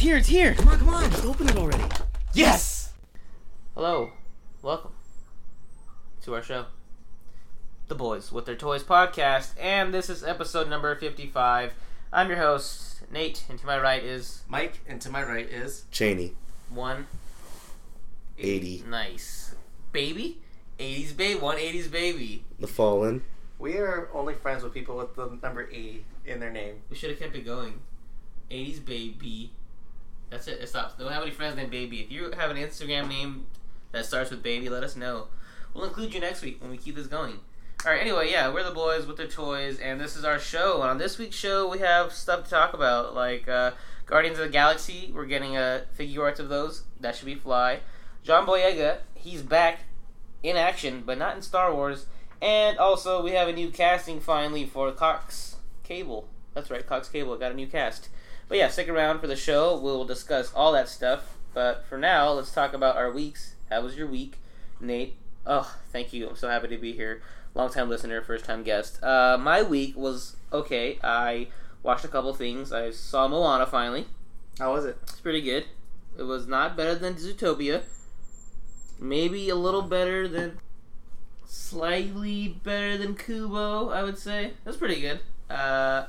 It's here, it's here. Come on, come on, just open it already. Yes! Hello, welcome to our show, The Boys with Their Toys podcast, and this is episode number 55. I'm your host, Nate, and to my right is Mike, and to my right is Cheney. one 80. Nice. Baby? 80s baby, 180s baby. The Fallen. we are only friends with people with the number 80 in their name. We should have kept it going. 80s baby. That's it, it stops. Don't have any friends named Baby. If you have an Instagram name that starts with Baby, let us know. We'll include you next week when we keep this going. Alright, anyway, yeah, we're the boys with the toys, and this is our show. And on this week's show, we have stuff to talk about, like uh, Guardians of the Galaxy. We're getting a figure arts of those. That should be fly. John Boyega, he's back in action, but not in Star Wars. And also, we have a new casting finally for Cox Cable. That's right, Cox Cable got a new cast. But yeah, stick around for the show. We'll discuss all that stuff. But for now, let's talk about our weeks. How was your week, Nate? Oh, thank you. I'm so happy to be here. Long time listener, first time guest. Uh, my week was okay. I watched a couple things. I saw Moana finally. How was it? It's pretty good. It was not better than Zootopia. Maybe a little better than. Slightly better than Kubo, I would say. That's pretty good. Uh,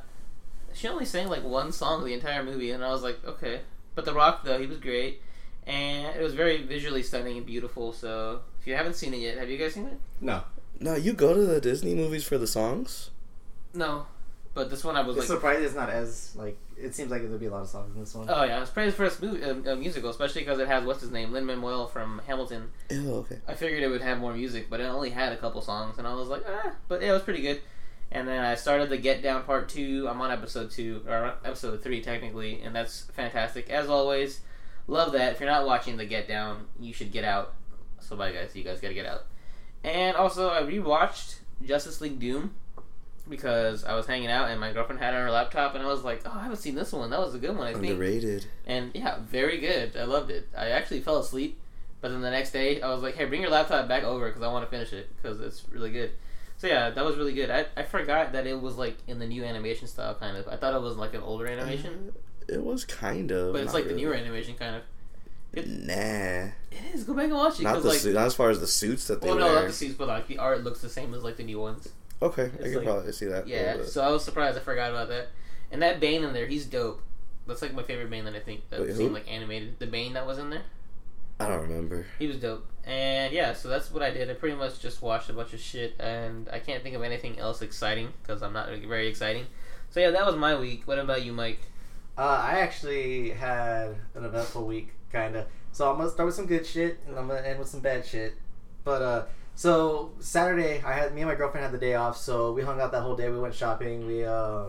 she only sang like one song the entire movie, and I was like, okay. But The Rock, though, he was great. And it was very visually stunning and beautiful, so if you haven't seen it yet, have you guys seen it? No. No, you go to the Disney movies for the songs? No. But this one I was It's like, surprised it's not as, like, it seems like there'll be a lot of songs in this one. oh yeah, it's probably his first movie, uh, uh, musical, especially because it has what's his name, Lin Manuel from Hamilton. Oh, okay. I figured it would have more music, but it only had a couple songs, and I was like, ah, but yeah, it was pretty good. And then I started the Get Down Part Two. I'm on episode two or episode three technically, and that's fantastic as always. Love that. If you're not watching the Get Down, you should get out. So bye guys, you guys gotta get out. And also, I rewatched Justice League Doom because I was hanging out and my girlfriend had it on her laptop, and I was like, oh, I haven't seen this one. That was a good one, I think. Underrated. And yeah, very good. I loved it. I actually fell asleep, but then the next day I was like, "Hey, bring your laptop back over because I want to finish it because it's really good." So yeah, that was really good. I, I forgot that it was like in the new animation style, kind of. I thought it was like an older animation, It was kind of. but it's like the newer animation, kind of. Nah. It is. Go back and watch it Not the like, suit, not as far as the suits that they well, no, wear. not the suits, but like the art looks the same as like the new ones. Okay, I It's can like- probably see that. Yeah. So I was surprised. I forgot about that. And that Bane in there, he's dope. That's like my favorite Bane that I think that Wait, who? like animated. The Bane that was in there. I don't remember. He was dope. And yeah, so that's what I did. I pretty much just watched a bunch of shit, and I can't think of anything else exciting because I'm not very exciting. So yeah, that was my week. What about you, Mike? Uh, I actually had an eventful week, kind of. So I'm gonna start with some good shit, and I'm gonna end with some bad shit. But uh, so Saturday, I had me and my girlfriend had the day off, so we hung out that whole day. We went shopping. We uh,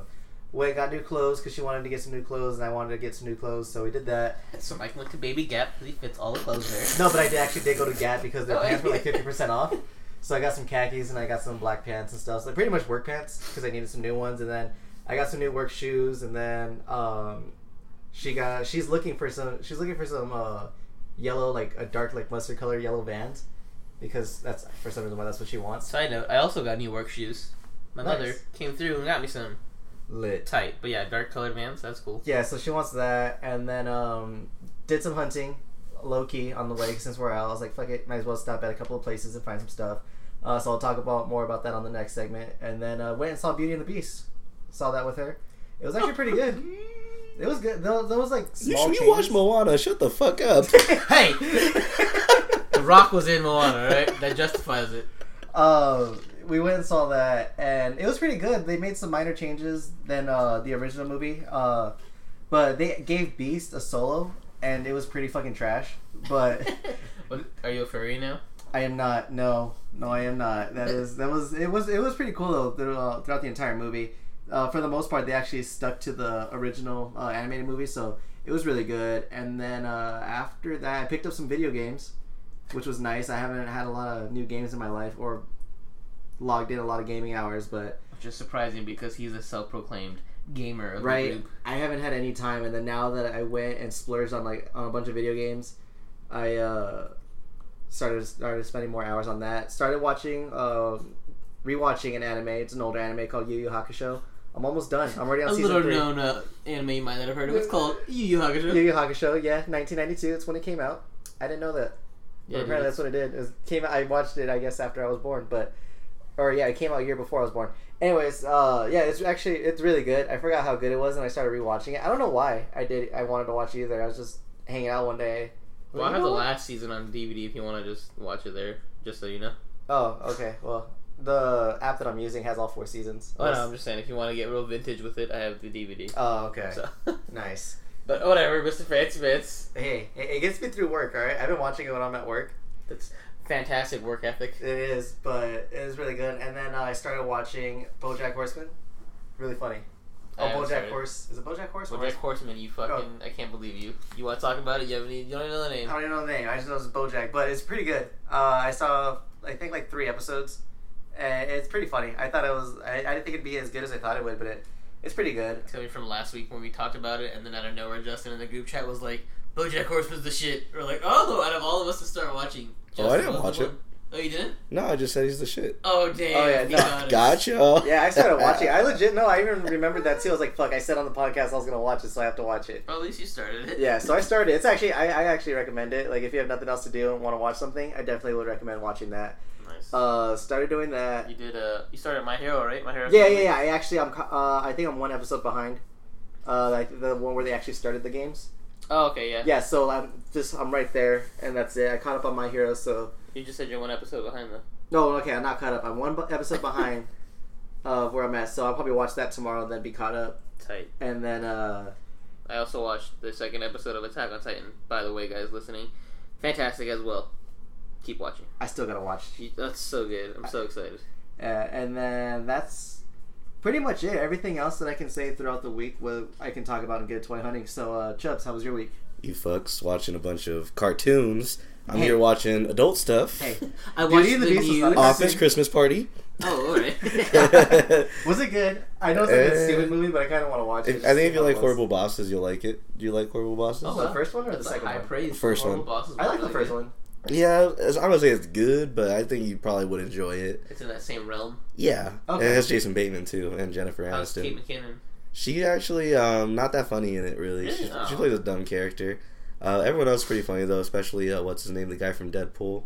went got new clothes because she wanted to get some new clothes, and I wanted to get some new clothes, so we did that. So Mike went to Baby Gap because he fits all the clothes there. No, but I did actually did go to Gap because their Oh, pants were like fifty percent off. So I got some khakis and I got some black pants and stuff. So pretty much work pants because I needed some new ones. And then I got some new work shoes. And then um, she got she's looking for some she's looking for some uh, yellow like a dark like mustard color yellow Vans because that's for some reason why that's what she wants. Side note: I also got new work shoes. My Nice. mother came through and got me some Lit. tight, but yeah, dark colored Vans. That's cool. Yeah, so she wants that, and then um, did some hunting, low key on the way since we're out. I was like, fuck it, might as well stop at a couple of places and find some stuff. Uh, so I'll talk about more about that on the next segment, and then uh, went and saw Beauty and the Beast. Saw that with her. It was actually pretty good. It was good. There, there was like You, small you changes. watch Moana. Shut the fuck up. Hey, The Rock was in Moana, right? That justifies it. Uh, we went and saw that, and it was pretty good. They made some minor changes than uh, the original movie, uh, but they gave Beast a solo, and it was pretty fucking trash. But What, are you a furry now? I am not. No, no, I am not. That is that was it was it was pretty cool though through- uh, throughout the entire movie. Uh, for the most part, they actually stuck to the original uh, animated movie, so it was really good. And then uh, after that, I picked up some video games, which was nice. I haven't had a lot of new games in my life or logged in a lot of gaming hours, but Which is surprising because he's a self-proclaimed gamer of the right. I haven't had any time. And then now that I went and splurged on like on a bunch of video games, I uh, started started spending more hours on that. Started watching, uh, rewatching an anime. It's an older anime called Yu Yu Hakusho. I'm almost done. I'm already on A season little three. known uh, anime you might not have heard of. It's called Yu Yu Hakusho. Yu Yu Hakusho, yeah, 1992. It's when it came out. I didn't know that. Yeah, apparently dude, that's what it did. It was, came. I watched it, I guess, after I was born, but or yeah, it came out a year before I was born. Anyways, uh, yeah, it's actually it's really good. I forgot how good it was, and I started rewatching it. I don't know why I did. I wanted to watch it either. I was just hanging out one day. Well, I have the last season on DVD if you want to just watch it there, just so you know. Oh, okay. Well, the app that I'm using has all four seasons. Oh, no, I'm just saying if you want to get real vintage with it, I have the DVD. Oh, okay. So, Nice. but whatever, Mr. Fancy Vince. Hey, it, it gets me through work. All right, I've been watching it when I'm at work. That's fantastic work ethic. It is, but it is really good. And then uh, I started watching BoJack Horseman. Really funny. Oh, I BoJack started. Horse. Is it BoJack Horseman? BoJack Horseman, you fucking, Oh. I can't believe you. You want to talk about it? You have any? you don't even know the name. I don't even know the name. I just know it's BoJack, but it's pretty good. Uh, I saw, I think, like three episodes. And it's pretty funny. I thought it was. I, I didn't think it'd be as good as I thought it would, but it, it's pretty good. Coming from last week when we talked about it, and then out of nowhere, Justin in the group chat was like, "BoJack Horseman's the shit." We're like, "Oh!" Out of all of us to start watching, Oh, I didn't watch it. one. Oh, you didn't? No, I just said he's the shit. Oh damn! Oh, yeah, no. Gotcha. Yeah, I started watching. I legit no. I even remembered that too. I was like, "Fuck!" I said on the podcast I was gonna watch it, so I have to watch it. Well, at least you started it. Yeah, so I started. It. It's actually I, I actually recommend it. Like if you have nothing else to do and want to watch something, I definitely would recommend watching that. Nice. Uh, started doing that. you did. Uh, you started My Hero, right? My Hero. Yeah, yeah, yeah. I actually I'm uh, I think I'm one episode behind. Uh, like the one where they actually started the games. Oh, okay, yeah. Yeah, so I'm just I'm right there, and that's it. I caught up on my hero. So You just said you're one episode behind though. no, okay, I'm not caught up. I'm one episode behind of where I'm at. So I'll probably watch that tomorrow, and then be caught up, Tight. and then uh, I also watched the second episode of Attack on Titan. By the way, guys listening, fantastic as well. Keep watching. I still gotta watch. You- That's so good. I'm so excited. Uh, and then that's pretty much it. Everything else that I can say throughout the week, well, I can talk about and get toy hunting. So, uh, Chubbs, how was your week? You fucks watching a bunch of cartoons. I'm Hey. here watching adult stuff. Hey, I watched and the, the new. Office. Christmas Party. Oh, alright. was it good? I know it's like a Eh. stupid movie, but I kind of want to watch it. I think if you like horrible bosses, you'll like it. Do you like horrible bosses? Oh, the first one or the That's second high one? praise. First Horrible one. Bosses I like the first good. one. Yeah, as- I'm gonna say it's good, but I think you probably would enjoy it. It's in that same realm. Yeah, Okay. and it has Jason Bateman too, and Jennifer How's Aniston. Kate McKinnon? She actually um not that funny in it really. Really? She, Oh. she plays a dumb character. Uh, everyone else is pretty funny though, especially uh, what's his name, the guy from Deadpool,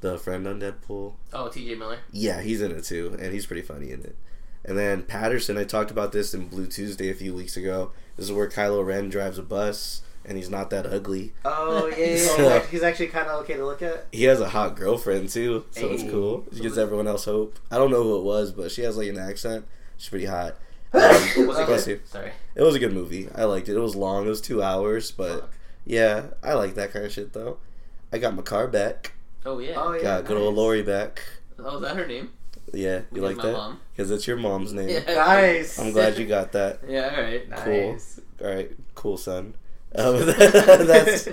the friend on Deadpool. Oh, T.J. Miller. Yeah, he's in it too, and he's pretty funny in it. And then Paterson, I talked about this in Blue Tuesday a few weeks ago. This is where Kylo Ren drives a bus, and he's not that ugly. Oh yeah, yeah, So- yeah. he's actually kind of okay to look at. He has a hot girlfriend too, so it's cool. He gives everyone else hope. I don't know who it was, but she has like an accent. She's pretty hot. Um, Was it bless good? you. Sorry. It was a good movie. I liked it. It was long. It was two hours, but Fuck. yeah, I like that kind of shit though. I got my car back. Oh yeah. Oh yeah, got good old. Lori back. Oh, is that her name? Yeah, you like my that? Because it's your mom's name. Yeah. Nice. I'm glad you got that. Yeah. All right. Cool. Nice. All right, cool, son. Um, that's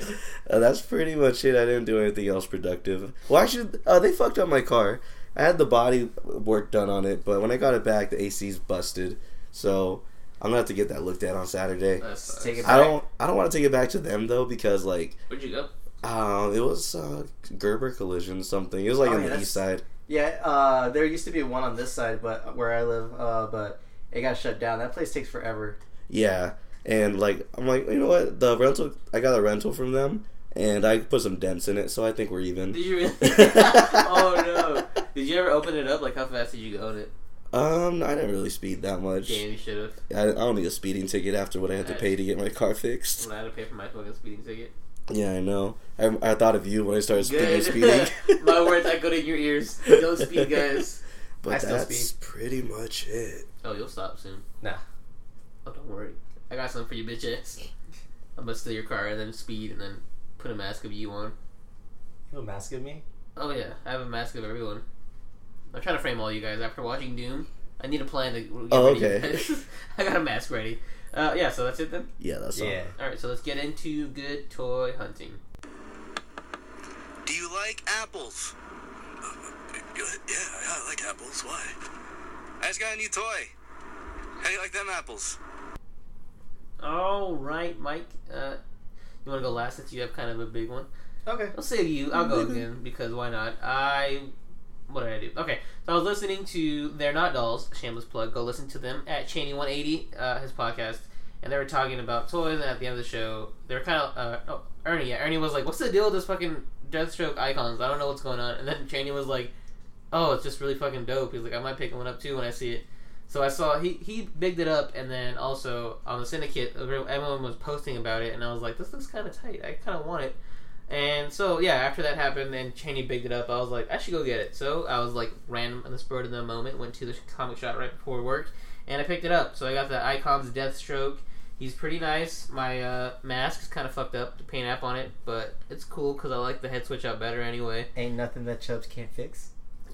uh, that's pretty much it. I didn't do anything else productive. Well, actually, uh, they fucked up my car. I had the body work done on it, but when I got it back, the AC's busted. So I'm gonna have to get that looked at on Saturday. Take it back. I don't. I don't want to take it back to them though because like, Where'd you go? um, it was uh, Gerber Collision something. It was like Oh, on yeah, the east side. Yeah, uh, there used to be one on this side, but where I live, uh, but it got shut down. That place takes forever. Yeah, and like I'm like, you know what? The rental, I got a rental from them, and I put some dents in it, so I think we're even. Did you really? oh no! Did you ever open it up? Like, how fast did you go in it? Um, I didn't really speed that much. Damn, you should have. I, I don't need a speeding ticket after what I had to pay to get my car fixed. When I had to pay for my fucking speeding ticket. Yeah, I know. I, I thought of you when I started speeding. Good. speeding. my words that go in your ears. Don't speed, guys. I but still that's speed. pretty much it. Oh, you'll stop soon. Nah. Oh, don't worry. I got something for you, bitch ass. I'm gonna steal your car and then speed and then put a mask of you on. You have a mask of me? Oh yeah, I have a mask of everyone. I'm trying to frame all you guys after watching Doom. I need a plan to get Oh, ready. okay. I got a mask ready. Uh, yeah, so that's it then. Yeah, that's all. Yeah. All right, so let's get into good toy hunting. Do you like apples? Yeah, yeah, I like apples. Why? I just got a new toy. How do you like them apples? All right, Mike. Uh, you want to go last since you have kind of a big one? Okay. I'll save you. I'll go again because why not? I what did I do? Okay, so I was listening to They're Not Dolls, shameless plug. Go listen to them at Cheney One Eighty, uh, his podcast, and they were talking about toys. And at the end of the show, they were kind of uh, oh, Ernie. Yeah, Ernie was like, "What's the deal with this fucking Deathstroke icons? I don't know what's going on." And then Cheney was like, "Oh, it's just really fucking dope." He's like, "I might pick one up too when I see it." So I saw he he bigged it up, and then also on the syndicate, everyone was posting about it, and I was like, "This looks kind of tight. I kind of want it." And so yeah, after that happened, and Cheney bigged it up. I was like, I should go get it. So I was like random in the spur of the moment, went to the comic shop right before work, and I picked it up. So I got the Icons Deathstroke. He's pretty nice. My uh, mask is kind of fucked up, the paint app on it, but it's cool because I like the head switch out better anyway. Ain't nothing that Chubbs can't fix.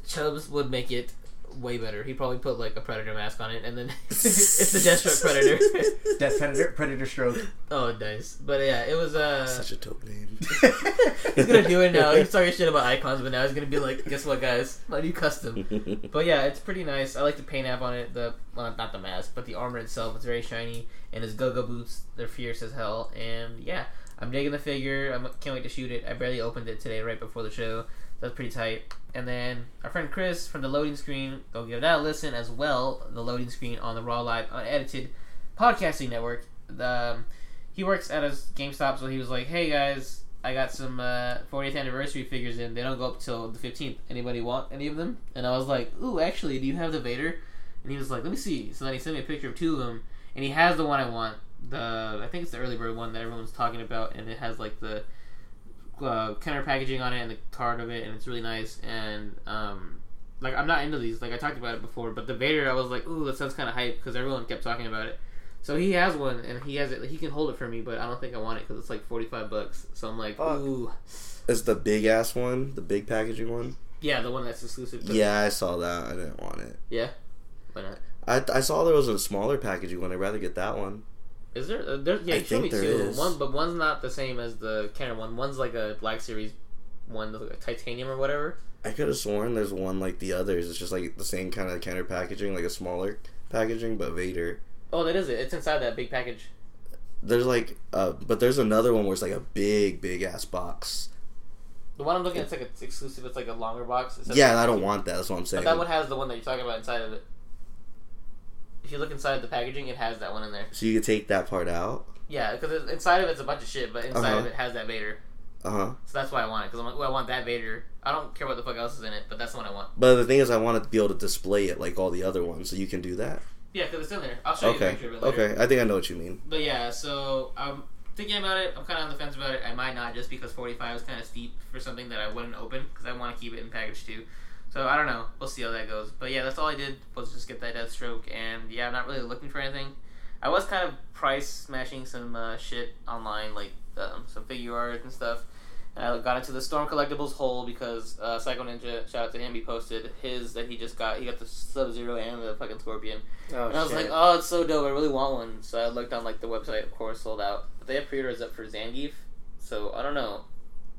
Chubbs would make it way better. He probably put like a predator mask on it, and then it's the Deathstroke Predator. Death Predator, Predator Stroke. oh, nice. But yeah, it was uh. Such a dope name. he's gonna do it now. He's talking shit about icons, but now he's gonna be like, guess what, guys? My new custom. But yeah, it's pretty nice. I like the paint app on it. The well, not the mask, but the armor itself. It's very shiny, and his go-go boots. They're fierce as hell. And yeah, I'm digging the figure. I can't wait to shoot it. I barely opened it today, right before the show. That's pretty tight. And then our friend Chris from the loading screen, go give that a listen as well. The loading screen on the Raw Live unedited podcasting network. The, um, he works at a GameStop, so he was like, "Hey guys, I got some uh, 40th anniversary figures in. They don't go up till the 15th. Anybody want any of them?" And I was like, "Ooh, actually, do you have the Vader?" And he was like, "Let me see." So then he sent me a picture of two of them, and he has the one I want. The I think it's the early bird one that everyone's talking about, and it has like the uh, Kenner packaging on it and the card of it, and it's really nice. And um, like I'm not into these. Like I talked about it before, but the Vader, I was like, ooh, that sounds kind of hype because everyone kept talking about it. So he has one, and he has it. He can hold it for me, but I don't think I want it because it's like forty five bucks. So I'm like, Fuck. ooh, Is the big ass one, the big packaging one. yeah, the one that's exclusive. To Yeah, I saw that. I didn't want it. yeah. Why not? I, I saw there was a smaller packaging one. I'd rather get that one. Is there? Uh, there yeah, I you showed me think there two. is. One, but one's not the same as the Kenner one. One's like a Black Series one, like a titanium or whatever. I could have sworn there's one like the others. It's just like the same kind of counter packaging, like a smaller packaging, but Vader. Oh, that is it. It's inside that big package. There's like, uh, but there's another one where it's like a big, big ass box. The one I'm looking at, it's like it's exclusive. It's like a longer box. Yeah, I don't want that. That's what I'm saying. But that one has the one that you're talking about inside of it. If you look inside the packaging, it has that one in there. So you could take that part out. Yeah, because inside of it's a bunch of shit, but inside of Uh-huh. it has that Vader. Uh huh. So that's why I want it. Because I'm like, well, I want that Vader. I don't care what the fuck else is in it, but that's the one I want. But the thing is, I want to be able to display it like all the other ones. So you can do that. Yeah, because it's in there. I'll show you a Okay. picture of it later. Okay. I think I know what you mean. But yeah, so I'm thinking about it. I'm kind of on the fence about it. I might not just because 45 is kind of steep for something that I wouldn't open because I want to keep it in package too. So I don't know. We'll see how that goes. But yeah, that's all I did was just get that Deathstroke, and yeah, I'm not really looking for anything. I was kind of price smashing some uh, shit online, like um, some figure art and stuff. And I got into the Storm Collectibles hole because uh, Psycho Ninja, shout out to him, he posted his that he just got. He got the Sub Zero and the fucking Scorpion. Oh, And I was shit. like, oh, it's so dope. I really want one. So I looked on like the website, of course, sold out. But they have pre-orders up for Zangief. So I don't know.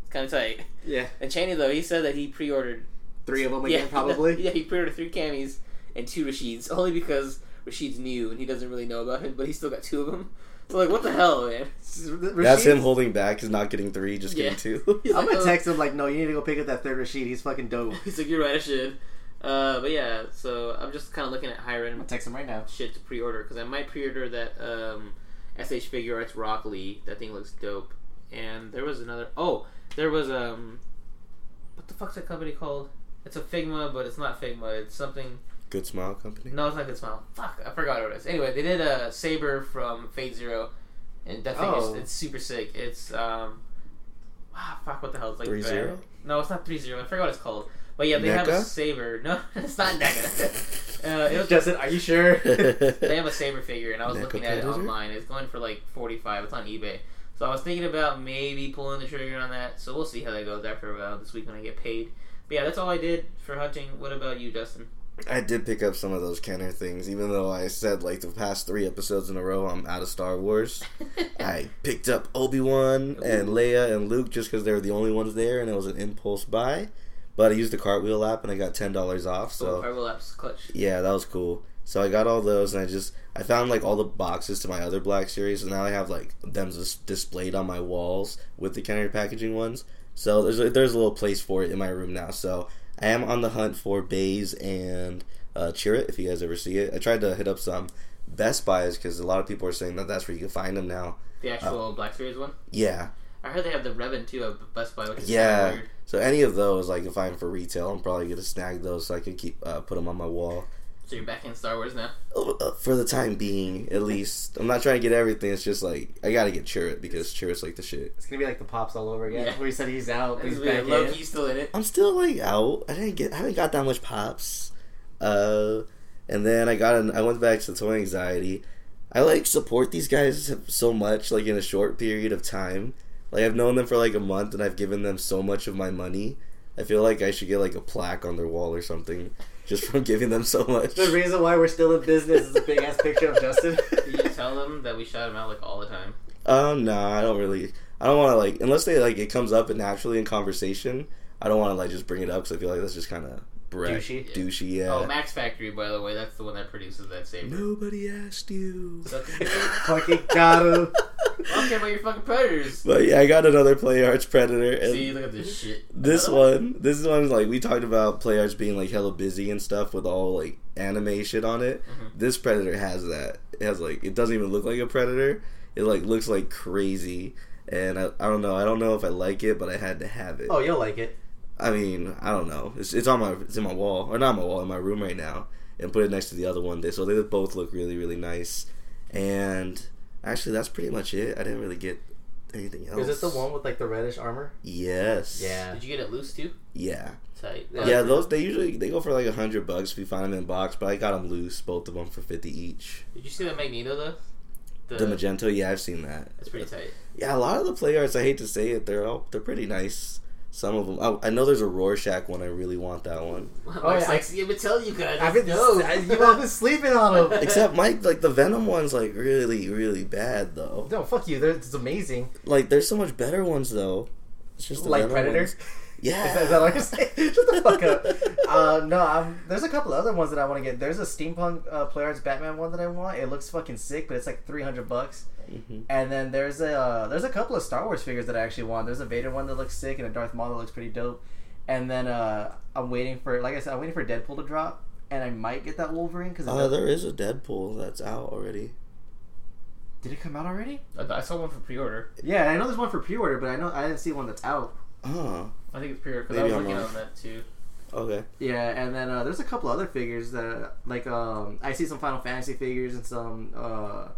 It's kind of tight. yeah, And Cheney though, he said that he pre-ordered. Three of them yeah, again, probably. Yeah, he pre-ordered three Cammys and two Rashids, only because Rashid's new and he doesn't really know about him, but he still got two of them. So like, what the hell, man? That's him holding back. He's not getting three, just Yeah. getting two. I'm gonna text him like, no, you need to go pick up that third Rashid. He's fucking dope. He's like, you're right, I should. Uh, but yeah, so I'm just kind of looking at higher I'm end gonna text him right now. shit to pre-order because I might pre-order that um, SH Figure Arts Rock Lee. That thing looks dope. And there was another. Oh, there was um, what the fuck's that company called? It's a Figma, but it's not Figma. It's something. Good smile company. No, it's not Good Smile. Fuck, I forgot what it is. Anyway, they did a saber from Fate Zero, and that thing Oh. is it's super sick. It's um, ah, fuck, what the hell? It's like Three zero? No, it's not three zero. I forgot what it's called. But yeah, they have a saber. No, it's not NECA. uh, it was Justin, are you sure? they have a saber figure, and I was NECA looking at it online. It's going for like forty five. It's on eBay. So I was thinking about maybe pulling the trigger on that. So we'll see how that goes after uh, this week when I get paid. But yeah, that's all I did for hunting. What about you, Justin? I did pick up some of those Kenner things, even though I said like the past three episodes in a row I'm out of Star Wars. I picked up Obi Wan and Leia and Luke just because they were the only ones there, and it was an impulse buy. But I used the cartwheel app and I got ten dollars off. so So Fireball Apps clutch. yeah, that was cool. So I got all those, and I just I found like all the boxes to my other Black Series, and now I have like them just displayed on my walls with the Kenner packaging ones. So there's a, there's a little place for it in my room now. So I am on the hunt for Baze and uh, Chirrut if you guys ever see it. I tried to hit up some Best Buys because a lot of people are saying that that's where you can find them now. The actual Oh. Black Series one. Yeah, I heard they have the Revan too at Best Buy, which is Yeah. weird. so any of those I can find for retail. I'm probably gonna snag those so I can keep uh, put them on my wall So you're back in Star Wars now. Uh, for the time being, at least. I'm not trying to get everything. It's just like I gotta get Chirrut because Chirrut's like the shit. It's gonna be like the pops all over again. Yeah. Where he said he's out, he's He's back low in. key still in it. I'm still like out. I didn't get. I haven't got that much pops. Uh, and then I got. An, I went back to toy anxiety. I like support these guys so much, like in a short period of time. Like I've known them for like a month, and I've given them so much of my money. I feel like I should get like a plaque on their wall or something, just from giving them so much. The reason why we're still in business is a big ass picture of Justin. Did you tell them that we shout him out like all the time? Um, no, I don't really. I don't want to like unless they like it comes up naturally in conversation. I don't want to like just bring it up because I feel like that's just kind of Douchey? Douchey, yeah. Oh, Max Factory, by the way, that's the one that produces that saber. Nobody asked you. Suck a. Fucking got him. I don't care about your fucking predators. But yeah, I got another Play Arts Predator, and See, look at this shit. this one, this one, like we talked about Play Arts being like hella busy and stuff with all like anime shit on it. Mhm. This Predator has that. It has like it doesn't even look like a Predator. It like looks like crazy, and I, I don't know. I don't know if I like it, but I had to have it. Oh, you'll like it. I mean, I don't know. It's it's on my it's in my wall or not my wall in my room right now, and put it next to the other one. So they both look really really nice. And actually, that's pretty much it. I didn't really get anything else. Is it the one with like the reddish armor? Yes. Yeah. Did you get it loose too? Yeah. Tight. Yeah. Those they usually they go for like a hundred bucks if you find them in box, but I got them loose, both of them for fifty each. Did you see the Magneto though? The Magneto, yeah, I've seen that. It's pretty tight. Yeah, a lot of the play arts, I hate to say it, they're all they're pretty nice. Some of them, I, oh, I know there's a Rorschach one. I really want that one. Mike's oh, yeah, like, I- see, I've been telling you guys. I've I've been, no. I- you have been sleeping on them. Except Mike, like the Venom one's like really really bad though. No, fuck you. They're- It's amazing. Like there's so much better ones though. It's just the Like Venom Predator? ones. Yeah. Is that, is that what you're saying? Shut the fuck up. Uh, no, I'm, there's a couple other ones that I want to get. There's a steampunk uh, Play Arts Batman one that I want. It looks fucking sick, but it's like 300 bucks. Mhm. And then there's a uh, there's a couple of Star Wars figures that I actually want. There's a Vader one that looks sick and a Darth Maul that looks pretty dope. And then uh, I'm waiting for, like I said, I'm waiting for Deadpool to drop, and I might get that Wolverine because Uh, there is a Deadpool that's out already. did it come out already? I I saw one for pre-order. Yeah, I know there's one for pre-order, but I know I didn't see one that's out. Oh, I think it's pre-order because I Maybe was I'm looking wrong. on that too. Okay. Yeah, and then uh, there's a couple other figures that like um I see some Final Fantasy figures and some uh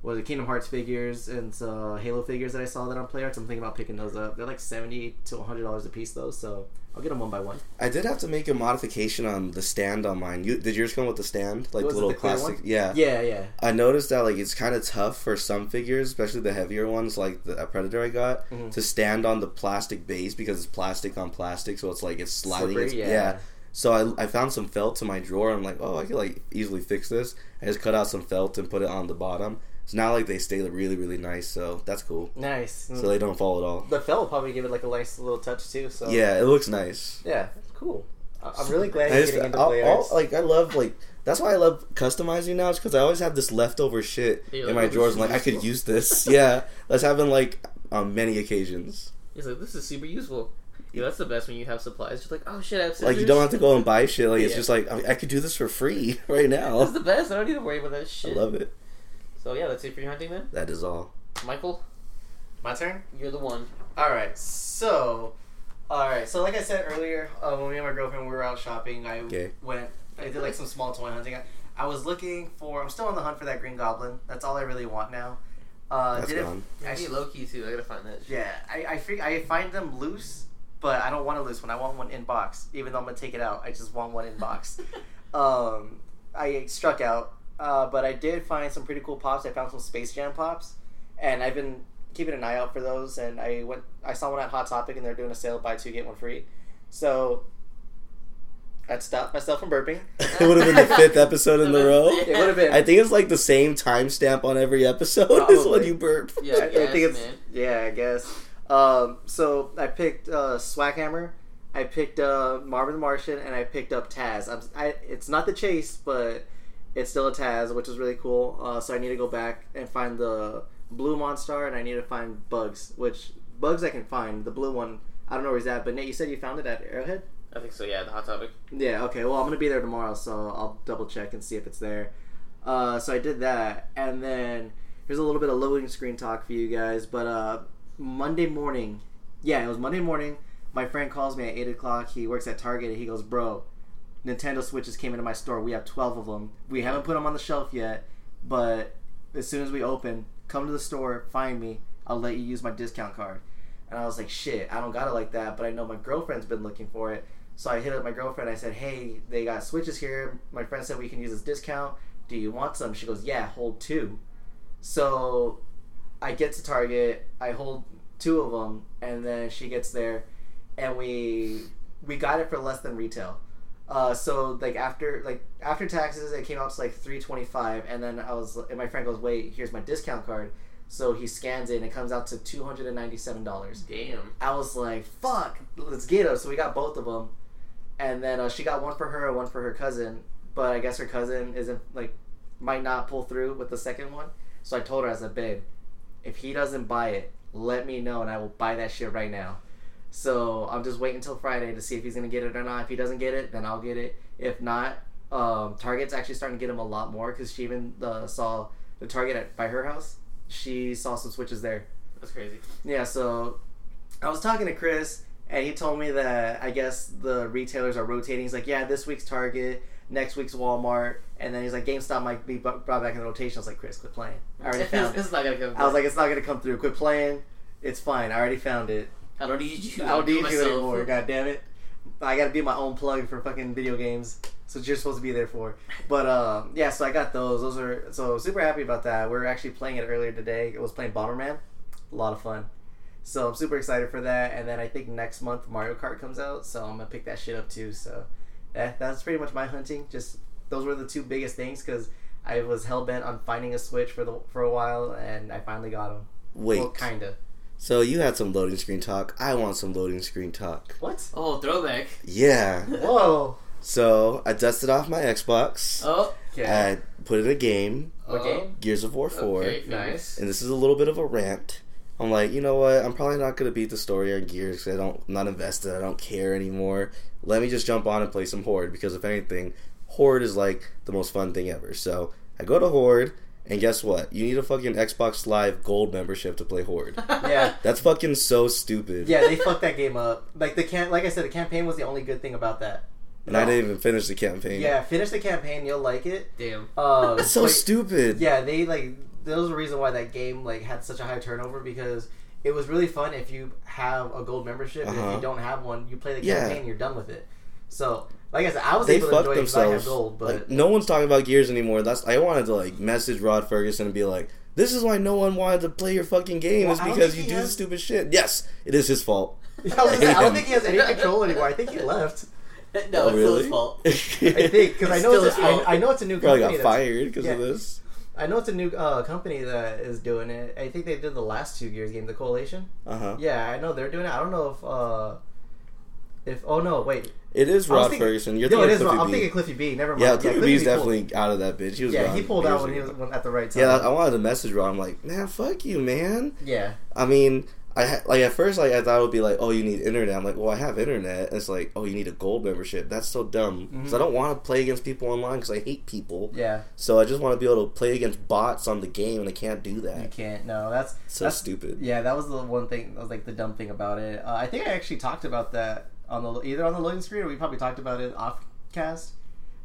what is it Kingdom Hearts figures and some Halo figures that I saw that on Play Arts. I'm thinking about picking those up. They're like seventy to hundred dollars a piece though, so I'll get them one by one. I did have to make a modification on the stand on mine. You, did yours come with the stand, like Was the little the plastic? one? Yeah. Yeah, yeah. I noticed that like it's kind of tough for some figures, especially the heavier ones, like the Predator I got, Mhm. to stand on the plastic base because it's plastic on plastic, so it's like it's sliding. Slippery, it's, yeah. So I, I found some felt in my drawer. I'm like, oh, I could like easily fix this. I just cut out some felt and put it on the bottom. So not like they stay really really nice. So that's cool. Nice. So they don't fall at all. the felt will probably give it like a nice little touch too. So Yeah, it looks nice. yeah, cool. I- I'm really glad I you're just, getting into I'll- Play I'll- Arts. like I love like that's why I love customizing now. Is because I always have this leftover shit Yeah, in like, my this drawers. is I'm like I could useful. use this. yeah, let's have it like on many occasions. He's like, this is super useful. Yeah, that's the best when you have supplies. You're like, oh shit, I have scissors. Like you don't have to go and buy shit. Like it's Yeah. just like I, I could do this for free right That's now. the best. I don't need to worry about that shit. I shit. love it. So yeah, that's it for your hunting then. That is all. Michael, My turn. you're the one. All right, so, all right, so like I said earlier, uh, when me and my girlfriend we were out shopping, I Okay. went, I did like some small toy hunting. I, I was looking for, I'm still on the hunt for that Green Goblin. That's all I really want now. Uh, That's didn't- gone. I I, need low key too. I gotta find that. Shit. yeah, I I, fig- I find them loose, but I don't want a loose one. I want one in box. Even though I'm gonna take it out, I just want one in box. um, I struck out, uh, but I did find some pretty cool pops. I found some Space Jam pops, and I've been keeping an eye out for those. And I went, I saw one at Hot Topic, and they're doing a sale: buy two get one free. So that stopped myself from burping. it would have been the fifth episode in the row. It would have been. I think it's like the same timestamp on every episode is when you burp. Yeah, I, I guess, think it's man. yeah, I guess. Um, so I picked uh, Swackhammer, I picked uh, Marvin the Martian, and I picked up Taz. I'm, I, it's not the Chase, but it's still a Taz, which is really cool. Uh, so I need to go back and find the blue Monstar, and I need to find Bugs, which Bugs I can find. The blue one, I don't know where he's at. But Nate, you said you found it at Arrowhead. I think so. Yeah, the hot topic. Yeah, okay. Well, I'm gonna be there tomorrow, so I'll double check and see if it's there. Uh, so I did that, and then here's a little bit of loading screen talk for you guys. But uh, Monday morning, yeah, it was Monday morning. My friend calls me at eight o'clock. He works at Target, and he goes, "Bro, Nintendo Switches came into my store. We have twelve of them. We haven't put them on the shelf yet, but as soon as we open, come to the store, find me. I'll let you use my discount card." And I was like, "Shit, I don't got it like that, but I know my girlfriend's been looking for it." So I hit up my girlfriend. I said, "Hey, they got switches here. My friend said we can use this discount. Do you want some?" She goes, "Yeah, hold two. So I get to Target. I hold two of them, and then she gets there, and we we got it for less than retail. Uh, so like after like after taxes, it came out to like three twenty five, and then I was and my friend goes, "Wait, here's my discount card." So he scans it, and it comes out to two hundred and ninety seven dollars. Damn. I was like, "Fuck, let's get them." So we got both of them, and then uh, she got one for her and one for her cousin. But I guess her cousin isn't like might not pull through with the second one. So I told her, I said, "Babe, if he doesn't buy it, let me know, and I will buy that shit right now." So I'm just waiting until Friday to see if he's gonna get it or not. If he doesn't get it, then I'll get it. If not, um, Target's actually starting to get him a lot more because she even uh, saw the Target at, by her house. She saw some switches there. That's crazy. Yeah, so I was talking to Chris, and he told me that I guess the retailers are rotating. He's like, yeah, this week's Target, next week's Walmart, and then he's like, GameStop might be brought back in the rotation. I was like, Chris, quit playing. I already found it. it's not gonna come. I was like, it's not gonna come through. Quit playing. It's fine. I already found it. I don't need you. I don't need you myself. anymore. God damn it. I gotta be my own plug for fucking video games. So you're supposed to be there for. But uh, yeah, so I got those. Those are so super happy about that. We are actually playing it earlier today. It was playing Bomberman. A lot of fun. So I'm super excited for that. And then I think next month Mario Kart comes out, so I'm gonna pick that shit up too. So yeah, that's pretty much my hunting. Just those were the two biggest things because I was hell bent on finding a Switch for the for a while, and I finally got them. Wait. well, kinda. So you had some loading screen talk. I want some loading screen talk. What? Oh, throwback. Yeah. Whoa. So I dusted off my Xbox. Oh. Okay. I put in a game, What oh. game? Gears of War 4. Okay, Nice. And this is a little bit of a rant. I'm like, you know what? I'm probably not gonna beat the story on Gears 'cause I don't, I'm not invested. I don't care anymore. Let me just jump on and play some Horde because if anything, Horde is like the most fun thing ever. So I go to Horde, and guess what? You need a fucking Xbox Live Gold membership to play Horde. Yeah. That's fucking so stupid. Yeah, they fucked that game up. Like the can, like I said, the campaign was the only good thing about that. And I didn't even finish the campaign. Yeah, finish the campaign, you'll like it. Damn. Uh, It's so but- stupid. Yeah, they like. There was a reason why that game like had such a high turnover because it was really fun if you have a gold membership. And if Uh-huh. you don't have one, you play the Yeah. campaign, you're done with it. So, like I said, I was They able to fucked enjoy it because I have themselves. gold, but like, no one's talking about Gears anymore. That's I wanted to like message Rod Ferguson and be like, "This is why no one wanted to play your fucking game Well, is because you do has- the stupid shit." Yes, it is his fault. I, was gonna I don't think he has any control anymore. I think he left. no, Oh, it's still his fault. I think because I know still it's a. I, I know it's a new Probably company. got that's- fired because of this. I know it's a new uh, company that is doing it. I think they did the last two Gears game, the Coalition. Uh huh. Yeah, I know they're doing it. I don't know if uh if oh no wait It is Rod thinking- Ferguson. You're no it thinking is Cliffy I'm thinking Cliffy B. Never mind. yeah, Cliffy B's definitely Pulled, out of that bitch. He was. yeah, gone he pulled out when he was when, at the right time. Yeah, I wanted to message Rod. I'm like, man, fuck you, man. yeah. I mean, I like at first like I thought it would be like, oh, you need internet. I'm like, well, I have internet. And it's like, oh, you need a gold membership. That's so dumb. Because Mhm. I don't want to play against people online because I hate people. Yeah, So I just want to be able to play against bots on the game, and I can't do you that. can't. No, that's So that's stupid. yeah. That was the one thing. That was like the dumb thing about it. Uh, I think I actually talked about that on the either on the loading screen or we probably talked about it off cast.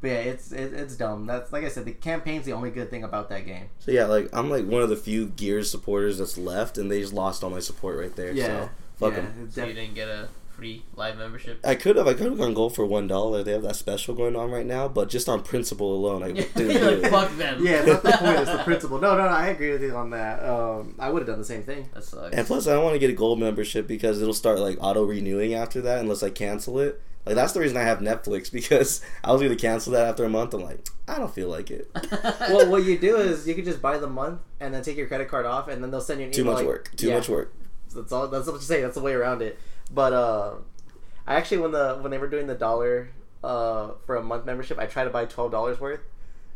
But yeah, it's it, it's dumb. That's like I said, the campaign's the only good thing about that game. So yeah, like I'm like one of the few Gears supporters that's left, and they just lost all my support right there. Yeah, So fuck yeah, 'em. it's So you didn't get a free live membership. I could have, I could have gone gold for one dollar. They have that special going on right now, but just on principle alone, I didn't do like, it. fuck them. yeah, it's not the point. It's the principle. No, no, no. I agree with you on that. Um, I would have done the same thing. That sucks. And plus, I don't want to get a gold membership because it'll start like auto renewing after that unless I cancel it. Like that's the reason I have Netflix because I was gonna cancel that after a month. I'm like, I don't feel like it. well, what you do is you can just buy the month and then take your credit card off, and then they'll send you an email. Too much like- work. Too Yeah. much work. That's all. That's what you say. That's the way around it. But uh, I actually when the when they were doing the dollar uh for a month membership, I tried to buy twelve dollars worth.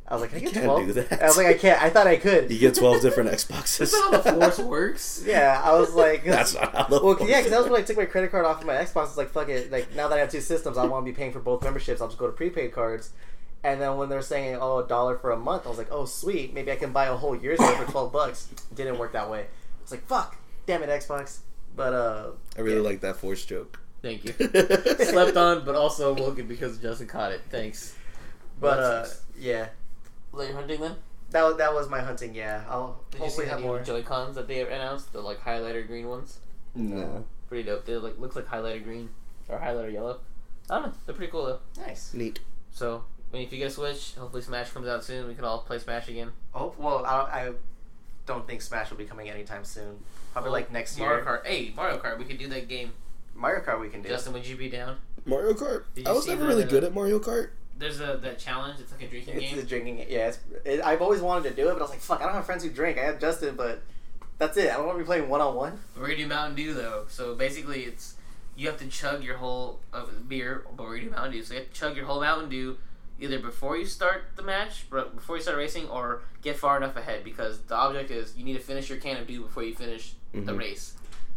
I was like, can I You get can't 12? do that. I was like, I can't. I thought I could. You get twelve different Xboxes. That's not how the force works. Yeah, I was like, That's not how the Well, Force yeah, because that was when I took my credit card off of my Xbox. I was like, fuck it. Like, now that I have two systems, I want to be paying for both memberships. I'll just go to prepaid cards. And then when they're saying, oh, a dollar for a month, I was like, oh, sweet. Maybe I can buy a whole year's worth for 12 bucks. Didn't work that way. I was like, fuck. Damn it, Xbox. But, uh, I really yeah. like that Force joke. Thank you. Slept on, but also woken because Justin caught it. Thanks. but, That uh, sucks. yeah. Like hunting then? That was, that was my hunting, yeah. I'll Did you see hopefully the have more. Joy Cons that they announced? The like highlighter green ones. No. Pretty dope. They like looks like highlighter green or highlighter yellow. I don't know. They're pretty cool though. Nice. Neat. So I mean, if you get a Switch, hopefully Smash comes out soon. We can all play Smash again. Oh, well, I, I don't think Smash will be coming anytime soon. Probably like next Mario year. Kart. Hey, Mario Kart. We could do that game. Mario Kart we can do. Justin, would you be down? Mario Kart. Did you I was see never the- really good at Mario Kart. There's a that challenge. It's like a drinking It's game. the drinking. Yeah, it's, it, I've always wanted to do it, but I was like, fuck, I don't have friends who drink. I have Justin, but that's it. I don't want to be playing one on one. We're gonna do Mountain Dew though. So basically, it's you have to chug your whole uh, beer, but we're gonna do Mountain Dew. So you have to chug your whole Mountain Dew either before you start the match, but before you start racing, or get far enough ahead because the object is you need to finish your can of Dew before you finish the Mhm. race.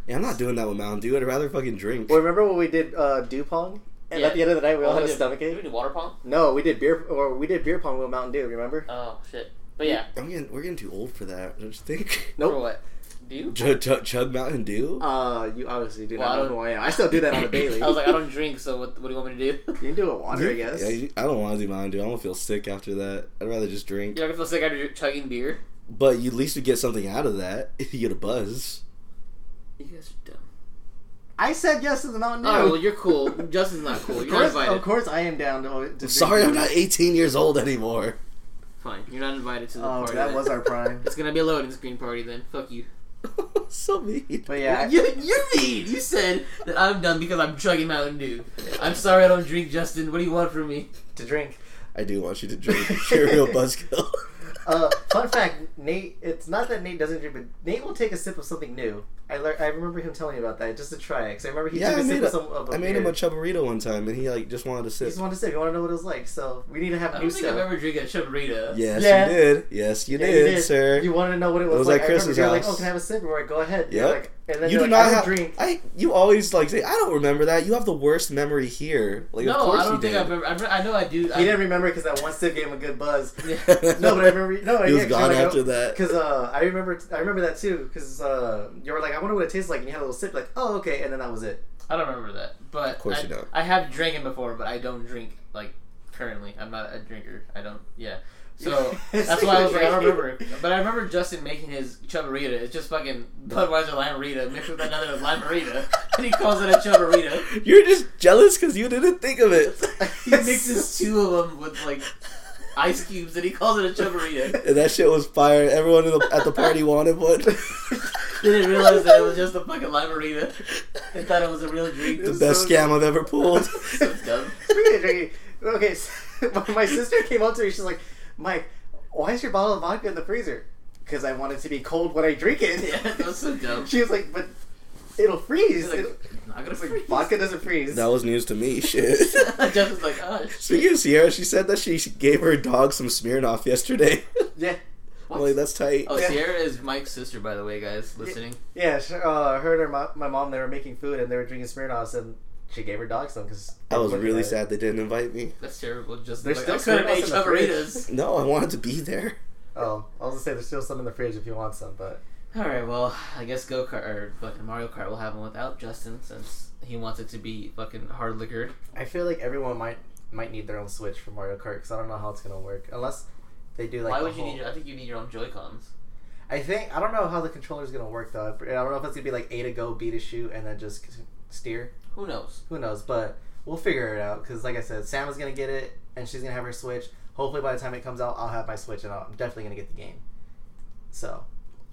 Yeah, I'm not doing that with Mountain Dew. I'd rather fucking drink. Well, remember when we did uh, dew pong? And Yeah. at the end of the night, we all Oh, had a did- stomach Did we ache. do water pong? No, we did beer, or we did beer pong with Mountain Dew. Remember? Oh shit! But yeah, I'm getting, we're getting too old for that. Don't you think? for Nope. what? Dew? Chug, chug, chug Mountain Dew. Uh, you obviously do Well, I not know don't- who I am. I still do that on a daily. I was like, I don't drink, so what? What do you want me to do? You can do it water, I guess. Yeah, you- I don't want to do Mountain Dew. I'm gonna feel sick after that. I'd rather just drink. You're not gonna feel sick after chugging beer. But you, at least you get something out of that. If you get a buzz. You guys are dumb. I said yes to the Mountain Dew. Oh well, you're cool. Justin's not cool. You're not course, invited. of course, I am down to. to I'm drink sorry, I'm not 18 years old anymore. Fine, you're not invited to the Oh, party. that then. was our prime. It's gonna be a loading screen party then. Fuck you. so mean. But yeah, I- you, you're mean. You said that I'm done because I'm chugging Mountain Dew. I'm sorry I don't drink, Justin. What do you want from me? to drink. I do want you to drink. You're a real buzzkill. Uh, fun fact, Nate. It's not that Nate doesn't drink, but Nate will take a sip of something new. I lear- I remember him telling me about that just to try it. Cause I remember he yeah, took I a sip made, of a, some. Of a I made beer. him a chubarito one time, and he like just wanted to sip. He just wanted to sip. He wanted to know what it was like. So we need to have I new don't think stuff. I've ever drinking a Chabarita. Yes, Yeah. you did. Yes, you Yeah, did, sir. You wanted to know what it was, It was like. at I remember you're like, "Oh, can I have a sip?" We're like, "Go ahead." You're Yep. Like, and then you do like, not "I have. don't drink." I. You always like say, "I don't remember that." You have the worst memory here. Like, No, of course I don't you think did. I've ever. I, re- I know I do. He didn't remember because that one sip gave him a good buzz. Yeah. No, but I remember. No, He was yeah, gone after that. Because uh, I remember, I remember that too. Because uh, you were like, "I wonder what it tastes like," and you had a little sip, like, "Oh, okay," and then that was it. I don't remember that, but Of course I, you don't. I have drinking before, but I don't drink like currently. I'm not a drinker. I don't. Yeah. So that's why I was like, I don't remember. But I remember Justin making his chavarita. It's just fucking Budweiser Lime-A-Rita mixed with another Lime-A-Rita, and he calls it a chavarita. You're just jealous because you didn't think of it. He mixes two of them with like ice cubes, and he calls it a chavarita. And that shit was fire. Everyone in the, at the party wanted one. They didn't realize that it was just a fucking Lime-A-Rita. They thought it was a real drink. the best scam I've ever pulled. so dumb. Speaking of drinking, okay, so my sister came up to me. She's like, "Mike, why is your bottle of vodka in the freezer?" Because I want it to be cold when I drink it. Yeah, that was so dumb. She was like, "But it'll freeze." He's like, It'll- not gonna It's like, freeze. vodka doesn't freeze. that was news to me. Shit. Jeff was like, oh shit. Speaking of Sierra, she said that she gave her dog some Smirnoff yesterday. Yeah, I'm like, that's tight. Oh, Yeah. Sierra is Mike's sister, by the way, guys, listening. yeah. She, uh, her and her mo- my mom they were making food and they were drinking Smirnoffs and she gave her dog some because I was really sad they didn't invite me. That's terrible. Just There's like, still I couldn't Smirnoffs make in the fridge. No, I wanted to be there. Oh, I was gonna say there's still some in the fridge if you want some, but All right, well, I guess go kart or fucking Mario Kart will have one without Justin since he wants it to be fucking hard liquor. I feel like everyone might might need their own Switch for Mario Kart because I don't know how it's gonna work unless they do like. Why the would you whole- need? Your, I think you need your own Joy Cons. I think I don't know how the controller's gonna work though. I don't know if it's gonna be like A to go, B to shoot, and then just steer. Who knows? Who knows? But we'll figure it out because, like I said, Sam is gonna get it, and she's gonna have her Switch. Hopefully, by the time it comes out, I'll have my Switch, and I'm definitely gonna get the game. So,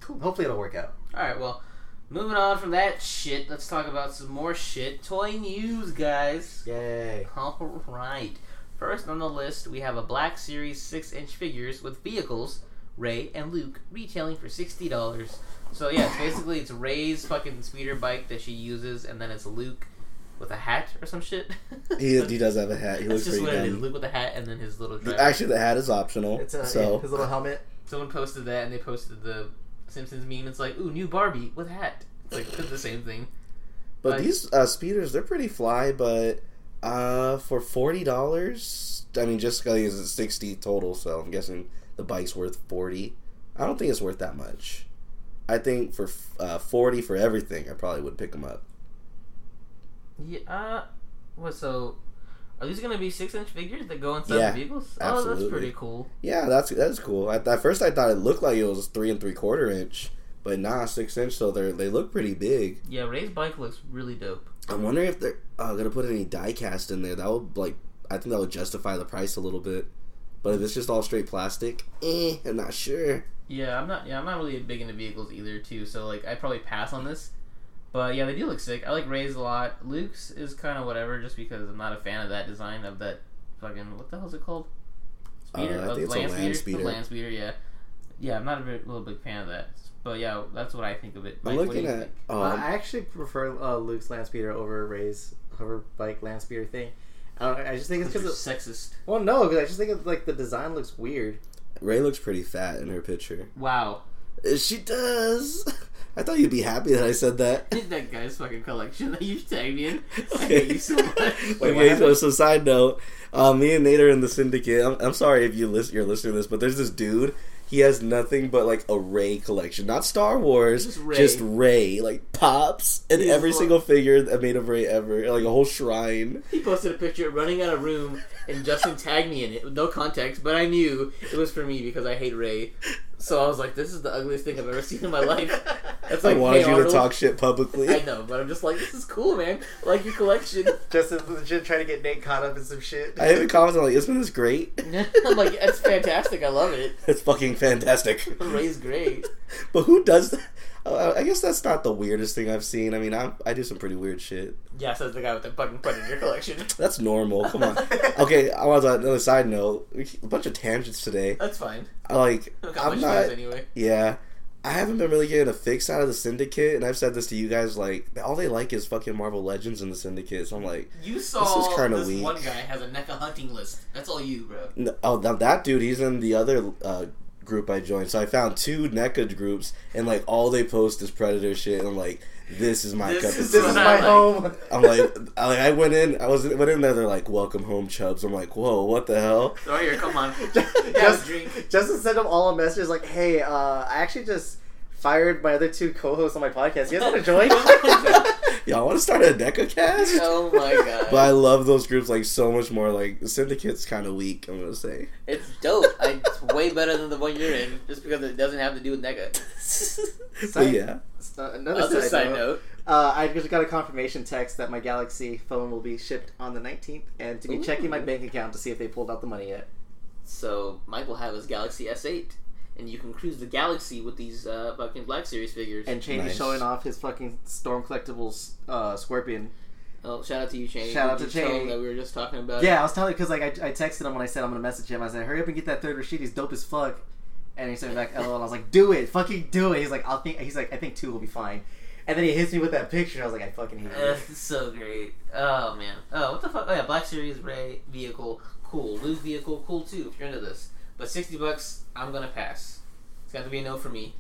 hopefully, it'll work out. All right, well, moving on from that shit, let's talk about some more shit. Toy news, guys. Yay! All right. First on the list, we have a Black Series 6 inch figures with vehicles, Rey and Luke, retailing for $60. So, yeah, it's basically it's Rey's fucking speeder bike that she uses, and then it's Luke with a hat or some shit. He, he does have a hat. He That's looks just pretty what it is. dumb. Luke with a hat and then his little dress. Actually, the hat is optional. It's a, so his little helmet. Someone posted that and they posted the Simpsons meme. It's like, ooh, new Barbie with hat. It's like it's the same thing. But Like- these uh, speeders, they're pretty fly. But uh, for forty dollars, I mean, just because it's sixty total, so I'm guessing the bike's worth forty. I don't think it's worth that much. I think for uh, forty for everything, I probably would pick them up. Yeah. Uh, what? So, are these gonna be six-inch figures that go inside Yeah, the vehicles? Oh, absolutely. that's pretty cool. Yeah, that's that's cool. At, at first, I thought it looked like it was three and three quarter inch, but nah, six inch. So they they look pretty big. Yeah, Rey's bike looks really dope. I'm wondering if they're uh, gonna put any die cast in there. That would like, I think that would justify the price a little bit. But if it's just all straight plastic, eh, I'm not sure. Yeah, I'm not. Yeah, I'm not really big into vehicles either, too. So like, I'd probably pass on this. But yeah, they do look sick. I like Rey's a lot. Luke's is kind of whatever, just because I'm not a fan of that design of that fucking what the hell is it called? Uh, I think it's a land speeder. The land speeder, yeah. Yeah, I'm not a very, little big fan of that. But yeah, that's what I think of it. I'm Mike, what do looking you at. think? Um, Uh, I actually prefer uh, Luke's land speeder over Rey's hover bike land speeder thing. I, don't, I just think it's You're because sexist. well, no, because I just think it's like the design looks weird. Rey looks pretty fat in her picture. Wow, She does. I thought you'd be happy that I said that. that guy's fucking collection that you tagged me in. I hate you so much. Wait, okay, so, so side note, uh, me and Nate are in the syndicate. I'm, I'm sorry if you listen, you're listening to this, but there's this dude. He has nothing but like a Rey collection, not Star Wars, Just Rey. just Rey, like pops, and He's every single figure that made of Rey ever, like a whole shrine. He posted a picture running out of room, and Justin tagged me in it with no context, but I knew it was for me because I hate Rey. So I was like, "This is the ugliest thing I've ever seen in my life." That's I like, wanted hey, you Arnold. to talk shit publicly. I know, but I'm just like, "This is cool, man. I like your collection." Just legit trying to get Nate caught up in some shit. I even commented like, "Isn't this great? I'm like, "It's fantastic. I love it. It's fucking fantastic." Rey's great." But who does that? Uh, I guess that's not the weirdest thing I've seen. I mean, I I do some pretty weird shit. Yeah, says the guy with the fucking your collection. That's normal. Come on. Okay, I was on another side note. A bunch of tangents today. That's fine. I like. I'm not. anyway. Yeah, I haven't been really getting a fix out of the Syndicate, and I've said this to you guys. Like, all they like is fucking Marvel Legends in the Syndicate. So I'm like, You saw This is kinda this weak. one guy has a NECA hunting list. That's all you, bro. n- oh, that, that dude, he's in the other uh, group I joined. So I found two NECA groups, and like all they post is Predator shit. And I'm like, this is my This cup of is This is my home. I'm like, I, like, I went in, I was went in there. They're like, "Welcome home, Chubs." I'm like, "Whoa, what the hell?" Oh, here, come on. Just- Have a drink. Justin sent them all a message like, "Hey, uh, I actually just fired my other two co-hosts on my podcast. You guys want to join?" Y'all want to start a NECA cast? Oh my god. But I love those groups like so much more. Like the Syndicate's kind of weak. I'm gonna say. It's dope. I, it's way better than the one you're in, just because it doesn't have to do with NECA. but yeah, Uh, Another Other side, side note. note. Uh, I just got a confirmation text that my Galaxy phone will be shipped on the 19th, and to be checking my bank account to see if they pulled out the money yet. So Mike will have his Galaxy S8, and you can cruise the galaxy with these uh, fucking Black Series figures. And Cheney Nice. showing off his fucking Storm Collectibles uh, Scorpion. oh, shout out to you, Cheney. Shout out Did to you tell him Cheney. That we were just talking about. Yeah, I was telling because like I, I texted him when I said I'm gonna message him. I said, "Hurry up and get that third Rashid. He's dope as fuck." And he sent me back, "LOL." And I was like, "Do it, fucking do it." He's like, "I'll think." He's like, "I think two will be fine." And then he hits me with that picture. I was like, "I fucking hate Uh, you." so great. Oh man. Oh, what the fuck? Oh yeah, Black Series Rey vehicle, cool. Luke vehicle, cool too. If you're into this, but sixty bucks, I'm gonna pass. It's got to be a no for me.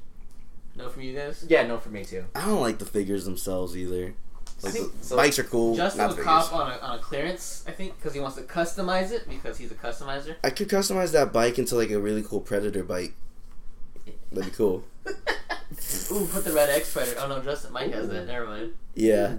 No for you guys. Yeah, no for me too. I don't like the figures themselves either. Like I think- the so- bikes are cool. Justin not would cop on a, on a clearance, I think, because he wants to customize it because he's a customizer. I could customize that bike into like a really cool Predator bike. That'd be cool. Ooh, put the red X Predator. Oh no, Justin Mike has that. Never mind. Yeah.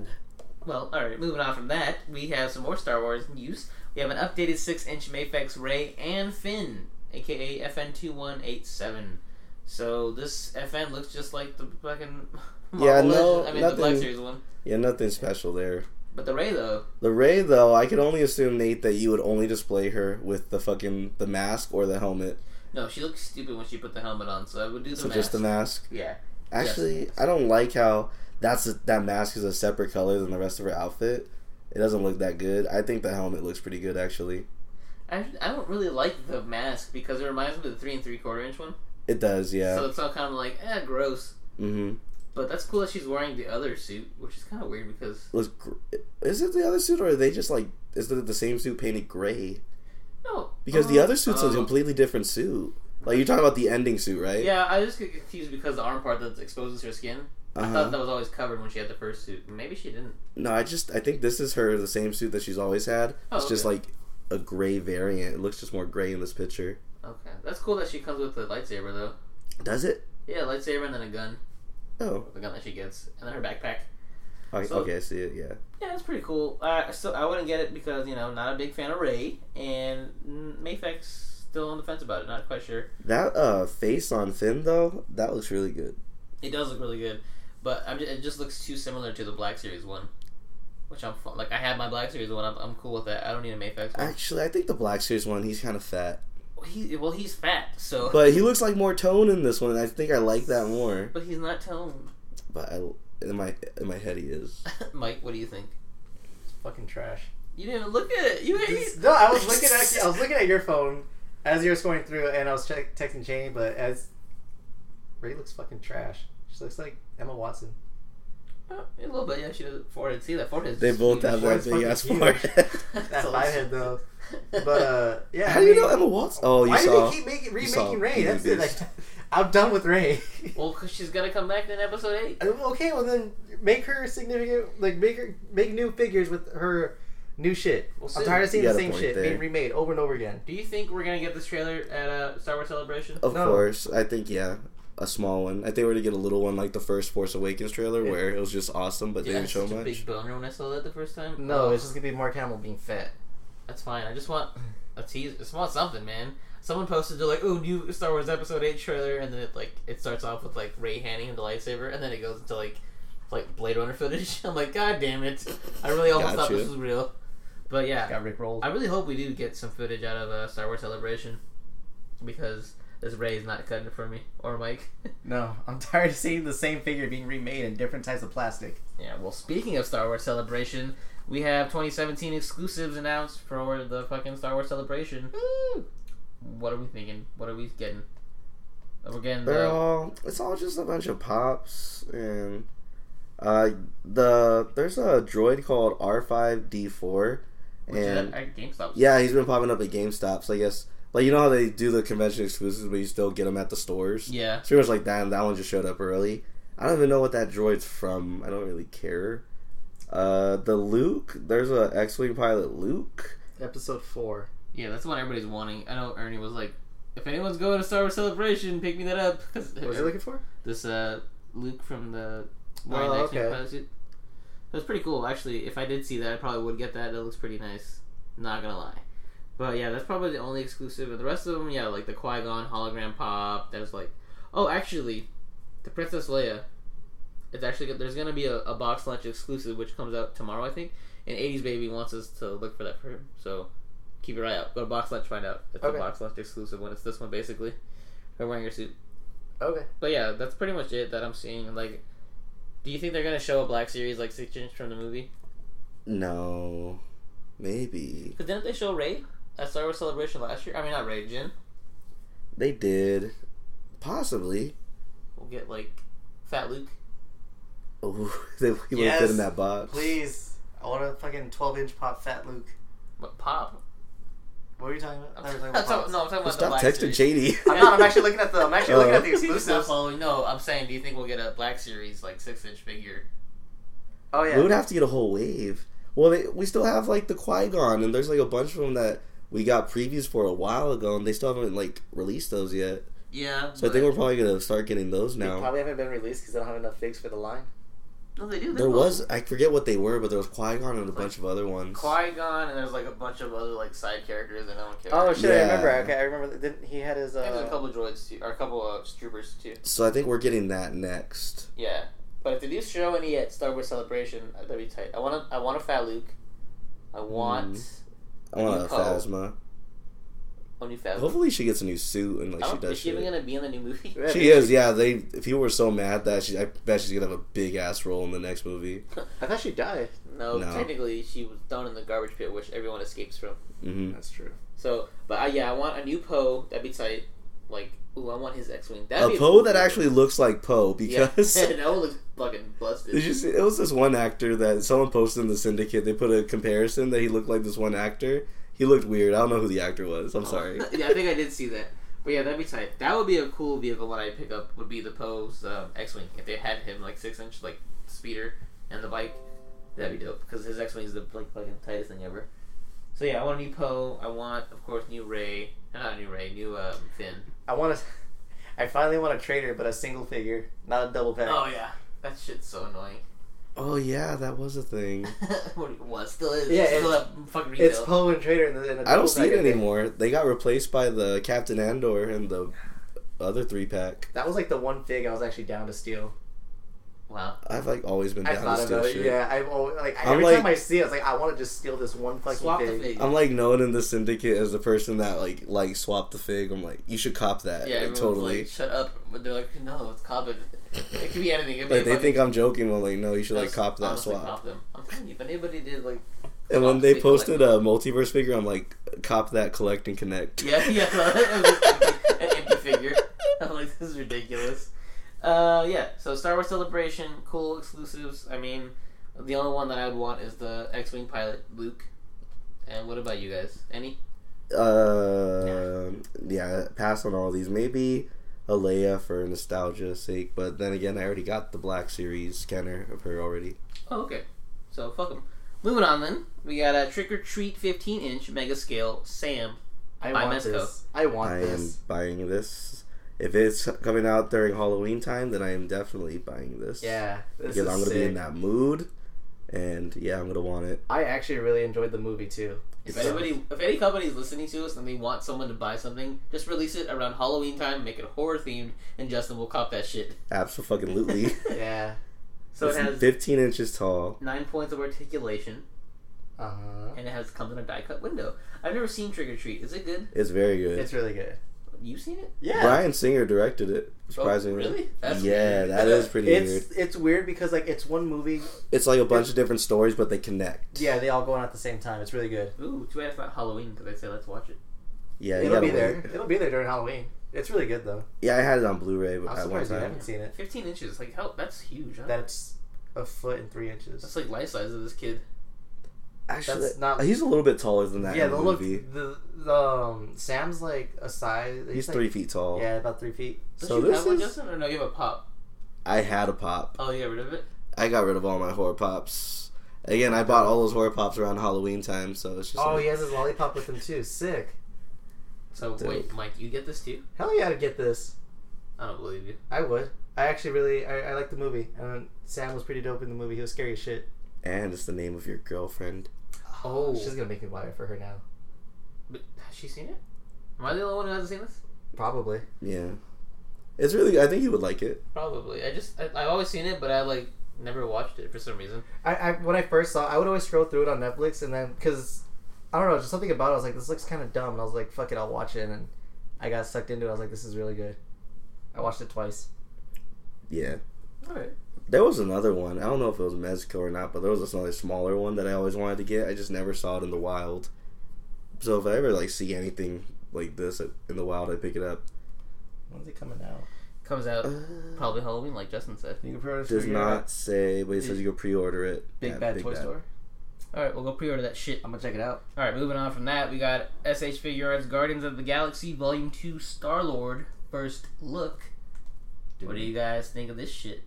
Well, alright, moving on from that, we have some more Star Wars news. We have an updated 6 inch Mafex Rey and Finn, aka FN2187. So this FN looks just like the fucking. Yeah, no, I mean, the Black nothing- Series one. Yeah, nothing special there. But the Rey, though, The Rey though, I could only assume Nate that you would only display her with the fucking the mask or the helmet. no, she looks stupid when she put the helmet on, so I would do the So mask. just the mask. Yeah. Actually, I don't like how that's a, that mask is a separate color than the rest of her outfit. It doesn't look that good. I think the helmet looks pretty good actually. I, I don't really like the mask because it reminds me of the 3 and 3 quarter inch one. It does, yeah. So it's all kind of like, eh, gross. mm-hmm. But that's cool that she's wearing the other suit, which is kind of weird because gr- Is it the other suit, or are they just like is it the same suit painted gray? No, Because the other suit's a Oh. completely different suit. Like you're talking about the ending suit, right? yeah, I just get confused because the arm part that exposes her skin. I Uh-huh. thought that was always covered when she had the first suit. Maybe she didn't. No, I just I think this is her the same suit that she's always had. Oh, it's just like a gray variant. It looks just more gray in this picture. Okay, that's cool that she comes with a lightsaber though. Does it? Yeah, lightsaber and then a gun. Oh, The gun that she gets, and then her backpack. I, So- okay, I see it. Yeah. Yeah, it's pretty cool. Uh, I still, I wouldn't get it because you know, not a big fan of Rey, and Mafex's still on the fence about it. Not quite sure. That uh face on Finn though, that looks really good. It does look really good, but I'm just, it just looks too similar to the Black Series one, which I'm fu- like. I had my Black Series one. I'm, I'm cool with that. I don't need a Mafex one. Actually, I think the Black Series one, he's kind of fat, Well, he well, he's fat, so but he looks like more tone in this one. and I think I like that more. but he's not tone. But I, in my in my head, he is. Mike, what do you think? It's fucking trash. You didn't even look at it. You, you No, I was looking at I was looking at your phone as you were scrolling through, and I was check, texting Cheney, but as Rey looks fucking trash. She looks like Emma Watson. Uh, a little bit. Yeah, she does forehead. See that forehead? They both have that Forehead's big ass fucking forehead. That five head though. But uh, yeah. How I do you know Emma Watson? Oh, you Why saw. do they keep making, remaking Rey? That's it. Like, I'm done with Rey. well, because she's gonna come back in episode eight. okay, well then make her significant. Like make her make new figures with her new shit. We'll I'm tired of seeing the same shit there. being remade over and over again. Do you think we're gonna get this trailer at uh, Star Wars Celebration? Of No. course, I think yeah, a small one. I think we're gonna get a little one like the first Force Awakens trailer, Yeah. where it was just awesome, but Yeah, they didn't show such a much. big boner when I saw that the first time. No, Oh, it's just gonna be Mark Hamill being fat. that's fine. I just want a tease. I just want something, man. Someone posted they're like, "Oh, new Star Wars Episode Eight trailer," and then it like it starts off with like Rey handing him the lightsaber, and then it goes into like like Blade Runner footage. I'm like, God damn it! I really almost thought this was real. But yeah, Got Rickrolled. I really hope we do get some footage out of uh, Star Wars Celebration because this Rey is not cutting it for me or Mike. No, I'm tired of seeing the same figure being remade in different types of plastic. Yeah, well, speaking of Star Wars Celebration, we have 2017 exclusives announced for the fucking Star Wars Celebration. What are we thinking? What are we getting? Uh, We're getting They're the. all. It's all just a bunch of pops and. Uh, the there's a droid called R five D four, which and at, at GameStop. yeah, he's been popping up at GameStops. I guess like you know how they do the convention exclusives, but you still get them at the stores. Yeah. It's pretty much like that. And that one just showed up early. I don't even know what that droid's from. I don't really care. Uh, the Luke. There's a X-wing pilot Luke. Episode four. Yeah, that's what everybody's wanting. I know Ernie was like, if anyone's going to Star Wars Celebration, pick me that up. 'Cause What was you looking for? this uh, Luke from the Oh, X-Wing okay. pilot suit. That's pretty cool. Actually, if I did see that, I probably would get that. It looks pretty nice. Not gonna lie. But yeah, that's probably the only exclusive. And the rest of them, yeah, like the Qui Gon hologram pop. There's like, oh, actually, the Princess Leia. It's actually there's gonna be a, a box lunch exclusive which comes out tomorrow, I think. And 80s Baby wants us to look for that for him. So keep your eye out. Go to box lunch, find out. It's Okay. a box lunch exclusive when it's this one, basically. Her wearing her suit. Okay. But yeah, that's pretty much it that I'm seeing. Like, do you think they're gonna show a Black Series like six inch from the movie? No, maybe Because didn't they show Rey at Star Wars Celebration last year? I mean, not Rey, Jyn. they did. Possibly. We'll get like Fat Luke. Oh, they, he would Yes, fit in that box. Please. I want a fucking 12 inch pop fat Luke. But Pop. What are you talking about? I'm, I thought you were I'm talking talking, about no, I'm talking about the Stop Black texting Series. Shady. I'm not. I'm actually looking at the. I'm actually looking at the Stop exclusives. following. No, I'm saying, do you think we'll get a Black Series like six inch figure? Oh yeah. We would have to get a whole wave. Well, they, we still have like the Qui Gon, and there's like a bunch of them that we got previews for a while ago, and they still haven't like released those yet. Yeah. So I think we're probably gonna start getting those They now. probably haven't been released because they don't have enough figs for the line. no, they do. There was I forget what they were, but there was Qui Gon and a bunch of other ones. Qui Gon, and there's like a bunch of other like side characters that no one cares. Oh shit! I remember. Okay, I remember. that- Didn't he had his? And there's a Uh, couple of droids too, or a couple of troopers too. So I think we're getting that next. Yeah, but if they do show any at Star Wars Celebration, uh, that'd be tight. I want a, I want a Fat Luke. I want I want a New Phasma. a new Fat Luke. Hopefully she gets a new suit and like she don't, does is she even gonna be in the new movie? She is, yeah. They people were so mad that she, I bet she's gonna have a big ass role in the next movie. I thought she died. No, No. technically she was thrown in the garbage pit, which everyone escapes from. hmm That's true. So, but uh, yeah, I want a new Poe. That'd be tight. like, ooh, I want his X-wing. That'd A Poe cool that figure. actually looks like Poe Yeah, because that one looks fucking busted. Did you see? It was this one actor that someone posted in the syndicate. They put a comparison that he looked like this one actor. He looked weird. I don't know who the actor was. I'm sorry. yeah, I think I did see that. But yeah, that'd be tight. That would be a cool vehicle when I'd pick up. Would be the Poe's um, X-wing if they had him like six inch like speeder and the bike. That'd be dope because his X-wing is the like fucking tightest thing ever. So yeah, I want a new Poe. I want, of course, new Rey. Not a new Rey, new um, Finn. I want to. I finally want a trader, but a single figure, not a double pack. Oh yeah, that shit's so annoying. Oh yeah, that was a thing. what it was still is. Yeah, still it's- at fucking retail. It's Poe and Trader in the. In a I don't see it I think. anymore. They got replaced by the Captain Andor and the other three pack. That was like the one fig I was actually down to steal. Wow. I've like always been I down thought to steal about it. shit. Yeah, I've always, like I'm every like- time I see it, I was like, I want to just steal this one fucking Swap the fig. fig. I'm like known in the syndicate as the person that like like swapped the fig. I'm like, you should cop that. Yeah, Like, everyone's totally. Like, Shut up. But they're like, no, it's cop It It could be anything. It could be Like they think I'm joking. I'm like, no, you should like cop that honestly swap. Cop them. I'm telling you, if anybody did like, And when they posted collector. a multiverse figure, I'm like, cop that, collect and connect. yeah, yeah, it was empty, an empty figure. I'm like, this is ridiculous. Uh, yeah. So Star Wars Celebration, cool exclusives. I mean, the only one that I would want is the X-wing pilot Luke. And what about you guys? Any? Uh, yeah, pass on all these. Maybe a Leia for nostalgia's sake, but then again, I already got the Black Series Kenner of her already. Oh, okay. So fuck them. Moving on then, we got a Trick or Treat 15 inch mega scale Sam. I By want Mezco. this. I want I am buying this. If it's coming out during Halloween time, then I am definitely buying this. Yeah, this because is I'm gonna be in that mood, and yeah, I'm gonna want it. I actually really enjoyed the movie too. If So- anybody, if any company is listening to us and they want someone to buy something, just release it around Halloween time, make it horror themed, and Justin will cop that shit. Absolutely. Yeah. So it has 15 inches tall. nine points of articulation, Uh huh. and it has comes in a die cut window. I've never seen Trick or Treat. Is it good? It's very good. It's really good. You seen it? Yeah. Bryan Singer directed it. Oh, surprisingly, Oh, really? That's yeah, weird. that is pretty weird. It's it's weird because like it's one movie. It's like a bunch of different stories, but they connect. Yeah, they all go on at the same time. It's really good. Ooh, too bad it's not Halloween because I say let's watch it. yeah, It'll be there. wait. It'll be there during Halloween. It's really good though. Yeah, I had it on Blu-ray I'm at one surprised you haven't seen it. 15 inches, like how? That's huge. Huh? That's a foot and three inches. That's like life size of this kid. Actually, That's not- he's a little bit taller than that yeah, in the the look. movie. The, the um, Sam's like a size. He's like- three feet tall. Yeah, about three feet. Don't So you this have one, is- Justin, or no? You have a pop. I had a pop. Oh, you got rid of it. I got rid of all my horror pops. Again, I bought all those horror pops around Halloween time, so it's just. Oh, like, he has his lollipop with him too. Sick. So Dope. wait, Mike, you get this too? Hell yeah, to get this. I don't believe you. I would. I actually really, I, I like the movie, and Sam was pretty dope in the movie. He was scary as shit. And it's the name of your girlfriend. Oh, she's gonna make me buy it for her now. But has she seen it? Am I the only one who hasn't seen this? Probably. Yeah, it's really. I think you would like it. Probably. I just I, I've always seen it, but I like never watched it for some reason. I, I when I first saw, it, I would always scroll through it on Netflix, and then because I don't know, just something about it. I was like, this looks kind of dumb, and I was like, fuck it, I'll watch it, and I got sucked into it. I was like, this is really good. I watched it twice. Yeah. All right. There was another one. I don't know if it was Mezco or not, but there was this another smaller one that I always wanted to get. I just never saw it in the wild. So if I ever like see anything like this in the wild, I pick it up. When's it coming out? Comes out Uh, probably Halloween, like Justin said. You can pre-order does for your not say, but it says you can pre-order it. Big at Bad Toy Store. All right, we'll go pre-order that shit. I'm gonna check it out. All right, moving on from that, we got SH Figuarts Guardians of the Galaxy Volume Two Star Lord First Look. What do you guys think of this shit?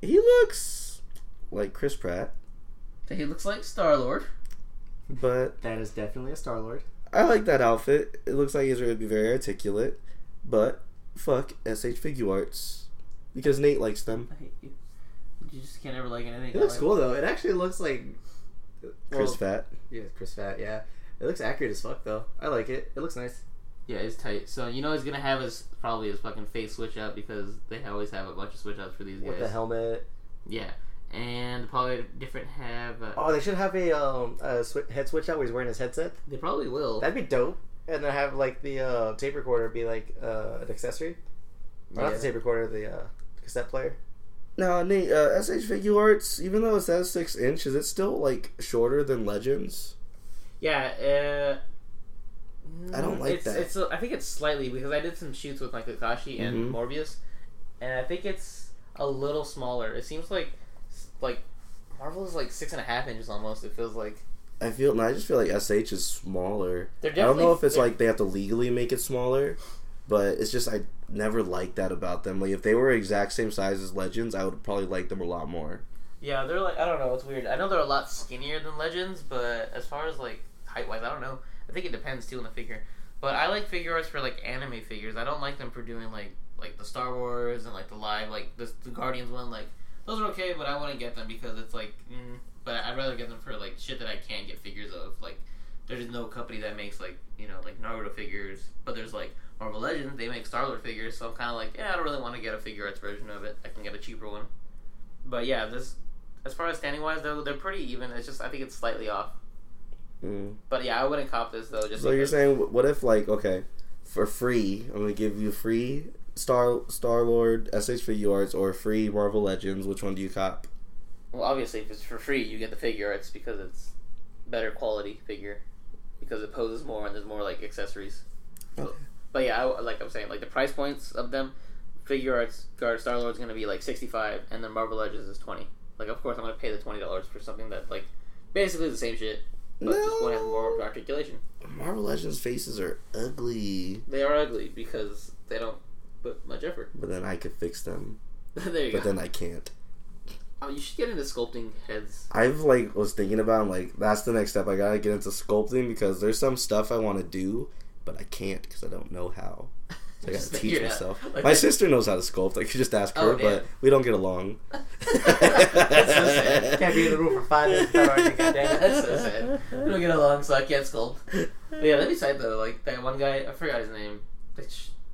He looks like Chris Pratt, he looks like Star Lord. but That is definitely a Star Lord. I like that outfit. It looks like he's going to be very articulate, but fuck SH Figuarts because Nate likes them. I hate you. You just can't ever like anything. It looks like- cool though. It actually looks like Chris well, Fat. Yeah, Chris Fat. Yeah, it looks accurate as fuck though. I like it. It looks nice. Yeah, it's tight. So you know he's gonna have his probably his fucking face switch up because they always have a bunch of switch ups for these guys. With the helmet. Yeah, and probably different have. Uh, Oh, they should have a um a swi head switch out where he's wearing his headset. They probably will. That'd be dope. And then have like the uh, tape recorder be like uh, an accessory. Or not the tape recorder, the uh, cassette player. Now, Nate, uh, SH Figuarts, even though it says six inch, is it still like shorter than Legends? Yeah, uh, I don't like it's, that. It's I think it's slightly because I did some shoots with like Kakashi and Mhm. Morbius, and I think it's a little smaller. It seems like like Marvel is like six and a half inches almost. It feels like I feel. No, I just feel like SH is smaller. they're I don't know if it's like they have to legally make it smaller, but it's just I never liked that about them. Like if they were exact same size as Legends, I would probably like them a lot more. yeah they're like I don't know. It's weird. I know they're a lot skinnier than Legends, but as far as like height wise, I don't know. I think it depends too on the figure. But I like figuarts for like anime figures. I don't like them for doing like like the Star Wars and like the live like the, the Guardians one. Like those are okay, but I wouldn't get them because it's like. Mm, but I'd rather get them for like shit that I can't get figures of. Like there's no company that makes like you know like Naruto figures, but there's like Marvel Legends. They make Star Lord figures, so I'm kind of like yeah, I don't really want to get a figuarts version of it. I can get a cheaper one. But yeah, this as far as standing wise though, they're pretty even. It's just I think it's slightly off. Mm. But yeah, I wouldn't cop this though. Just So you're saying, what if like okay, for free, I'm gonna give you free Star Star Lord SH figuarts or free Marvel Legends. Which one do you cop? Well, obviously, if it's for free, you get the figuarts because it's better quality figure because it poses more and there's more like accessories. So- Okay. but yeah, I, like I'm saying, like the price points of them, figuarts, Guard Star Lord's gonna be like 65, and then Marvel Legends is 20. Like, of course, I'm gonna pay the twenty dollars for something that like basically the same shit, but just one has more articulation. Marvel Legends faces are ugly, They are ugly because they don't put much effort. but then I could fix them, there you but go. then I can't. Oh, you should get into sculpting heads. I've like was thinking about I'm like that's the next step. I gotta get into sculpting because there's some stuff I want to do, but I can't because I don't know how. So I gotta teach it myself. Like My that- sister knows how to sculpt. I could just ask her, Oh, but we don't get along. That's so sad. Can't be in the room for five minutes without already. That's so sad. We don't get along, so I can't sculpt. But yeah, that'd be sad though. Like that one guy, I forgot his name. The,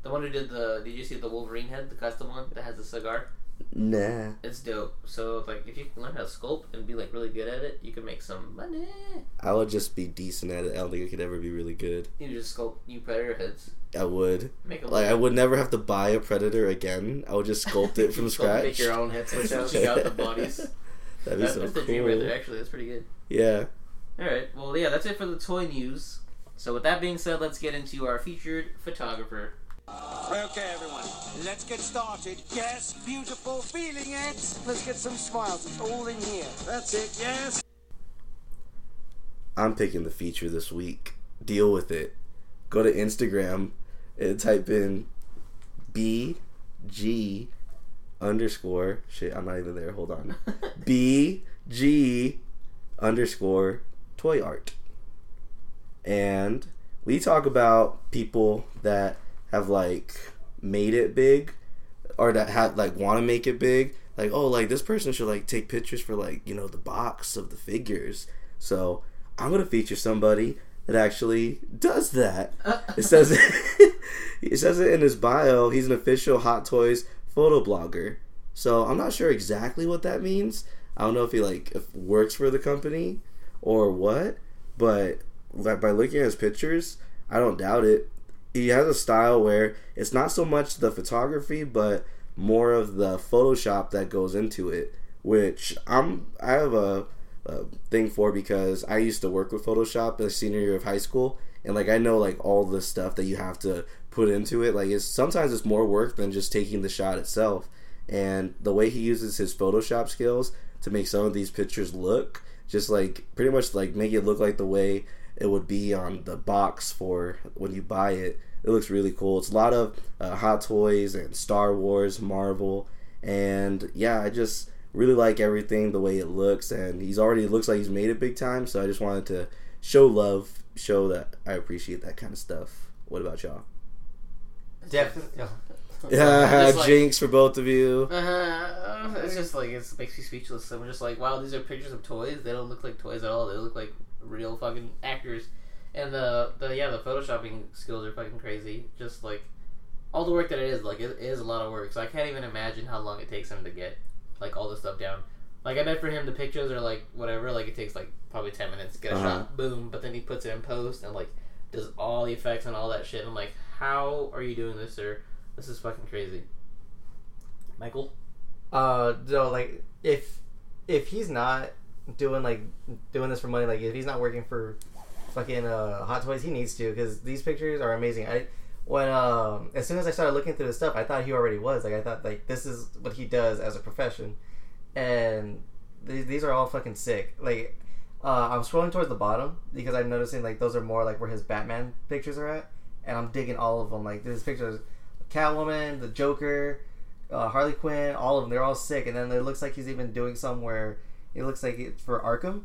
the one who did the. Did you see the Wolverine head, the custom one that has the cigar? Nah. It's dope. So like, if you can learn how to sculpt and be like really good at it, you can make some money. I would just be decent at it. I don't think I could ever be really good. You just sculpt new predator heads. I would. Make them Like I would never have to buy a predator again. I would just sculpt it from scratch. Make your own head switch out. Out the bodies. That'd be That- so that's the dream right there. Actually, that's pretty good. Yeah. All right. Well, yeah, that's it for the toy news. So with that being said, let's get into our featured photographer. Okay, everyone, let's get started. Yes, beautiful feeling it. Let's get some smiles. It's all in here. That's it, yes. I'm picking the feature this week. Deal with it. Go to Instagram and type in B G underscore shit. I'm not even there. Hold on. B G underscore toy art. And we talk about people that have like made it big or that have like want to make it big. Like, oh, like this person should like take pictures for like, you know, the box of the figures. So I'm gonna feature somebody that actually does that. It says it says it in his bio. He's an official Hot Toys photo blogger. So I'm not sure exactly what that means. I don't know if he like if works for the company or what, but by looking at his pictures, I don't doubt it. He has a style where it's not so much the photography, but more of the Photoshop that goes into it, which I'm I have a, a thing for because I used to work with Photoshop the senior year of high school, and like I know like all the stuff that you have to put into it. Like it's sometimes it's more work than just taking the shot itself. And the way he uses his Photoshop skills to make some of these pictures look just like pretty much like make it look like the way it would be on the box for when you buy it. It looks really cool. It's a lot of uh, Hot Toys and Star Wars, Marvel, and yeah, I just really like everything the way it looks. And he's already looks like he's made it big time. So I just wanted to show love, show that I appreciate that kind of stuff. What about y'all? Definitely. Yeah, like- jinx for both of you. Uh, it's just like it makes me speechless. I'm just like, wow, these are pictures of toys. They don't look like toys at all. They look like real fucking actors. And the the yeah, the photoshopping skills are fucking crazy. Just like all the work that it is, like it is a lot of work. So I can't even imagine how long it takes him to get like all this stuff down. Like I bet for him the pictures are like whatever. Like it takes like probably ten minutes to get a Uh-huh. shot, boom. But then he puts it in post and like does all the effects and all that shit. I'm like, how are you doing this, sir? This is fucking crazy. Michael. Uh, so like if if he's not doing like doing this for money, like if he's not working for fucking uh, Hot Toys, he needs to because these pictures are amazing. I when um as soon as I started looking through the stuff, I thought he already was like I thought like this is what he does as a profession, and these these are all fucking sick. Like uh, I'm scrolling towards the bottom because I'm noticing like those are more like where his Batman pictures are at, and I'm digging all of them. Like there's pictures, Catwoman, the Joker, uh, Harley Quinn, all of them. They're all sick, and then it looks like he's even doing some where it looks like it's for Arkham.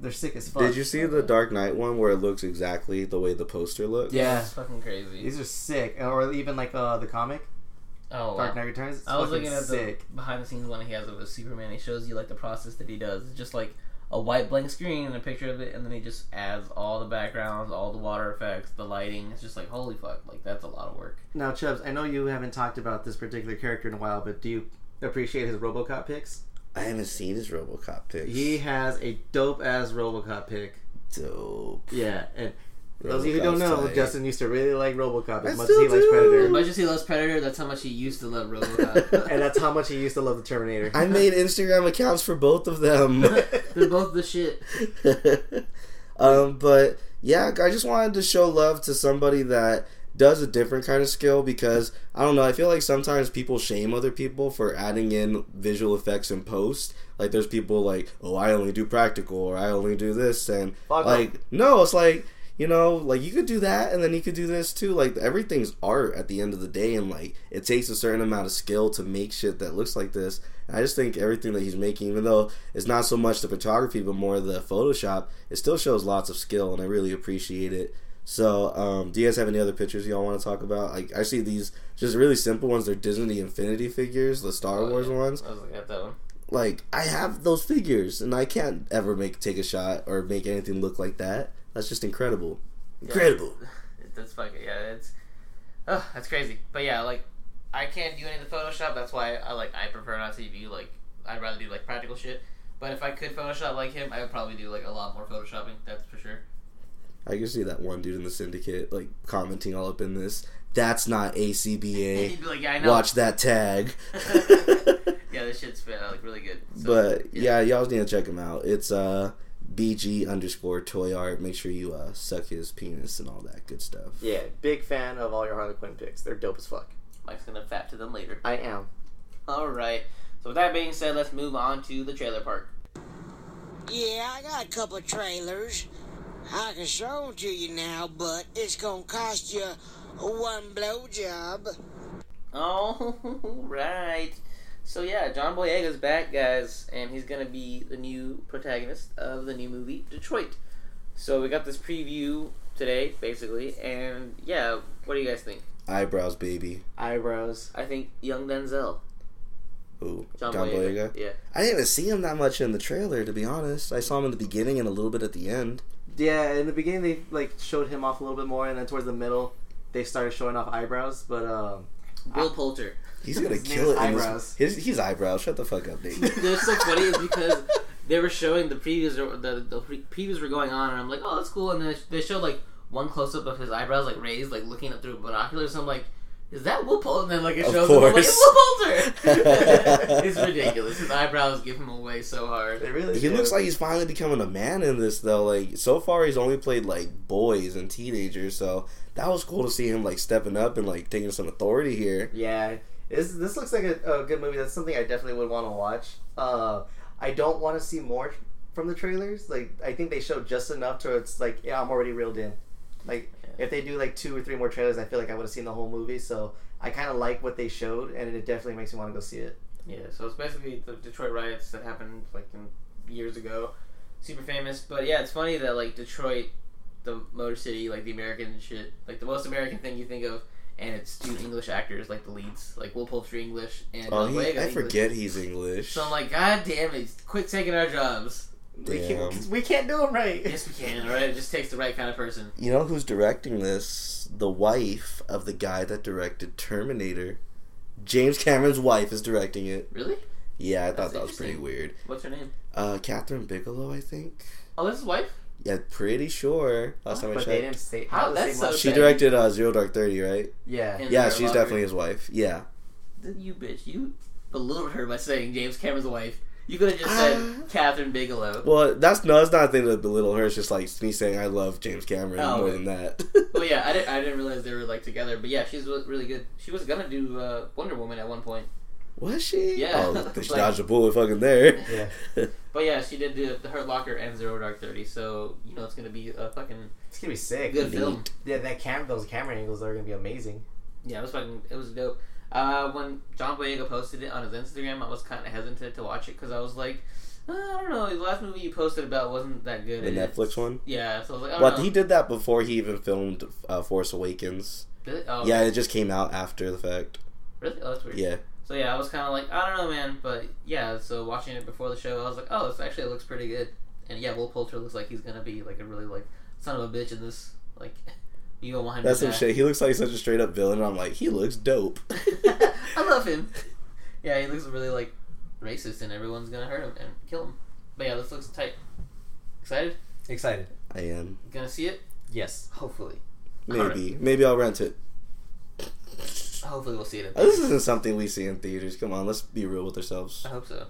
They're sick as fuck. Did you see the Dark Knight one where it looks exactly the way the poster looks? Yeah. It's fucking crazy. These are sick, or even like uh, the comic Oh, Dark. Knight Returns. It's I was looking at sick. the behind the scenes one he has of Superman. He shows you like the process that he does. It's just like a white blank screen and a picture of it, and then he just adds all the backgrounds, all the water effects, the lighting. It's just like holy fuck, like that's a lot of work. Now, Chubbs, I know you haven't talked about this particular character in a while, but do you appreciate his RoboCop pics? I haven't seen his RoboCop pics. He has a dope ass RoboCop pic. dope. Yeah, and those of you who don't know, tight. Justin used to really like RoboCop I as much as still he likes Predator. As much as he loves Predator, that's how much he used to love RoboCop. and that's how much he used to love the Terminator. I made Instagram accounts for both of them. They're both the shit. um, but yeah, I just wanted to show love to somebody that does a different kind of skill because I don't know. I feel like sometimes people shame other people for adding in visual effects in post. Like there's people like, oh, I only do practical or I only do this, and Fuck like no, it's like you know, like you could do that and then you could do this too. Like everything's art at the end of the day, and like it takes a certain amount of skill to make shit that looks like this. And I just think everything that he's making, even though it's not so much the photography but more the Photoshop, it still shows lots of skill, and I really appreciate it. So, um, do you guys have any other pictures y'all want to talk about? Like, I see these just really simple ones. They're Disney Infinity figures, the Star Oh, Wars yeah. ones. I was looking at that one. Like, I have those figures, and I can't ever make take a shot or make anything look like that. That's just incredible. Incredible. That's fucking yeah. It's oh, that's crazy. But yeah, like I can't do any of the Photoshop. That's why I like I prefer not to do like I'd rather do like practical shit. But if I could Photoshop like him, I would probably do like a lot more photoshopping. That's for sure. I can see that one dude in the syndicate like commenting all up in this. That's not ACBA. He'd be like, yeah, I know. Watch that tag. yeah, this shit's uh, like really good. So, but yeah, y'all need to check him out. It's uh BG underscore toy art. Make sure you uh suck his penis and all that good stuff. yeah, big fan of all your Harley Quinn pics. They're dope as fuck. Mike's gonna fat to them later. I am. All right. So with that being said, let's move on to the trailer park. Yeah, I got a couple of trailers. I can show them to you now, but it's gonna cost you one blowjob. All right. So yeah, John Boyega's back, guys, and he's gonna be the new protagonist of the new movie Detroit. So we got this preview today, basically, and yeah, what do you guys think? Eyebrows, baby. Eyebrows. I think young Denzel, Ooh, John, John Boyega. Boyega. Yeah, I didn't even see him that much in the trailer, to be honest. I saw him in the beginning and a little bit at the end. Yeah, in the beginning they like showed him off a little bit more, and then towards the middle they started showing off eyebrows. But um, Will Poulter. He's gonna His kill is it. in this- Eyebrows. His, eyebrows. Shut the fuck up, Nate. It's so funny is because they were showing the previews, the the pre- previews were going on, and I'm like, oh, that's cool. And then they showed like one close up of his eyebrows like raised, like looking up through binoculars. I'm like, is that Will Poulter? And then like it shows him, I'm like, course. it's Will Poulter. it's ridiculous. His eyebrows give him away so hard. they really he do. looks like he's finally becoming a man in this, though. Like so far, he's only played like boys and teenagers. So that was cool to see him like stepping up and like taking some authority here. Yeah, this, this looks like a, a good movie. That's something I definitely would want to watch. Uh, I don't want to see more from the trailers. Like, I think they showed just enough to it's like, yeah, I'm already reeled in. Like, if they do like two or three more trailers, I feel like I would have seen the whole movie. So I kind of like what they showed, and it definitely makes me want to go see it. Yeah, so it's basically the Detroit riots that happened like in years ago. Super famous, but yeah, it's funny that like Detroit, the Motor City, like the American shit, like the most American thing you think of, and it's two English actors like the leads, like Will Poulter English and Oh, John he, I English. forget he's English. So I'm like, God damn it! Quit taking our jobs. We can't, we can't do them right. Yes, we can. All right, it just takes the right kind of person. You know who's directing this? The wife of the guy that directed Terminator. James Cameron's wife is directing it. Really? Yeah, I thought that was pretty weird. What's her name? Uh, Kathryn Bigelow, I think. Oh, this is wife. Yeah, pretty sure. Last time I But they checked. didn't say How- that's so. She directed uh, Zero Dark Thirty, right? Yeah. And Yeah, she's definitely his wife. Yeah. You bitch, you belittled her by saying James Cameron's wife. You could have just said Kathryn Bigelow. Well, that's no, that's not a thing to belittle her. It's just like me saying I love James Cameron Oh, more okay. than that. Well, yeah, I didn't, I didn't realize they were like together, but yeah, she's re- really good. She was gonna do uh, Wonder Woman at one point, Was she? Yeah. Oh, they Like- dodged a bullet fucking there. Yeah. but yeah, she did do the Hurt Locker and Zero Dark Thirty, so you know it's gonna be a fucking It's gonna be sick. good film. Yeah, that cam those camera angles are gonna be amazing. Yeah, it was fucking. It was dope. Uh, when John Boyega posted it on his Instagram, I was kind of hesitant to watch it because I was like, uh, I don't know. The last movie you posted about wasn't that good. The it's- Netflix one. Yeah, so I was like, I don't Well, know. he did that before he even filmed uh, Force Awakens. Did it? Oh, Yeah, it just came out after the fact. Really? Oh, that's weird. Yeah. So yeah, I was kind of like, I don't know, man, but yeah. So watching it before the show, I was like, oh, this actually looks pretty good. And yeah, Will Poulter looks like he's gonna be like a really like son of a bitch in this. Like, you don't want him. That's to some die. shit. He looks like such a straight up villain. and I'm like, he looks dope. I love him. Yeah, he looks really like racist, and everyone's gonna hurt him and kill him. But yeah, this looks tight. Excited? Excited. I am. Gonna see it? Yes. Hopefully. Maybe. Maybe I'll rent it. Hopefully, we'll see it. Oh, this isn't something we see in theaters. Come on, let's be real with ourselves. I hope so.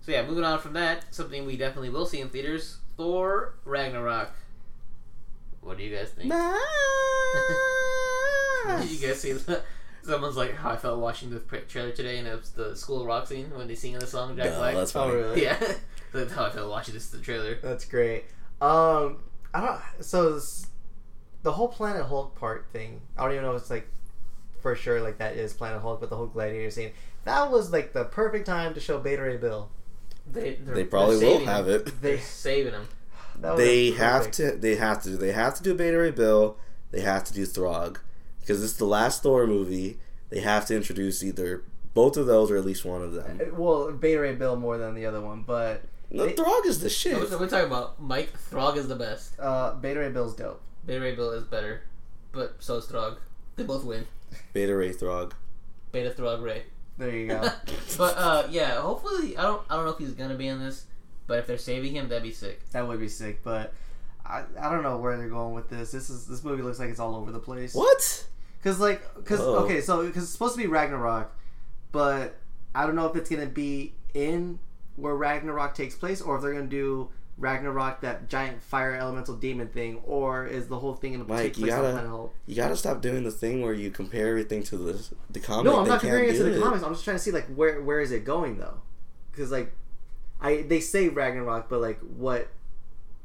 So yeah, moving on from that, something we definitely will see in theaters: Thor Ragnarok. What do you guys think? Did you guys see that? Someone's like, how I felt watching the pre- trailer today, and it was the School Rock scene when they sing the song Jack No, Black. that's Oh really? yeah, that's how I felt watching this the trailer. That's great. Um, I don't. So this, the whole Planet Hulk part thing. I don't even know if it's like for sure like that is Planet Hulk, but the whole gladiator scene. That was like the perfect time to show Beta Ray Bill. They they're- probably will have him. it. They're saving him. That was They have perfect. to. They have to. They have to do Beta Ray Bill. They have to do Throg because it's the last Thor movie. They have to introduce either both of those or at least one of them. Uh, Well, Beta Ray Bill more than the other one, but No, they- Throg is the shit. So we're talking about Mike Throg is the best. uh, Beta Ray Bill's dope. Beta Ray Bill is better, but so is Throg. They both win. Beta Ray Throg. Beta Throg Ray. There you go. but uh, yeah, hopefully I don't I don't know if he's gonna be in this, but if they're saving him, that'd be sick. that would be sick, but I, I don't know where they're going with this. This is this movie looks like it's all over the place. What? Cause like, cause oh. okay, so because it's supposed to be Ragnarok, but I don't know if it's gonna be in where Ragnarok takes place, or if they're gonna do Ragnarok, that giant fire elemental demon thing, or is the whole thing gonna Mike, take you place on gotta- Planet Hulk? You gotta stop doing the thing where you compare everything to the the comic. No, I'm They not comparing it to do the comics. I'm just trying to see like where where is it going though? Because like, I they say Ragnarok, but like what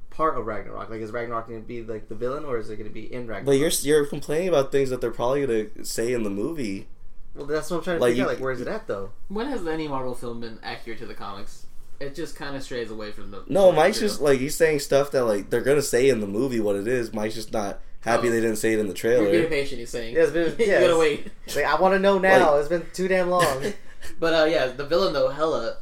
part of Ragnarok? Like, is Ragnarok gonna be like the villain, or is it gonna be in Ragnarok? But you're you're complaining about things that they're probably gonna say in the movie. well, that's what I'm trying to Like, figure out. Like, where is it at though? When has any Marvel film been accurate to the comics? It just kind of strays away from the. No, Mike's just like he's saying stuff that like they're gonna say in the movie what it is. Mike's just not happy Oh. they didn't say it in the trailer. You're being patient. He's saying. Yeah, it's been- you yeah, gotta wait. Like, I want to know now. Like- it's been too damn long. But uh, yeah, the villain though, Hela,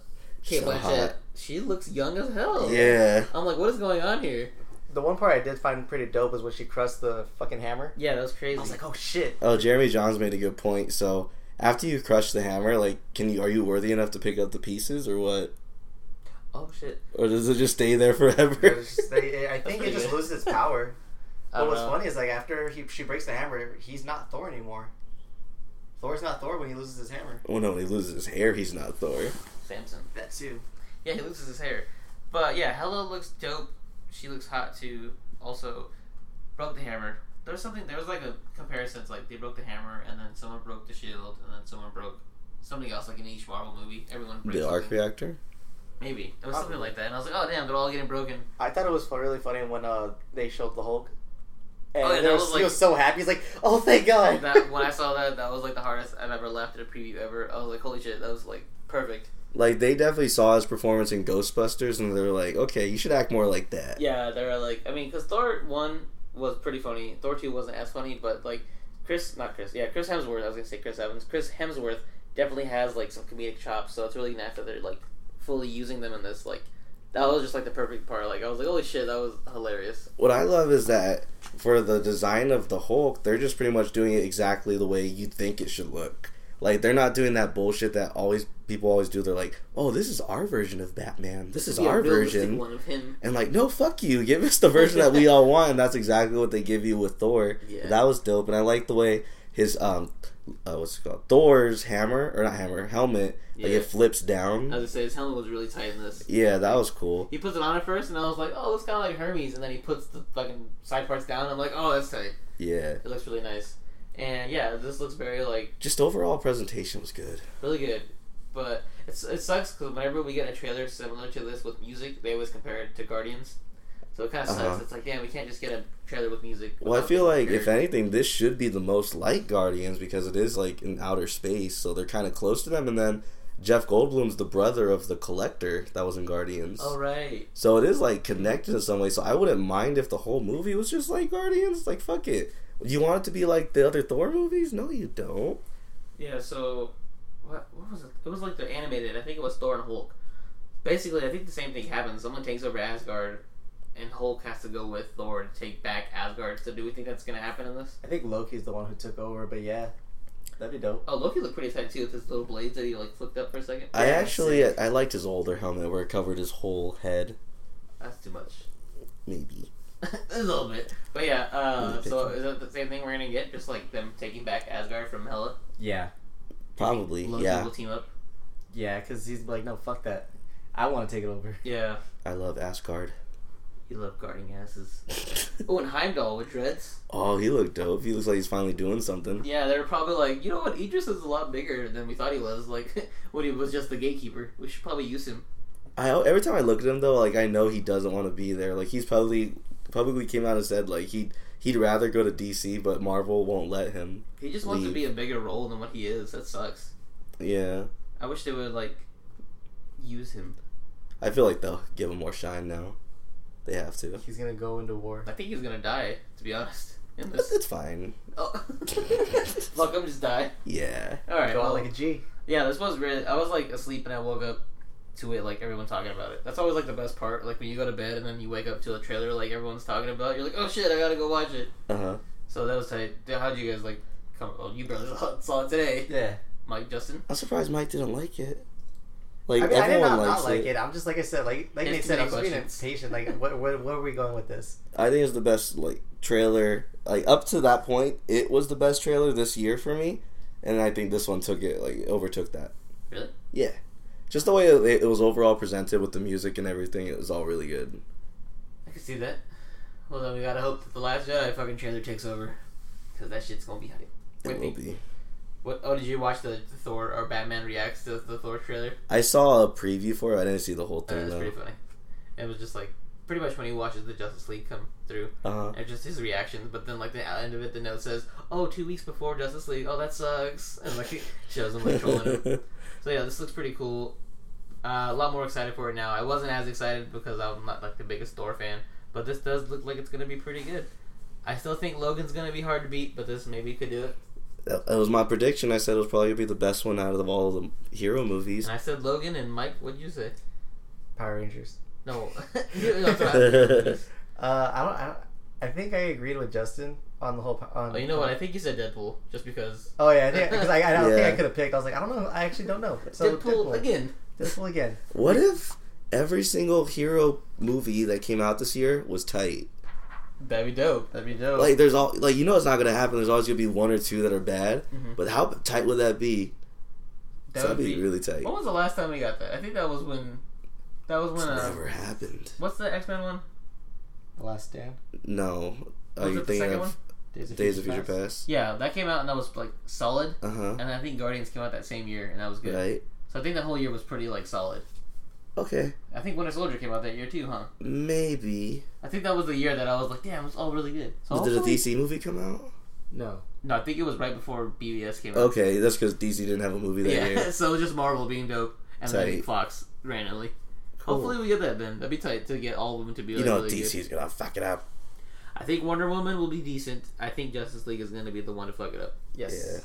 Kate So Blanchett, hot. She looks young as hell. Yeah, I'm like, what is going on here? the one part I did find pretty dope is when she crushed the fucking hammer. Yeah, that was crazy. I was like, oh shit. Oh, Jeremy Johns made a good point. So after you crush the hammer, like, can you are you worthy enough to pick up the pieces or what? oh shit. Or does it just stay there forever? It's I think it just good. loses its power. I But what's know. funny is like after he she breaks the hammer, he's not Thor anymore. Thor's not Thor when he loses his hammer. well, no, when he loses his hair, he's not Thor. Samson. That too. Yeah, he loses his hair. But yeah, Hela looks dope. She looks hot too. Also, broke the hammer. There was something. There was like a comparison. It's like they broke the hammer, and then someone broke the shield, and then someone broke something else. Like in each Marvel movie, everyone breaks The arc something. reactor. Maybe it was something like that. And I was like, oh damn, they're all getting broken. I thought it was fu- really funny when uh they showed the Hulk. And Oh, yeah, they that was- was he was so happy. He's like, "Oh, thank God!" That when I saw that, that was like the hardest I've ever laughed at a preview ever. I was like, holy shit, that was like perfect. Like they definitely saw his performance in Ghostbusters, and they were like, "Okay, you should act more like that." Yeah, they were like, I mean, because Thor one was pretty funny. Thor two wasn't as funny, but like Chris, not Chris, yeah, Chris Hemsworth. I was gonna say Chris Evans. Chris Hemsworth definitely has like some comedic chops, so it's really nice that they're like fully using them in this. Like that was just like the perfect part. Like I was like, holy shit, that was hilarious. What I love is that for the design of the Hulk, they're just pretty much doing it exactly the way you think it should look. Like they're not doing that bullshit that always people always do. They're like, "Oh, this is our version of Batman. This is our version." one of him. And like, no, fuck you. Give us the version that we all want. And that's exactly what they give you with Thor. Yeah. That was dope. And I like the way his um, uh, what's it called? Thor's hammer or not hammer helmet. Yeah. Like it flips I down. was gonna say his helmet was really tight in this. Yeah, that was cool. He puts it on at first, and I was like, "Oh, looks kind of like Hermes." And then he puts the fucking side parts down. I'm like, "Oh, that's tight. Yeah, It looks really nice." And yeah, this looks very like just overall presentation was good. really good. But it's it sucks because whenever we get a trailer similar to this with music, they always compare it to Guardians. So it kind of sucks. Uh-huh. It's like, damn, we can't just get a trailer with music. Well, I feel like if anything, this should be the most like Guardians because it is like in outer space, so they're kind of close to them. And then Jeff Goldblum's the brother of the Collector that was in Guardians, Oh right. so it is like connected in some way. So I wouldn't mind if the whole movie was just like Guardians. Like fuck it. You want it to be like the other Thor movies? No, you don't. Yeah. So what what was it? It was like the animated. I think it was Thor and Hulk. Basically, I think the same thing happens. Someone takes over Asgard, and Hulk has to go with Thor to take back Asgard. So do we think that's gonna happen in this? I think Loki's the one who took over, but yeah, that'd be dope. Oh, Loki looked pretty tight too with his little blades that he like flipped up for a second. I Yeah, actually sick. I liked his older helmet where it covered his whole head. That's too much. Maybe. a little bit, but yeah. Uh, so is that the same thing we're gonna get? Just like them taking back Asgard from Hela? Yeah, Probably. Loki Yeah. will team up. yeah, because he's like, no, fuck that. I want to take it over. Yeah, I love Asgard. you love guarding asses. oh, and Heimdall with dreads. oh, he looked dope. He looks like he's finally doing something. Yeah, they're probably like, you know what? Idris is a lot bigger than we thought he was. Like when he was just the gatekeeper, we should probably use him. I every time I look at him though, like I know he doesn't want to be there. Like he's probably publicly came out and said like he he'd rather go to DC, but Marvel won't let him. He just wants to be a bigger role than what he is. That sucks. Yeah, I wish they would like use him. I feel like they'll give him more shine now. They have to. He's gonna go into war. I think he's gonna die. To be honest, in this. it's fine. Oh, fuck him, just die. Yeah. All right. Go well, out like a G. Yeah, this was really. I was like asleep and I woke up to it, like everyone talking about it. That's always like the best part. Like when you go to bed and then you wake up to a trailer like everyone's talking about. You're like, oh shit, I gotta go watch it. Uh huh. So that was tight. How would you guys like? Come? Oh, you barely saw- saw it today, Yeah. Mike, Justin. I'm surprised Mike didn't like it. Like I mean, I did everyone not, likes not like it. it. I'm just like I said, like like It's they said, I'm just being questions. impatient. Like, what, what, where are we going with this? I think it's the best like trailer. Like up to that point, it was the best trailer this year for me, and I think this one took it like overtook that. Really? Yeah, just the way it, it was overall presented with the music and everything, it was all really good. I can see that. Well, then we gotta hope that the Last Jedi fucking trailer takes over, because that shit's gonna be hype. It will be. What? Oh, did you watch the, the Thor or Batman reacts to the Thor trailer? I saw a preview for it. I didn't see the whole That thing was though. pretty funny. It was just like pretty much when he watches the Justice League come through. Uh huh. And just his reactions, but then like the end of it, the note says, "Oh, two weeks before Justice League. Oh, that sucks." And like shows him like trolling him. So yeah, this looks pretty cool. Uh, a lot more excited for it now. I wasn't as excited because I'm not like the biggest Thor fan, but this does look like it's gonna be pretty good. I still think Logan's gonna be hard to beat, but this maybe could do it. That that was my prediction. I said it was probably gonna be the best one out of all the hero movies. And I said Logan and Mike. What'd you say? Power Rangers. No, You- that's what I- Uh, I don't. I, don't, I think I agreed with Justin on the whole. po- On, oh, you know what? I think you said Deadpool just because. Oh yeah, I think because I, I don't think I could have picked. I was like, I don't know. I actually don't know. So Deadpool, again. Deadpool again. What if every single hero movie that came out this year was tight? That'd be dope. That'd be dope. Like there's all like you know it's not gonna happen. There's always gonna be one or two that are bad. Mhm. But how tight would that be? That so that'd would be, be- really tight. When was the last time we got that? I think that was when. That was It's when. Uh, never happened. what's the X Men one? the Last Stand. No. Are Was you it the thinking second of one? Days of, Days of Future Future Past? Yeah, that came out and that was like solid. Uh huh. And I think Guardians came out that same year and that was good. Right. So I think that whole year was pretty like solid. Okay. I think Winter Soldier came out that year too, huh? Maybe. I think that was the year that I was like, damn, it's all really good. So Did a DC movie come out? No. No, I think it was right before BVS came out. Okay, that's because DC didn't have a movie that Yeah, year. so it was just Marvel being dope and then Fox randomly. Cool. Hopefully we get that then. That'd be tight to get all of them to be like, You know really DC's good. gonna fuck it up. I think Wonder Woman will be decent. I think Justice League is going to be the one to fuck it up. Yes. Yeah,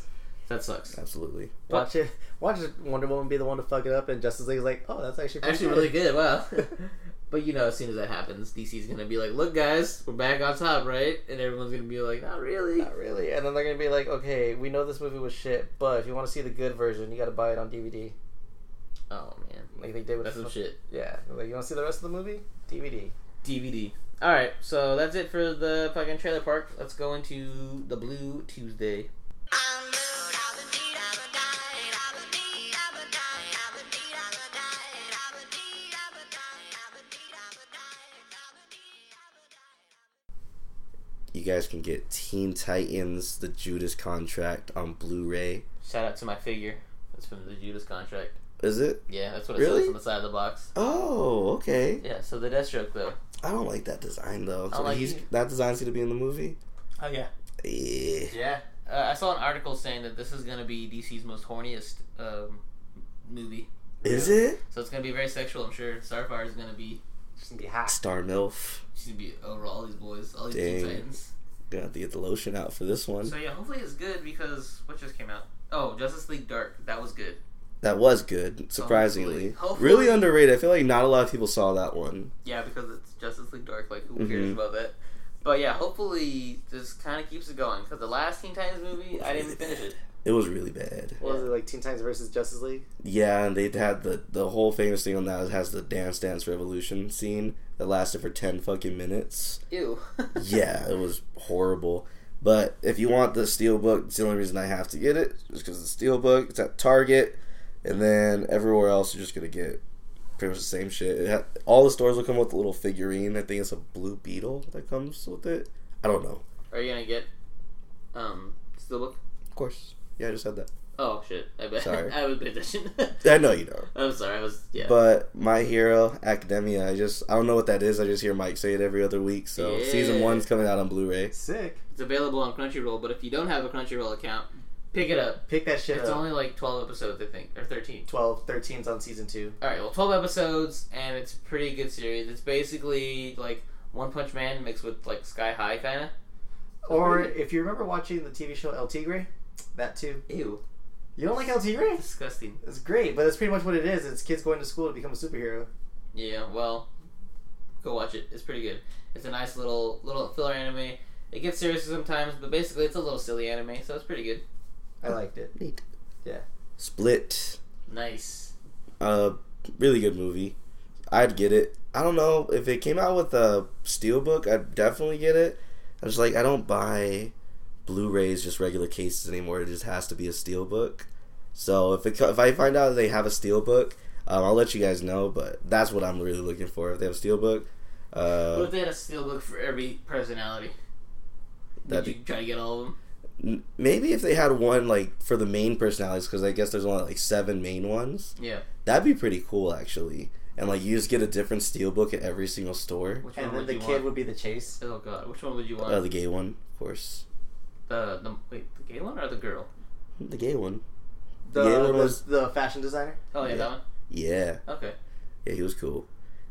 That sucks. absolutely. Watch it. Watch Wonder Woman be the one to fuck it up, and Justice League is like, oh, that's actually pretty Actually, really good. Wow. but you know, as soon as that happens, DC's gonna be like, "Look, guys, we're back on top, right?" And everyone's gonna be like, "Not really." Not really. And then they're gonna be like, okay, we know this movie was shit, but if you want to see the good version, you got to buy it on DVD, Oh man, like they did with that's some shit. Yeah, like you want to see the rest of the movie? DVD. DVD. All right, so that's it for the fucking trailer park. Let's go into the Blue Tuesday. You guys can get Teen Titans: The Judas Contract on Blu-ray. Shout out to my figure. That's from the Judas Contract. Is it? Yeah, that's what it Really? says on the side of the box. Oh, okay. Yeah, so the Deathstroke though. I don't like that design though. I So like he's it. that design's gonna be in the movie. Oh yeah. Eh. Yeah. Uh, I saw an article saying that this is gonna be DC's most horniest um, movie. Is it So it's gonna be very sexual. I'm sure Starfire is gonna be. It's gonna be hot. Star Milf? She's gonna be over all these boys, all these Teen Dang. Titans. Gonna have to get the lotion out for this one. So yeah, hopefully it's good because what just came out? Oh, Justice League Dark. That was good. That was good, surprisingly. Hopefully- hopefully- Really underrated. I feel like not a lot of people saw that one. Yeah, because it's Justice League Dark. Like, who cares Mhm. about that? But yeah, hopefully this kind of keeps it going. Because the last Teen Titans movie, I didn't finish it. It was really bad. What was it like? Teen Titans versus Justice League. Yeah, and they had the the whole famous thing on that has the Dance Dance Revolution scene that lasted for ten fucking minutes. Ew. Yeah, it was horrible. But if you want the steelbook, it's the only reason I have to get it, just because the a steelbook. It's at Target, and then everywhere else you're just gonna get pretty much the same shit. It ha- all the stores will come with a little figurine. I think it's a blue beetle that comes with it. I don't know. Are you gonna get um Steelbook? Of course, yeah, I just had that. Oh shit! I bet. Sorry. I was paying attention. I know you know. I'm sorry. I was yeah. But My Hero Academia, I just I don't know what that is. I just hear Mike say it every other week. So Yeah. season one's coming out on Blu-ray. Sick. it's available on Crunchyroll, but if you don't have a Crunchyroll account, pick it up. Pick that shit It's up. It's only like 12 episodes, I think, or 13. 12, 13's on season two. All right, well, 12 episodes, and it's a pretty good series. It's basically like One Punch Man mixed with like Sky High, kind of. Or if you remember watching the TV show El Tigre, that too. Ew, You don't like El Tigre? disgusting. It's great, but that's pretty much what it is. It's kids going to school to become a superhero. Yeah, well, go watch it. It's pretty good. It's a nice little little filler anime. It gets serious sometimes, but basically it's a little silly anime, so it's pretty good. I liked it. Neat. Yeah. Split. Nice. Uh, really good movie. I'd get it. I don't know if it came out with a steelbook. I'd definitely get it. I was like, I don't buy Blu-rays just regular cases anymore. It just has to be a steelbook. So if it if I find out they have a steelbook, um, I'll let you guys know. But that's what I'm really looking for. If they have a steelbook, what uh, if they had a steelbook for every personality? Would That'd you be- try to get all of them? N- maybe if they had one like for the main personalities, because I guess there's only like seven main ones. Yeah. That'd be pretty cool actually. And like you just get a different steelbook at every single store. Which And one then the kid want? would be the chase. Oh god, which one would you want? Uh, the gay one, of course. the the wait, the gay one or the girl? The gay one. The, The gay one the, was the fashion designer. Oh yeah, Yeah. that one. yeah, Okay. yeah, he was cool.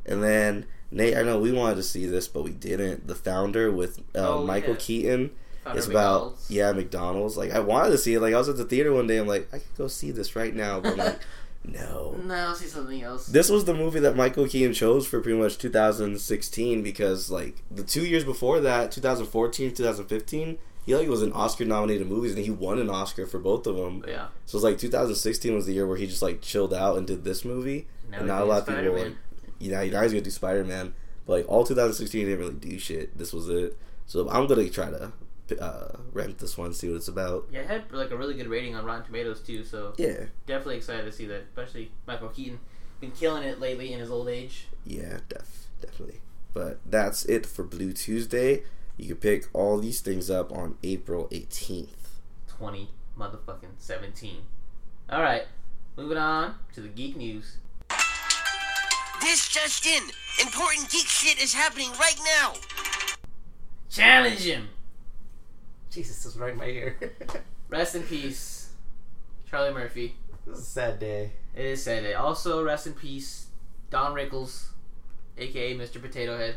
And then Nate, I know we wanted to see this, but we didn't. The founder with uh, Oh, Michael yeah. Keaton. Found it's about McDonald's. yeah McDonald's. Like I wanted to see it. Like I was at the theater one day. I'm like I could go see this right now, but I'm like no. No, I'll see something else. This was the movie that Michael Keaton chose for pretty much 2016 because like the two years before that, 2014, 2015, he like was in Oscar nominated movies and he won an Oscar for both of them. yeah. So it's like 2016 was the year where he just like chilled out and did this movie, Now and not a lot of people were like, you know, now he's gonna do Spider Man, but like all 2016 he didn't really do shit. This was it. So I'm gonna try to uh, rent this one, see what it's about. Yeah, it had like a really good rating on Rotten Tomatoes too, so Yeah, definitely excited to see that. Especially Michael Keaton, been killing it lately in his old age. yeah, def definitely. But that's it for Blue Tuesday. You can pick all these things up on April 18th. Twenty motherfucking seventeen. All right, moving on to the geek news. This just in. Important geek shit is happening right now. Challenge him. Jesus, this is right in my ear. Rest in peace, Charlie Murphy. this is a sad day. It is a sad day. Also, rest in peace, Don Rickles, aka Mr. Potato Head.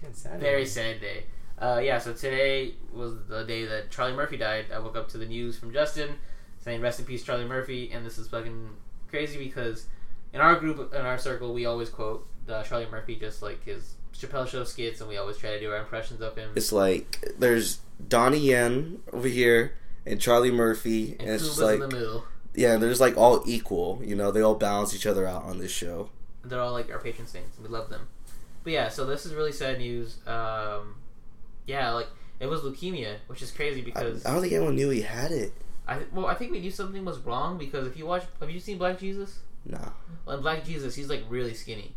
Damn, sad Very day. sad day. Uh, yeah, so today was the day that Charlie Murphy died. I woke up to the news from Justin saying "Rest in peace, Charlie Murphy," and this is fucking crazy because in our group, in our circle, we always quote uh, Charlie Murphy just like his Chappelle Show skits, and we always try to do our impressions of him. It's like there's Donnie Yen over here and Charlie Murphy, and, and it's just like yeah, they're just like all equal. You know, they all balance each other out on this show. They're all like our patron saints, and we love them. But yeah, so this is really sad news. Um, yeah, like it was leukemia, which is crazy I, because I don't think anyone knew he had it. I well, I think we knew something was wrong because if you watch, have you seen Black Jesus? No, Well, in Black Jesus, he's like really skinny.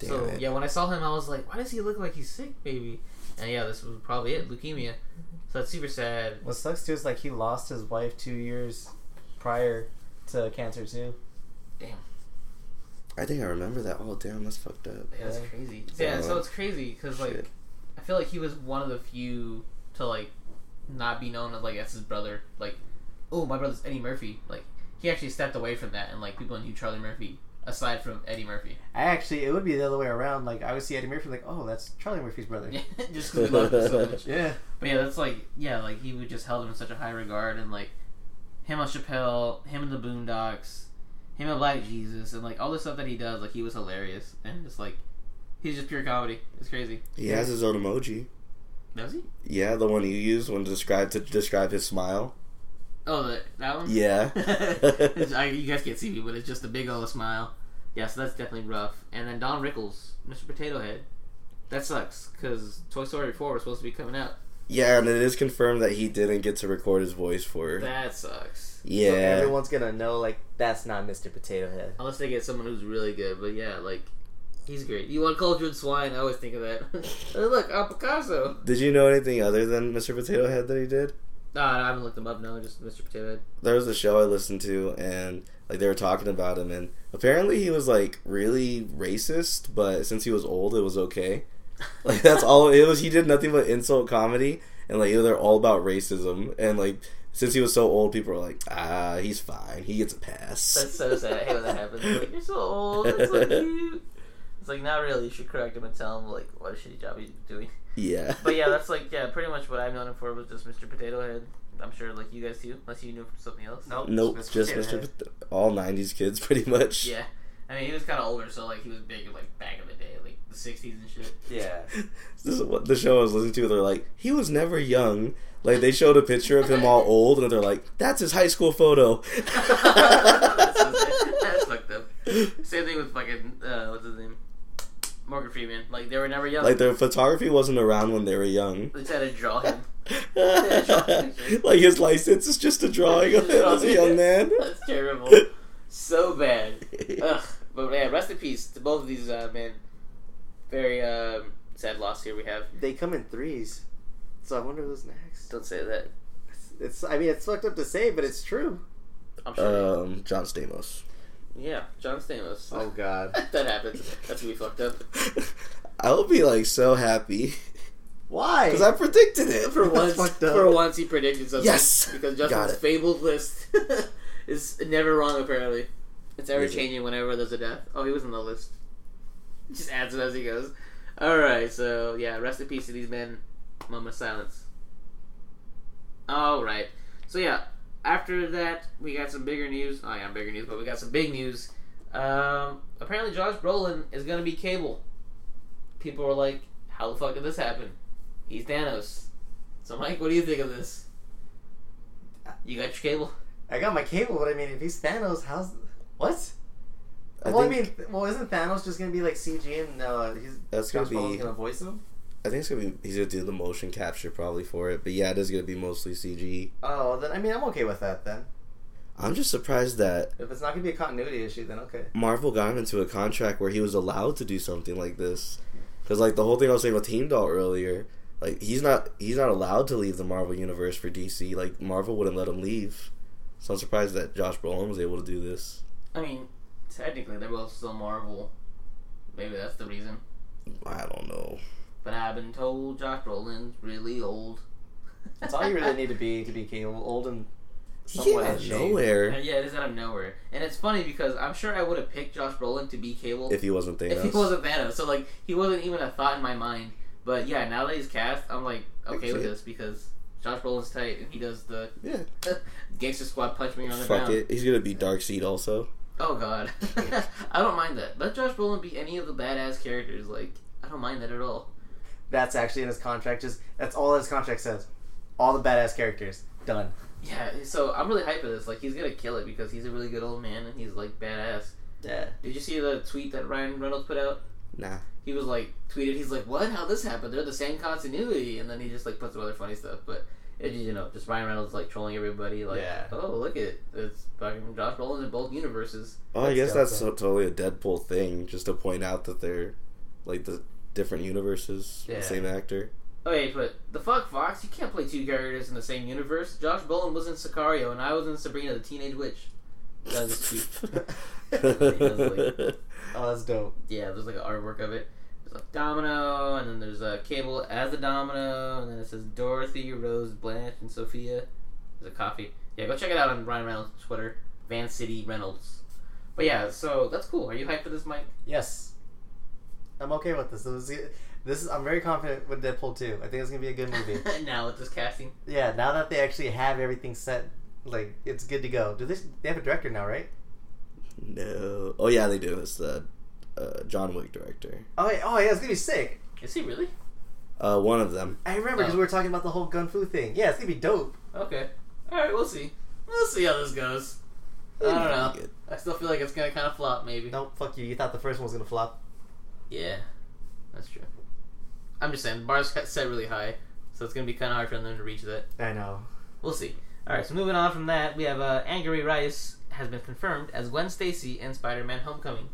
Damn so it. yeah, when I saw him, I was like, why does he look like he's sick, baby? And yeah, this was probably it, leukemia. So that's super sad. What sucks too is like he lost his wife two years prior to cancer too. Damn. I think I remember that. Oh damn, that's fucked up. Yeah, that's Yeah. crazy. Yeah, so it's crazy because like Shit. I feel like he was one of the few to like not be known as like as his brother. Like, oh, my brother's Eddie Murphy. Like he actually stepped away from that, and like people knew Charlie Murphy aside from Eddie Murphy. I actually, it would be the other way around. Like I would see Eddie Murphy, like, oh, that's Charlie Murphy's brother. Yeah, just because we loved him so much. Yeah. But yeah, that's like yeah, like he would just held him in such a high regard, and like him on Chappelle, him in the Boondocks, him in Black Jesus, and like all the stuff that he does, like he was hilarious and just like he's just pure comedy. It's crazy. He has his own emoji. Does he? Yeah, the one you used when described to describe his smile. Oh, the, that one. Yeah. I, you guys can't see me, but it's just a big old smile. Yeah, so that's definitely rough. And then Don Rickles, Mr. Potato Head. That sucks because Toy Story 4 was supposed to be coming out. Yeah, and it is confirmed that he didn't get to record his voice for. That sucks. Yeah. So everyone's gonna know like that's not Mr. Potato Head. Unless they get someone who's really good, but yeah, like he's great. You want cultured swine? I always think of that. look, I'm Picasso. Did you know anything other than Mr. Potato Head that he did? No, I haven't looked him up. No, just Mr. Potato Head. There was a show I listened to, and like they were talking about him, and apparently he was like really racist, but since he was old, it was okay. Like that's all it was. He did nothing but insult comedy, and like they're all about racism, and like since he was so old, people were like, ah, he's fine. He gets a pass. That's so sad. I hate when that happens. Like, you're so old. It's so cute. It's like not really. You should correct him and tell him like what a shitty job he's doing. Yeah. But yeah, that's like yeah, pretty much what I've known him for was just Mr. Potato Head. I'm sure like you guys too, unless you knew him from something else. Nope. Nope, just Potato Mr. Head. Pot- all '90s kids, pretty much. Yeah, I mean he was kind of older, so like he was big like back in the day, like the '60s and shit. Yeah. This is what the show I was listening to. They're like, he was never young. Like they showed a picture of him all old, and they're like, that's his high school photo. that's, that's fucked up. Same thing with fucking uh, what's his name, Morgan Freeman. Like they were never young. like their photography wasn't around when they were young. they had to draw him. like his license is just a drawing of him as a young man. That's terrible. So bad. Ugh. But yeah, rest in peace to both of these uh, men. Very um, sad loss here we have. They come in threes, so I wonder who's next. Don't say that. It's. I mean, it's fucked up to say, but it's true. I'm sure. Um, John Stamos. Yeah, John Stamos. Oh God. that happens. That's gonna be fucked up. I'll be like so happy Why? because I predicted it. For once, for once, he predicted something. Yes! because Got Justin's it. fabled list is never wrong. Apparently, it's ever changing whenever there's a death. Oh, he was on the list. Just adds it as he goes. All right, so yeah, rest in peace to these men. Moment of silence. All right, so yeah, after that we got some bigger news. Oh yeah, bigger news, but we got some big news. Um, apparently, Josh Brolin is gonna be Cable. People were like, "How the fuck did this happen?" He's Thanos. So, Mike, what do you think of this? You got your cable? I got my cable, but I mean, if he's Thanos, how's what? I well, think, I mean, well, isn't Thanos just gonna be like CG and uh, he's That's gonna Josh Brolin's be- gonna voice him? I think it's gonna be he's gonna do the motion capture probably for it, but yeah, it is gonna be mostly CG. Oh, then I mean, I'm okay with that then. I'm just surprised that If it's not gonna be a continuity issue, then okay. Marvel got him into a contract where he was allowed to do something like this. Because like the whole thing I was saying with Heimdall earlier, like he's not he's not allowed to leave the Marvel universe for DC. Like Marvel wouldn't let him leave. So I'm surprised that Josh Brolin was able to do this. I mean, technically, they're both still Marvel. Maybe that's the reason. I don't know. But I've been told Josh Brolin's really old. That's all you really need to be to be cable, old and He somewhat came in out of shape. Uh, nowhere yeah, it is out of nowhere. And it's funny because I'm sure I would have picked Josh Brolin to be Cable if he wasn't Thanos. if he wasn't Thanos. So, like, he wasn't even a thought in my mind. But yeah, now that he's cast, I'm like, okay with Okay. this because Josh Brolin's tight and he does the yeah, Gangster Squad punch me on the fuck ground. it. He's gonna be Darkseid also. Oh god, I don't mind that. Let Josh Brolin be any of the badass characters. Like I don't mind that at all. That's actually in his contract. Just that's all his contract says. All the badass characters done. Yeah, so I'm really hyped for this. Like he's gonna kill it because he's a really good old man and he's like badass. Yeah. Did you see the tweet that Ryan Reynolds put out? Nah. He was like tweeted. He's like, "What? How this happened? They're the same continuity." And then he just like put some other funny stuff. But it, you know, just Ryan Reynolds like trolling everybody. Like, Yeah. oh look at it's fucking Josh Brolin in both universes. Oh, I guess Let's that's so. so, totally a Deadpool thing, just to point out that they're like the different universes, Yeah. the same actor. Okay, but the fuck, Fox, you can't play two characters in the same universe. Josh Brolin was in Sicario, and I was in Sabrina the Teenage Witch. That was just cute. Oh, that's dope. Yeah, there's like an artwork of it. There's like Domino, and then there's a Cable as the Domino, and then it says Dorothy, Rose, Blanche, and Sophia. There's a coffee. Yeah, go check it out on Ryan Reynolds' Twitter, VancityReynolds. But yeah, so that's cool. Are you hyped for this, Mike? Yes. I'm okay with this. This is, this is I'm very confident with Deadpool 2. I think it's gonna be a good movie. now with this casting, yeah, now that they actually have everything set, like it's good to go. Do they? They have a director now, right? no. Oh yeah, they do. It's the uh, John Wick director. Oh, yeah, oh yeah, it's gonna be sick. is he really? Uh, one of them. I remember because Oh. we were talking about the whole gun fu thing. Yeah, it's gonna be dope. Okay. All right, we'll see. We'll see how this goes. I don't know. Good. I still feel like it's gonna kind of flop, maybe. Nope, fuck you. You thought the first one was gonna flop. Yeah, that's true. I'm just saying, bars got set really high, so it's gonna be kind of hard for them to reach that. I know. We'll see. All right, so moving on from that, we have uh, Angourie Rice has been confirmed as Gwen Stacy in Spider-Man: Homecoming.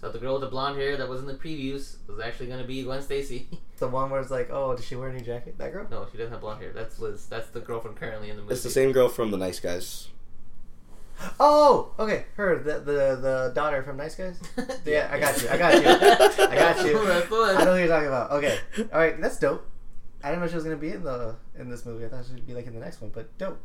So the girl with the blonde hair that was in the previews was actually gonna be Gwen Stacy. The one where it's like, oh, does she wear a new jacket? That girl? no, she doesn't have blonde hair. That's Liz. That's the girlfriend currently in the movie. It's the same girl from The Nice Guys. Oh, okay. Her, the the, the daughter from Nice Guys. Yeah, I got you. I got you. I got you. That's the one. I know what you're talking about. Okay, all right, that's dope. I didn't know she was gonna be in the in this movie. I thought she'd be like in the next one, but dope.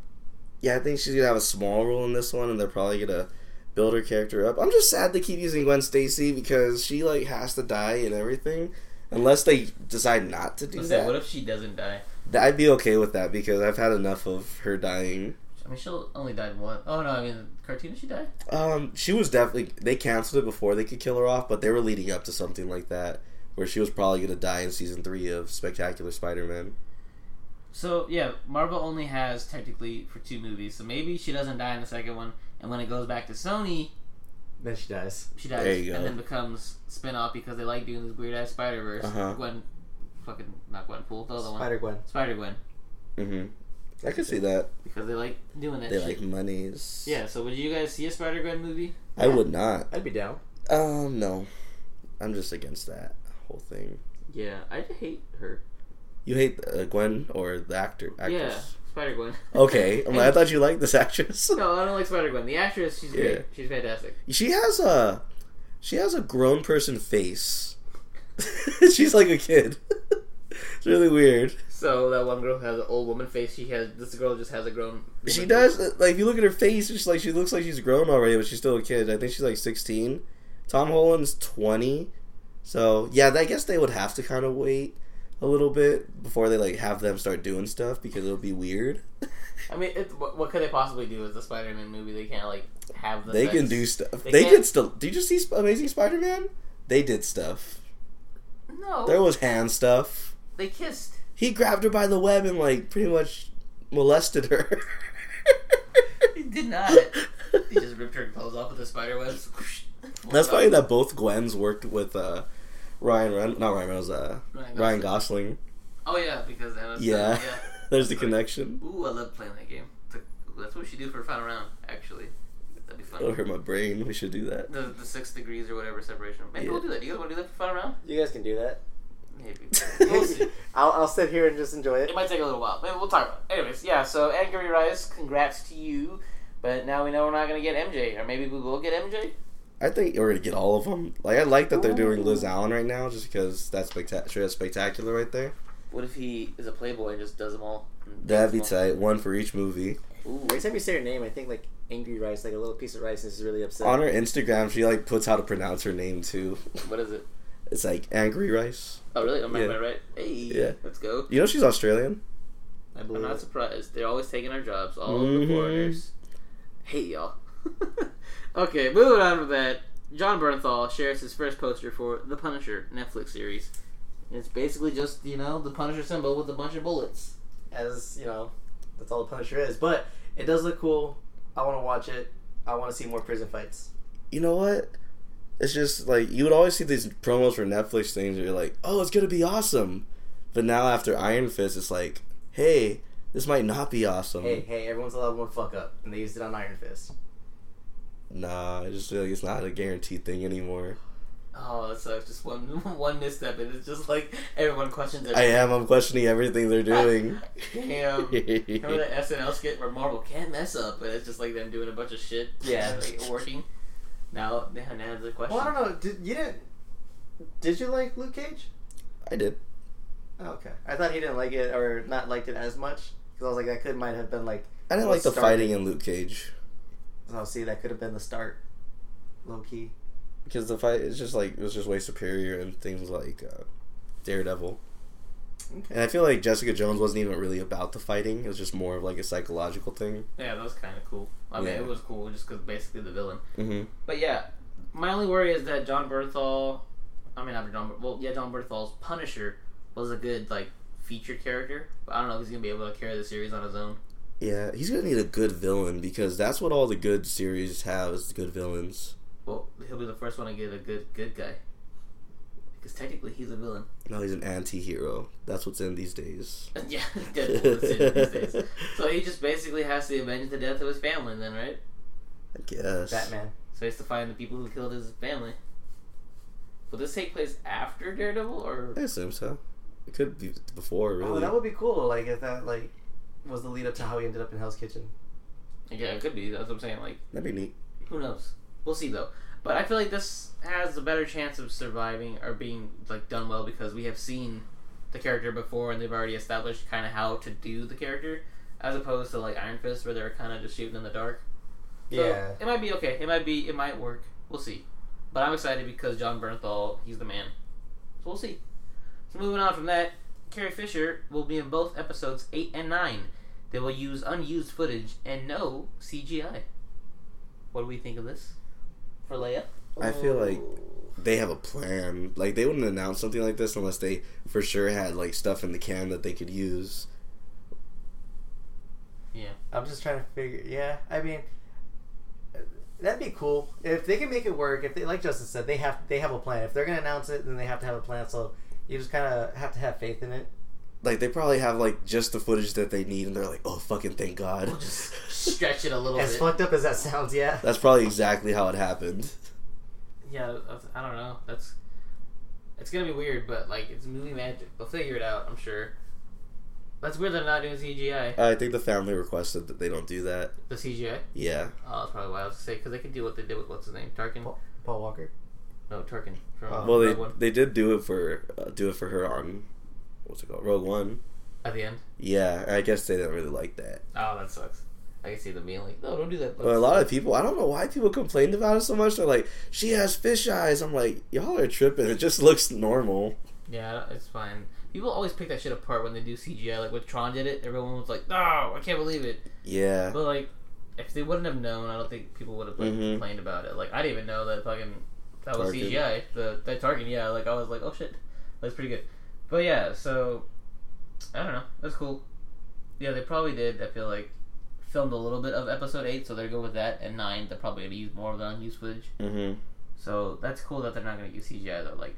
Yeah, I think she's gonna have a small role in this one, and they're probably gonna build her character up. I'm just sad they keep using Gwen Stacy because she like has to die and everything, unless they decide not to do Let's that. what if she doesn't die? I'd be okay with that because I've had enough of her dying. I mean, she'll only died one. Oh no, I mean, cartoon she died. Um, she was definitely they canceled it before they could kill her off, but they were leading up to something like that where she was probably gonna die in season three of Spectacular Spider-Man. So yeah, Marvel only has technically for two movies, so maybe she doesn't die in the second one, and when it goes back to Sony, Then she dies. she dies, There you go. and then becomes spin off because they like doing this weird ass Spider Verse. Uh-huh. Gwen, fucking not Gwenpool, the other one, Spider Gwen. Spider Gwen, Mm-hmm. I could see that. Because they like doing that. They shit. like monies. Yeah. So would you guys see a Spider Gwen movie? I would not. I'd be down. Um, no. I'm just against that whole thing. Yeah, I hate her. You hate uh, Gwen or the actor? Yeah, Actress? Spider Gwen. Okay, I'm like, I thot you liked this actress. no, I don't like Spider Gwen. The actress, she's Yeah. great. She's fantastic. She has a, she has a grown person face. She's like a kid. it's really weird. So that one girl has an old woman face. She has this girl just has a grown. She does face. like if you look at her face, it's like she looks like she's grown already, but she's still a kid. I think she's like 16. Tom Holland's 20. So yeah, I guess they would have to kind of wait a little bit before they like have them start doing stuff because it'll be weird. I mean, what, what could they possibly do with the Spider-Man movie? They can't like have the. they can do stuff. They They, did still. Did you see Amazing Spider-Man? They did stuff. No, There was hand stuff. they kissed. He grabbed her by the web and like pretty much molested her. He did not. He just ripped her clothes off with the spider webs. That's funny that both Gwens worked with uh, Ryan Ren- not Ryan Reynolds, uh, Ryan Ryan Gosling. Gosling. Oh yeah, because Emma. Stone, Yeah, yeah. there's the connection. Ooh, I love playing that game. Like- That's what we should do for a final round. Actually, that'd be fun. It'll hurt my brain. We should do that. The, the six degrees or whatever separation. Maybe Yeah. we'll do that. Do you guys want to do that for final round? You guys can do that. Maybe. We'll see. I'll, I'll sit here and just enjoy it. It might take a little while. Maybe we'll talk about it. Anyways, yeah, so Angourie Rice, congrats to you. But now we know we're not going to get MJ. Or maybe we will get MJ? I think we're gonna get all of them. Like I like that they're doing Liz Allen right now, just because that's spectacular. Spectacular right there. What if he is a playboy and just does them all? That'd be tight. One for each movie. Ooh. Every time you say her name, I think like angry rice, like a little piece of rice, and is really upset. On her Instagram, she like puts how to pronounce her name too. What is it? It's like Angry Rice. Oh, really? Oh, Am I Yeah. I right? Hey, Yeah. let's go. You know she's Australian. I I'm not it. surprised. They're always taking our jobs. All of the mm-hmm. foreigners. Hey, y'all. okay, moving on from that. Jon Bernthal shares his first poster for The Punisher Netflix series. It's basically just, you know, the Punisher symbol with a bunch of bullets. As you know, that's all the Punisher is. But it does look cool. I want to watch it. I want to see more prison fights. You know what? It's just like you would always see these promos for Netflix things where you're like, oh, it's gonna be awesome. But now after Iron Fist, it's like, hey, this might not be awesome. Hey, hey, everyone's allowed one fuck up, and they used it on Iron Fist. Nah, I just feel like it's not a guaranteed thing anymore. Oh, that sucks. Just one one misstep, and it's just like everyone questions it. I am. I'm questioning everything they're doing. Damn. Remember that SNL skit where Marvel can't mess up, but it's just like them doing a bunch of shit. Yeah. like, working. Now, now now the question. Well, I don't know. Did you didn't? Did you like Luke Cage? I did. Oh, okay, I thought he didn't like it or not liked it as much because I was like that could might have been like. I didn't like the started- fighting in Luke Cage Oh, see, that could have been the start. Low key. because the fight is just like it was just way superior in things like uh, Daredevil. Okay. And I feel like Jessica Jones wasn't even really about the fighting. It was just more of like a psychological thing. Yeah, that was kind of cool. I mean, Yeah. it was cool just because basically the villain. Mm-hmm. But yeah, my only worry is that Jon Bernthal. I mean, not John. Well, yeah, Jon Bernthal's Punisher was a good like featured character, but I don't know if he's gonna be able to carry the series on his own. Yeah, he's gonna need a good villain because that's what all the good series have is good villains. Well, he'll be the first one to get a good good guy. Because technically, he's a villain. No, he's an anti-hero. That's what's in these days. yeah, Deadpool is in these days. So he just basically has to avenge the death of his family, then, right? I guess. Batman. So he has to find the people who killed his family. Will this take place after Daredevil, or I assume so. It could be before, oh, really. Oh, that would be cool. Like if that like was the lead up to how he ended up in Hell's Kitchen. yeah, it could be. That's what I'm saying. Like, That'd be neat. who knows? We'll see though. But I feel like this has a better chance of surviving or being like done well because we have seen the character before and they've already established kind of how to do the character, as opposed to like Iron Fist where they're kind of just shooting in the dark. So Yeah. it might be okay. It might be. It might work. We'll see. But I'm excited because Jon Bernthal, he's the man. So we'll see. So moving on from that, Carrie Fisher will be in both episodes eight and nine. They will use unused footage and no CGI. What do we think of this for Leia? I feel like they have a plan. Like they wouldn't announce something like this unless they for sure had like stuff in the can that they could use. Yeah. I'm just trying to figure. Yeah, I mean, that'd be cool if they can make it work. If they, like Justin said, they have they have a plan. If they're gonna announce it, then they have to have a plan. So you just kind of have to have faith in it. Like they probably have like just the footage that they need, and they're like, "Oh fucking thank God." We'll just stretch it a little As bit. fucked up as that sounds, yeah. That's probably exactly how it happened. Yeah, I don't know. That's it's gonna be weird, but like it's movie magic. They'll figure it out, I'm sure. That's weird they're not doing CGI. I think the family requested that they don't do that. The CGI. Yeah, Oh, that's probably why I was to say because they could do what they did with what's his name, Tarkin. Paul, Paul Walker. No, Tarkin from Oh. well they Rogue One. they did do it for uh, do it for her on what's it called Rogue One. at the end. Yeah, I guess they didn't really like that. Oh, that sucks. I can see them being like, no, don't do that. But a lot of people, I don't know why people complained about it so much. They're like, she has fish eyes. I'm like, y'all are tripping. It just looks normal. Yeah, it's fine. People always pick that shit apart when they do CGI. Like when Tron did it, everyone was like, "No, I can't believe it." Yeah. But like, if they wouldn't have known, I don't think people would have like, Mhm. complained about it. Like I didn't even know that fucking that was Tarkin. CGI. The that Tarkin, yeah. Like I was like, "Oh shit, that's pretty good." But yeah, so I don't know. That's cool. Yeah, they probably did. I feel like filmed a little bit of episode eight, so they're good with that. And nine, they're probably gonna use more of the unused footage. Mm-hmm. So that's cool that they're not gonna use CGI though. Like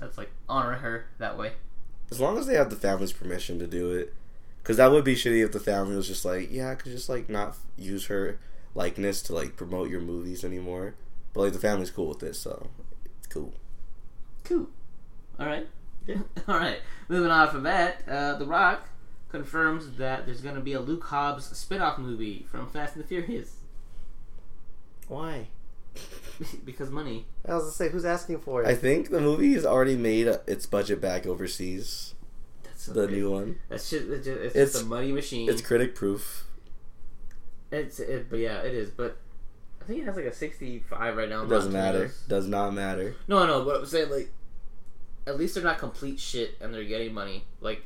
that's like honor her that way. As long as they have the family's permission to do it. Because that would be shitty if the family was just like, yeah, I could just like not use her likeness to like promote your movies anymore. But like the family's cool with this, so it's cool. Cool. All right. All right. Moving on from that, uh, The Rock confirms that there's going to be a Luke Hobbs spin-off movie from Fast and the Furious Why? because money. I was gonna say, who's asking for it? I think the movie has already made uh, its budget back overseas. That's so The crazy. new one. That's just, it's, just, it's, It's- just a money machine. It's critic proof. It's it, but yeah, it is. But I think it has like a 65 right now. It doesn't matter. Does not matter. No, no. But I'm saying like, at least they're not complete shit and they're getting money. Like,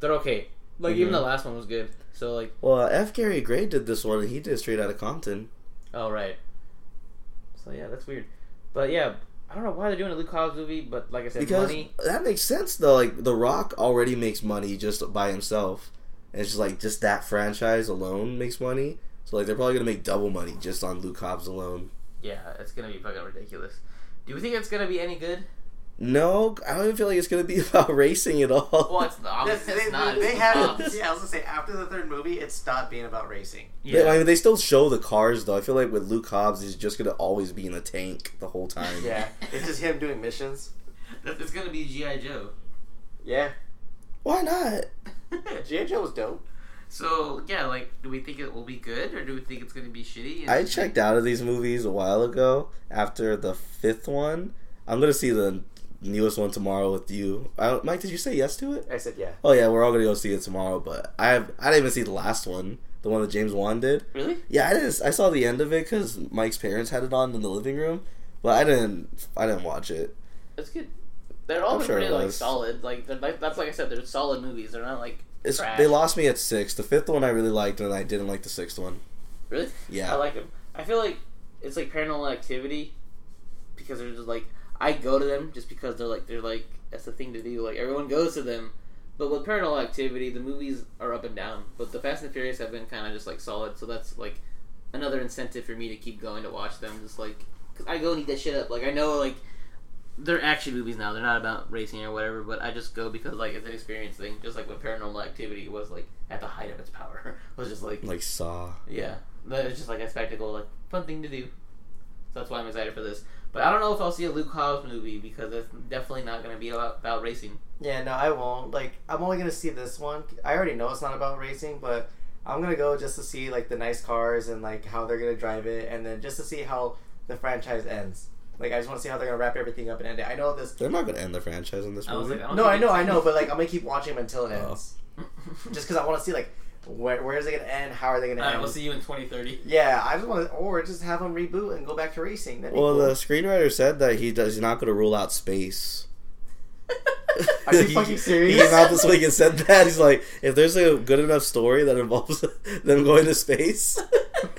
they're okay. Like even Mhm. the last one was good. So like, Well, uh, F. Gary Gray did this one, and he did Straight out of Compton. oh right. So yeah, that's weird. But yeah, I don't know why they're doing a Luke Hobbs movie. But like I said, Because money. that makes sense though. Like The Rock already makes money just by himself, and it's just like just that franchise alone makes money. So like they're probably gonna make double money just on Luke Hobbs alone. Yeah, it's gonna be fucking ridiculous. Do we think it's gonna be any good? No, I don't even feel like it's gonna be about racing at all. Well, it's, obviously they, it's not. they it's have. Hobbs. Yeah, I was gonna say after the third movie, it stopped being about racing. Yeah. I mean, they still show the cars though. I feel like with Luke Hobbs, he's just gonna always be in a tank the whole time. Yeah, it's just him doing missions. It's gonna be GI Joe. Yeah, Why not? G.I. Joe was dope. so yeah, like, do we think it will be good or do we think it's gonna be shitty? I checked out of these movies a while ago after the fifth one. I'm gonna see the newest one tomorrow with you. Mike, did you say yes to it? I said yeah. Oh yeah, we're all gonna go see it tomorrow. But I have I didn't even see the last one, the one that James Wan did. Really? Yeah, I didn't. I saw the end of it because Mike's parents had it on in the living room, but I didn't. I didn't watch it. It's good. They're all sure pretty like solid. Like, like that's like I said, they're solid movies. They're not like they lost me at six. The fifth one I really liked, and I didn't like the sixth one. really. Yeah, I like them. I feel like it's like Paranormal Activity because they're just like I go to them just because they're like they're like that's the thing to do. Like everyone goes to them. But with Paranormal Activity, the movies are up and down. But the Fast and Furious have been kind of just like solid. So that's like another incentive for me to keep going to watch them. Just like because I go and eat that shit up. Like I know like they're action movies now. They're not about racing or whatever. But I just go because like it's an experience thing. Just like with Paranormal Activity was like at the height of its power. it was just like like Saw. yeah, it's just like a spectacle, like fun thing to do. So that's why I'm excited for this. But I don't know if I'll see a Luke Hobbs movie because it's definitely not going to be about, about racing. Yeah, no, I won't. Like, I'm only gonna see this one. I already know it's not about racing, but I'm gonna go just to see like the nice cars and like how they're gonna drive it, and then just to see how the franchise ends. Like, I just want to see how they're gonna wrap everything up and end it. I know this. They're not gonna end the franchise in this I movie. like, I No, I know, I know, but like I'm gonna keep watching them until it Oh. ends, just because I want to see like where where is it gonna end? How are they gonna end? we'll see you in 2030. Yeah, I just want to, or just have them reboot and go back to racing. That'd be well, cool. the screenwriter said that he does. He's not gonna rule out space. Are you He- fucking serious? He came out this week and said that. He's like, if there's a good enough story that involves them going to space,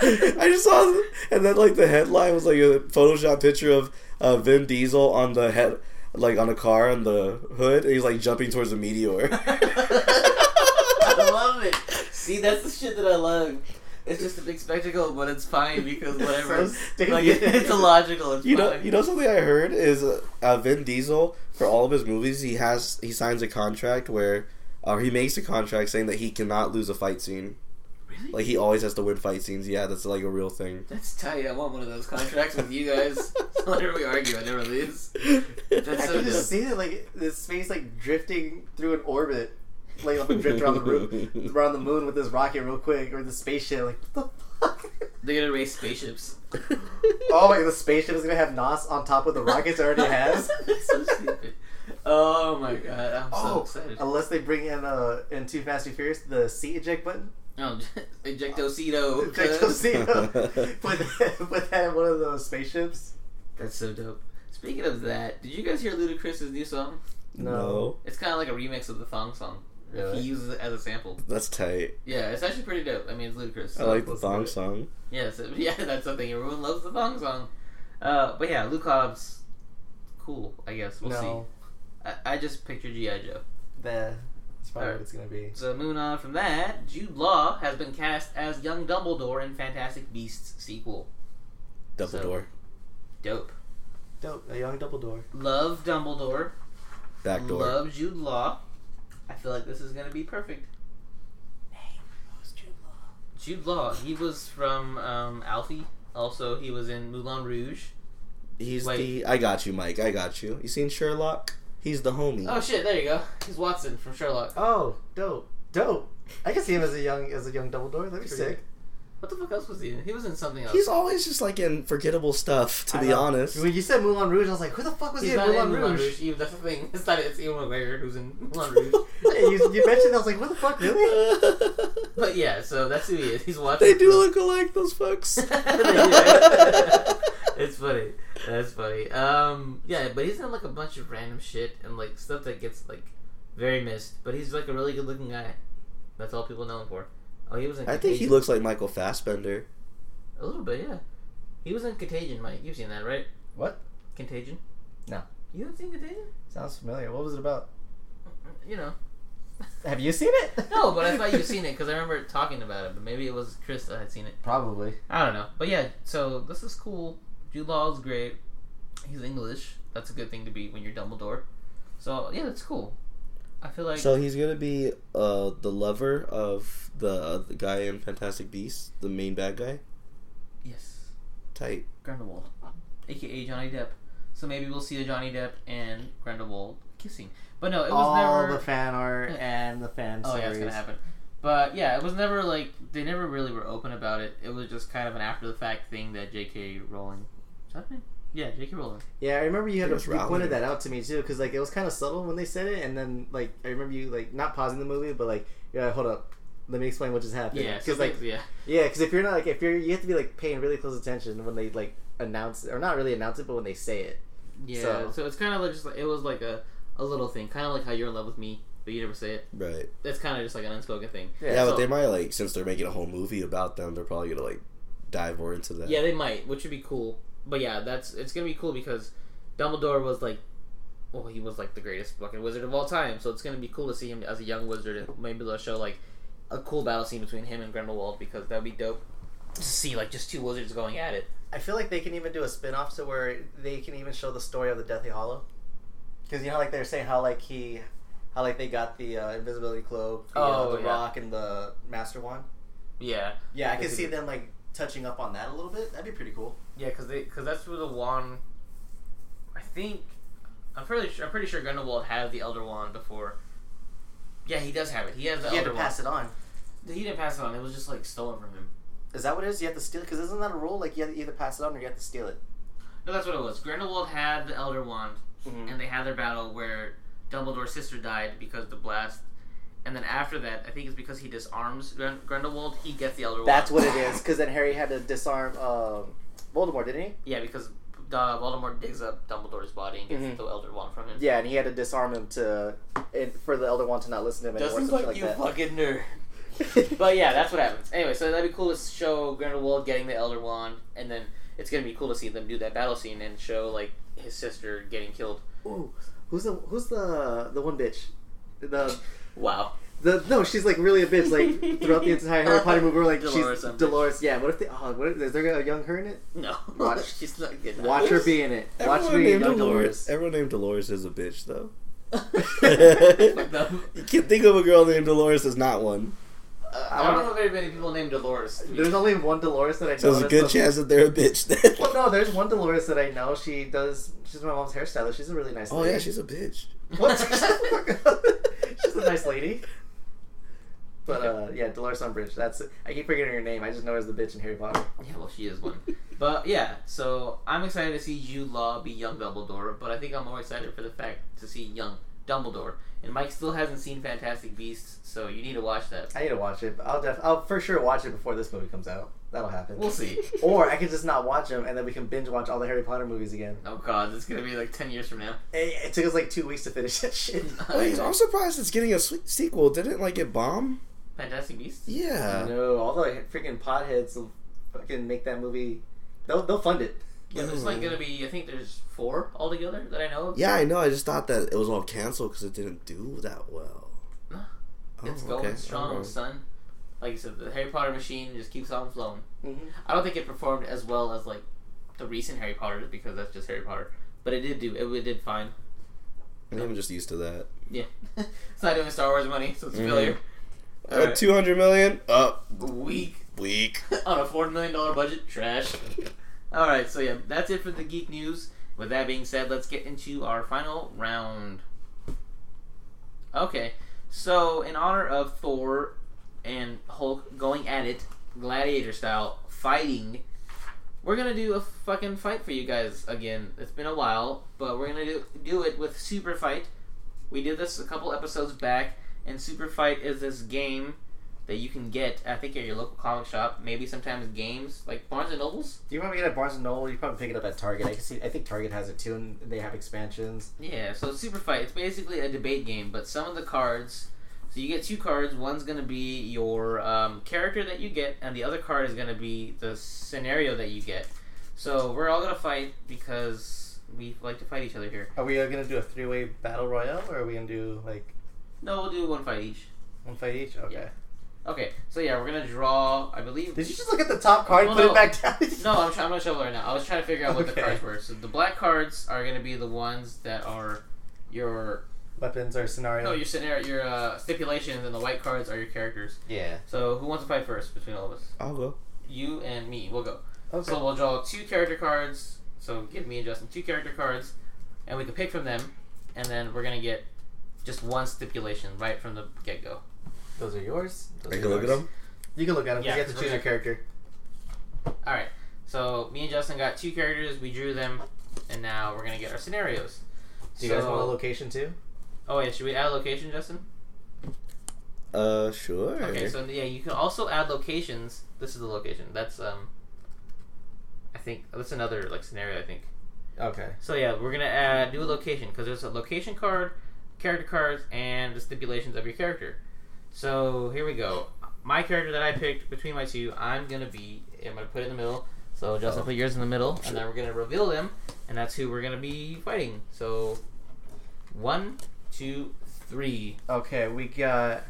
I just saw, and then like the headline was like a Photoshop picture of uh, Vin Diesel on the head, like on a car on the hood, and he's like jumping towards a meteor. I love it. See, that's the shit that I love. It's just a big spectacle, but it's fine because whatever. So stupid. like, it's illogical. It's You know, you know something I heard is uh, uh, Vin Diesel for all of his movies he has he signs a contract where, or he makes a contract saying that he cannot lose a fight scene. Really? Like he always has to win fight scenes. Yeah, that's like a real thing. That's tight. I want one of those contracts with you guys. So whenever we argue, I never lose. That's I so can just dope. see it like this space like drifting through an orbit, like up and drift around the room, around the moon with this rocket real quick or the spaceship. Like what the fuck? They're gonna race spaceships. oh my! The spaceship is gonna have Nos on top of the rockets it already has. So stupid. Oh my god, I'm so Oh, excited. unless they bring in uh in Too Fast and Furious the seat eject button. Oh, Ejectocito. Ejectocito. put that, put that in one of those spaceships. That's so dope. Speaking of that, did you guys hear Ludacris's new song? No, It's kind of like a remix of the thong song. Really? He uses it as a sample. that's tight. Yeah, it's actually pretty dope. I mean, it's Ludacris. I like the thong song. Yeah, so, yeah, that's something. Everyone loves the thong song. Uh, but yeah, Luke Hobbs, cool. I guess we'll no, see. I, I just pictured GI Joe. the that's probably Alright. what it's gonna be. So moving on from that, Jude Law has been cast as young Dumbledore in Fantastic Beasts sequel. Dumbledore, Dope. Dope, a young Dumbledore. Love Dumbledore. back door. Love Jude Law. I feel like this is gonna be perfect. Jude Law. He was from um, Alfie. Also, he was in Moulin Rouge. He's Wait. the. I got you, Mike. I got you. You seen Sherlock? He's the homie. Oh shit! There you go. He's Watson from Sherlock. Oh, dope, dope. I can see him as a young as a young Dumbledore. That'd be Pretty sick. What the fuck else was he in? He was in something else. He's always just like in forgettable stuff. To I be know. honest, when you said Moulin Rouge, I was like, who the fuck was He's he in not Moulin in Moulin Rouge? Rouge. Even- That's the thing. It's not. It's Ewan McGregor who's in Moulin Rouge. You, you mentioned, I was like, what the fuck, really? but yeah, so that's who he is. He's Watson. they do from- look alike. Those folks. They it's funny. That's funny. Um, yeah, but he's in like a bunch of random shit and like stuff that gets like very missed. But he's like a really good looking guy. That's all people know him for. Oh, he was in. I think he looks like Michael Fassbender. a little bit. Yeah, he was in Contagion, Mike. You've seen that, right? What? Contagion. No. You haven't seen Contagion? Sounds familiar. What was it about? You know. Have you seen it? No, but I thought you'd seen it because I remember talking about it. But maybe it was Chris that had seen it. Probably. I don't know. But yeah, so this is cool. Jude Law is great. He's English. that's a good thing to be when you're Dumbledore. So yeah, that's cool. I feel like So he's gonna be uh the lover of the, uh, the guy in Fantastic Beasts, the main bad guy. yes, Tight. Grindelwald, aka Johnny Depp. So maybe we'll see the Johnny Depp and Grindelwald kissing. But no, it was All never. the fan art Yeah. and the fan Oh stories. yeah, it's gonna happen. But yeah, it was never like they never really were open about it. It was just kind of an after the fact thing that J.K. Rowling. Is that name? Yeah, J.K. Rowling. Yeah, I remember you had It was you pointed that out to me too, because like it was kind of subtle when they said it, and then like I remember you like not pausing the movie, but like yeah, hold up, let me explain what just happened. Yeah, because like like yeah, yeah, because if you're not like if you're you have to be like paying really close attention when they like announce or not really announce it, but when they say it. yeah. So- So, it's kind of like just like it was like a a little thing, kind of like how you're in love with me, but you never say it. Right. That's kind of just like an unspoken thing. Yeah, so- but they might like since they're making a whole movie about them, they're probably gonna like dive more into that. Yeah, they might, which would be cool. But yeah, that's it's gonna be cool because Dumbledore was like, well, he was like the greatest fucking wizard of all time. So it's gonna be cool to see him as a young wizard, and maybe they'll show like a cool battle scene between him and Grindelwald because that'd be dope to see like just two wizards going at it. I feel like they can even do a spin off to where they can even show the story of the Deathly Hollow. Because you know, like they're saying how like he, how like they got the uh, invisibility cloak, the, uh, Oh, the yeah. rock, and the Master Wand. Yeah, Yeah, I can see them like touching up on that a little bit. That'd be pretty cool. yeah, because they because that's where the wand. I think I'm pretty sure I'm pretty sure Grindelwald had the Elder Wand before. Yeah, he does have it. He has the had Elder to pass it on. He didn't pass it on. It was just like stolen from him. Is that what it is? You have to steal it? Because isn't that a rule? Like you have to either pass it on or you have to steal it. No, that's what it was. Grindelwald had the Elder Wand, Mhm. and they had their battle where Dumbledore's sister died because the blast. And then after that, I think it's because he disarms Grindelwald, he gets the Elder Wand. That's what it is. Because then Harry had to disarm um, Voldemort, didn't he? Yeah, because uh, Voldemort digs up Dumbledore's body and gets Mhm. the Elder Wand from him. Yeah, and he had to disarm him to, and for the Elder Wand to not listen to him anymore. Just something like, you that. fucking nerd. But yeah, that's what happens. Anyway, so that'd be cool to show Grindelwald getting the Elder Wand, and then it's gonna be cool to see them do that battle scene and show like his sister getting killed. Ooh, who's the who's the the one bitch? The Wow. the no, she's like really a bitch. Like throughout the entire Harry Potter movie, we're like Dolores, she's some. Dolores. Yeah, what if they? Oh, what if, is there a young her in it? No. Watch- She's not good. Watch her be in it. Watch her Everyone be named young Dolores. Dolores. Everyone named Dolores is a bitch though. You can't think of a girl named Dolores as not one. I don't know very many people named Dolores. There's only one Dolores that I know. So there's a good the- chance that they're a bitch then. Well, no, there's one Dolores that I know. She does. She's my mom's hairstylist. She's a really nice. oh lady. yeah, she's a bitch. What? she's a nice lady. But uh, yeah, Dolores Umbridge. That's I keep forgetting her name. I just know her as the bitch in Harry Potter. Yeah, well, she is one. But yeah, so I'm excited to see Jude Law be young Dumbledore, but I think I'm more excited for the fact to see young Dumbledore. And Mike still hasn't seen Fantastic Beasts, so you need to watch that. I need to watch it. I'll def- I'll for sure watch it before this movie comes out. That'll happen. We'll see. Or I can just not watch them, and then we can binge watch all the Harry Potter movies again. Oh god, it's gonna be like 10 years from now. It, it took us like two weeks to finish that shit. Wait, I'm surprised it's getting a se- sequel. Didn't like it bomb? Fantastic Beasts? Yeah. no, all the freaking potheads will fucking make that movie. They'll they'll fund it. Yeah, there's like gonna be, I think there's four altogether that I know of. Yeah, I know. I just thought that it was all canceled because it didn't do that well. No. Oh, It's going okay. strong, Alright. son. Like you said, the Harry Potter machine just keeps on flowing. Mm-hmm. I don't think it performed as well as like the recent Harry Potter because that's just Harry Potter. But it did do it, it did fine. I think I'm just used to that. Yeah, it's not doing Star Wars money, so it's a Mhm. failure. Uh, Alright. Two hundred million. Up. Weak Weak. on a four million dollar budget, trash. All right, so yeah, that's it for the geek news. With that being said, let's get into our final round. Okay, so in honor of Thor and Hulk going at it, gladiator style, fighting, we're gonna do a fucking fight for you guys again. It's been a while, but we're gonna do do it with Super Fight. We did this a couple episodes back, and Super Fight is this game that you can get. I think at your local comic shop, maybe sometimes games like Barnes and Nobles. Do you want to get at Barnes and Noble? You probably pick it up at Target. I can see. I think Target has it too, and they have expansions. Yeah, so Super Fight, it's basically a debate game, but some of the cards. So you get two cards. One's gonna be your um, character that you get, and the other card is gonna be the scenario that you get. So we're all gonna fight because we like to fight each other here. Are we gonna do a three-way battle royale, or are we gonna do like No, we'll do one fight each. one fight each? Okay. Yeah. Okay, so yeah, we're gonna draw. I believe. Did you just look at the top card and Well, put no. it back down? No, I'm, try- I'm gonna show it right now. I was trying to figure out what the cards were. So the black cards are gonna be the ones that are your Weapons or scenario. no your scenario, your uh, stipulations, and the white cards are your characters. yeah. So who wants to fight first between all of us? I'll go. You and me. We'll go. Okay. So we'll draw two character cards. So give me and Justin two character cards, and we can pick from them, and then we're gonna get just one stipulation right from the get go. Those are yours. Those I are can look at yours. them. You can look at them. Yeah, you have to choose your character. All right. So me and Justin got two characters. We drew them, and now we're gonna get our scenarios. Do you guys want a location too? Oh yeah, should we add a location, Justin? Uh, sure. Okay, so yeah, you can also add locations. This is the location. That's um. I think that's another like scenario. I think. Okay. So yeah, we're gonna add do a location because there's a location card, character cards, and the stipulations of your character. So here we go. My character that I picked between my two, I'm gonna be. I'm gonna put it in the middle. So Justin, Oh. put yours in the middle, and then we're gonna reveal them, and that's who we're gonna be fighting. So, one, two, three. Okay, we got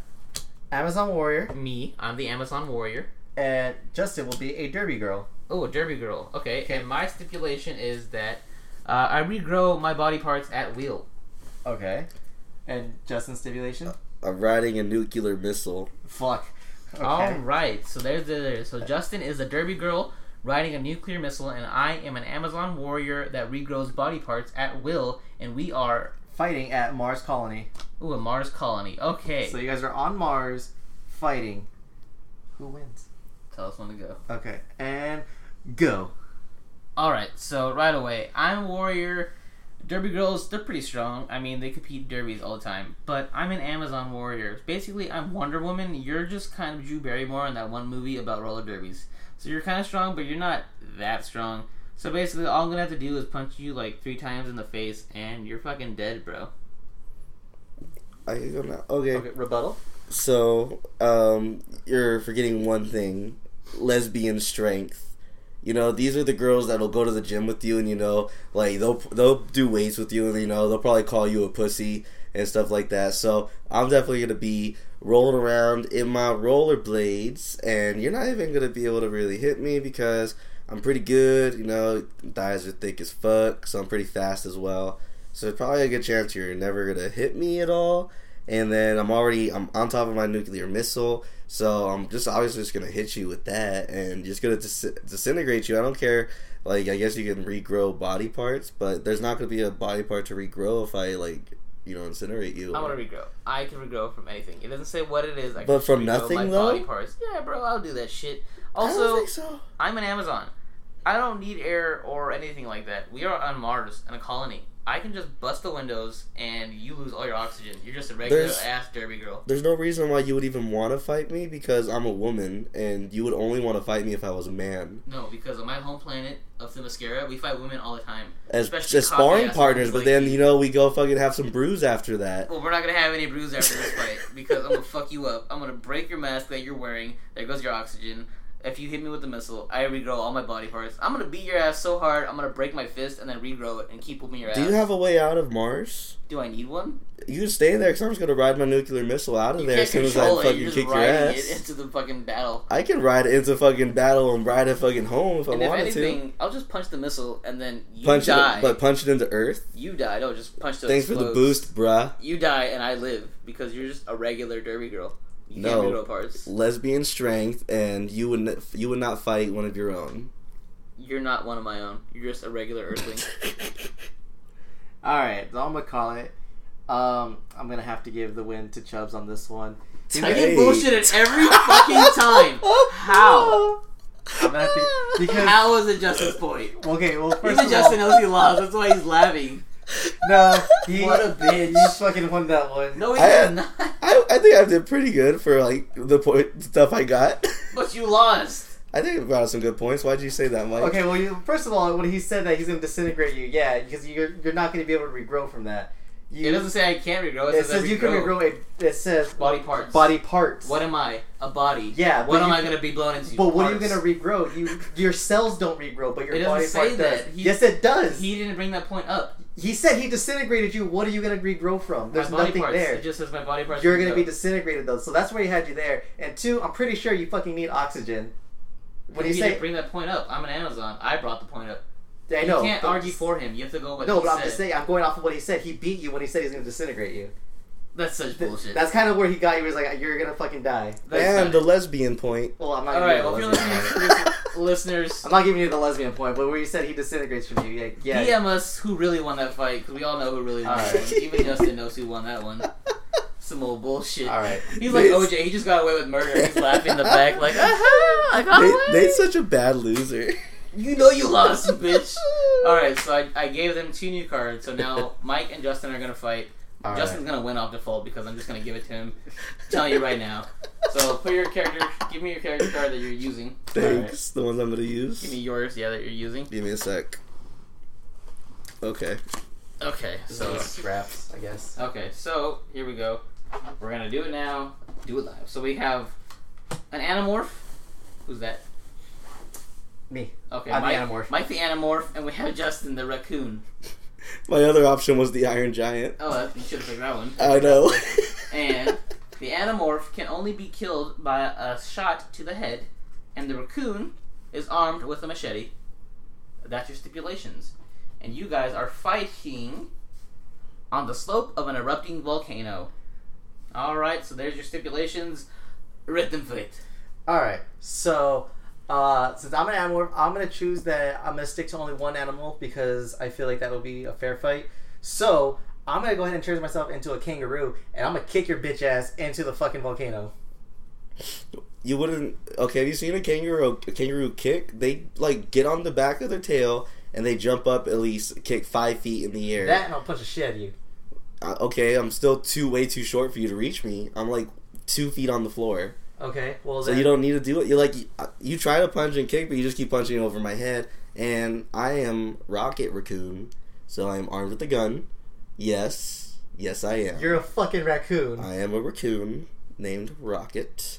Amazon Warrior, Me, I'm the Amazon warrior. and Justin will be a Derby girl. Oh, a Derby girl. Okay, and my stipulation is that uh, I regrow my body parts at will. Okay. And Justin's stipulation? I'm riding a nuclear missile. Fuck. Okay. All right, so there's the there. So Justin is a Derby girl riding a nuclear missile, and I am an Amazon warrior that regrows body parts at will, and we are Fighting at Mars Colony. ooh a Mars colony. Okay, So you guys are on Mars fighting. Who wins? tell us when to go. Okay. And go. All right, so right away, I'm warrior. Derby girls, they're pretty strong. I mean, they compete derbies all the time. But I'm an Amazon warrior. Basically, I'm Wonder Woman. You're just kind of Drew Barrymore in that one movie about roller derbies. So you're kind of strong, but you're not that strong. So basically, all I'm gonna have to do is punch you like three times in the face, and you're fucking dead, bro. I can go now. Okay. Okay, rebuttal. So, um, you're forgetting one thing: lesbian strength. You know, these are the girls that'll go to the gym with you, and you know, like they'll they'll do weights with you, and you know they'll probably call you a pussy and stuff like that. So I'm definitely gonna be rolling around in my rollerblades, and you're not even gonna be able to really hit me because I'm pretty good. You know, thighs are thick as fuck, so I'm pretty fast as well. So there's probably a good chance you're never gonna hit me at all. And then I'm already I'm on top of my nuclear missile, so I'm just obviously just gonna hit you with that and just gonna dis- disintegrate you. I don't care. Like I guess you can regrow body parts, but there's not gonna be a body part to regrow if I like you know incinerate you. I want to regrow. I can regrow from anything. It doesn't say what it is. I But from nothing, though? Body parts. Yeah, bro, I'll do that shit. Also, so. I'm an Amazon. I don't need air or anything like that. We are on Mars in a colony. I can just bust the windows and you lose all your oxygen. You're just a regular There's- ass derby girl. There's no reason why you would even want to fight me because I'm a woman, and you would only want to fight me if I was a man. No, because on my home planet of Themyscira, we fight women all the time. As, Especially as sparring partners, but like then you. know we go fucking have some bruise after that. Well, we're not gonna have any bruise after this fight because I'm gonna fuck you up. I'm gonna break your mask that you're wearing. There goes your oxygen. If you hit me with the missile, I regrow all my body parts. I'm gonna beat your ass so hard, I'm gonna break my fist and then regrow it and keep whooping your ass. Do you have a way out of Mars? Do I need one? You can stay there because I'm just gonna ride my nuclear missile out of You there as soon as I it. fucking You're kick your ass. it into the fucking battle. I can ride it into fucking battle and ride it fucking home if I and if wanted anything, I'll just punch the missile and then you to. Punch die. it, but punch it into Earth. you die. No, just punch the. Thanks for the boost, bruh. You die and I live because you're just a regular derby girl. You No. can't parts. Lesbian strength, and you would n- you would not fight one of your own. You're not one of my own. You're just a regular Earthling. All right, so I'm gonna call it. Um, I'm gonna have to give the win to Chubbs on this one. I Hey. get bullshitted every fucking time. How? I'm gonna have to because How is it Justin's point? okay. Well, first Even of Justin all, knows he lost. That's why he's laughing. no, he, What a bitch. You fucking won that one. No, he I- did not. I, I think I did pretty good for like the point stuff I got. But you lost. I think I brought out some good points. Why'd you say that, Mike? Okay, well, you, first of all, when he said that he's gonna disintegrate you, yeah, because you're you're not gonna be able to regrow from that. You, It doesn't say I can't regrow. It, It says, says you can regrow. It, it says body parts. body parts. What am I? A body. Yeah, What am I gonna be blown into? But what are you gonna regrow? You your cells don't regrow, but your It doesn't body say part does. that. He- yes, it does. He didn't bring that point up. He said he disintegrated you. What are you gonna regrow from? There's my body nothing parts. there. It just says my body parts. You're gonna be disintegrated though, so that's where he had you there. And two, I'm pretty sure you fucking need oxygen. When you say, didn't bring that point up. I'm an Amazon. I brought the point up. I know, you can't argue for him. You have to go with No, what but he I'm said. just saying. I'm going off of what he said. He beat you when he said he's gonna disintegrate you. That's such bullshit. That's kind of where he got you. He was like, "You're gonna fucking die." That's and the lesbian point. Well, I'm not. All giving right. you Well, if the you're lesbian listening, point. listeners, I'm not giving you the lesbian point, but where you said he disintegrates from you, yeah, yeah. DM us who really won that fight because we all know who really won right. Even Justin knows who won that one. Some old bullshit. All right. He's like Nate's- OJ. He just got away with murder. He's laughing in the back like, aha! I got Nate, away. Nate's such a bad loser. You know you lost, bitch. All right, so I, I gave them two new cards. So now Mike and Justin are gonna fight. All Justin's gonna win off default because I'm just gonna give it to him. telling you right now. So put your character. Give me your character card that you're using. Thanks. The ones I'm gonna use. Give me yours. Yeah, that you're using. Give me a sec. Okay. Okay, so So wraps, I guess. okay, so here we go. We're gonna do it now. Do it live. So we have an Animorph. Who's that? Me. Okay, I'm the Mike, Animorph. Mike the Animorph, and we have Justin the Raccoon. My other option was the Iron Giant. Oh, that, you should have picked that one. I know. And the Animorph can only be killed by a shot to the head, and the Raccoon is armed with a machete. That's your stipulations. And you guys are fighting on the slope of an erupting volcano. Alright, so there's your stipulations. Rhythm fight. All right. So, uh, since I'm an animal, I'm gonna choose that I'm gonna stick to only one animal because I feel like that would be a fair fight. So I'm gonna go ahead and turn myself into a kangaroo, and I'm gonna kick your bitch ass into the fucking volcano. you wouldn't. Okay, have you seen a kangaroo? A kangaroo kick? They like get on the back of their tail and they jump up at least kick five feet in the air. That and I'll punch the shit out of you. Uh, okay, I'm still too way too short for you to reach me. I'm like two feet on the floor, Okay. Well, so then, you don't need to do it. You like you, you try to punch and kick, but you just keep punching over my head. And I am Rocket Raccoon, so I'm armed with a gun. Yes, yes, I am. You're a fucking raccoon. I am a raccoon named Rocket,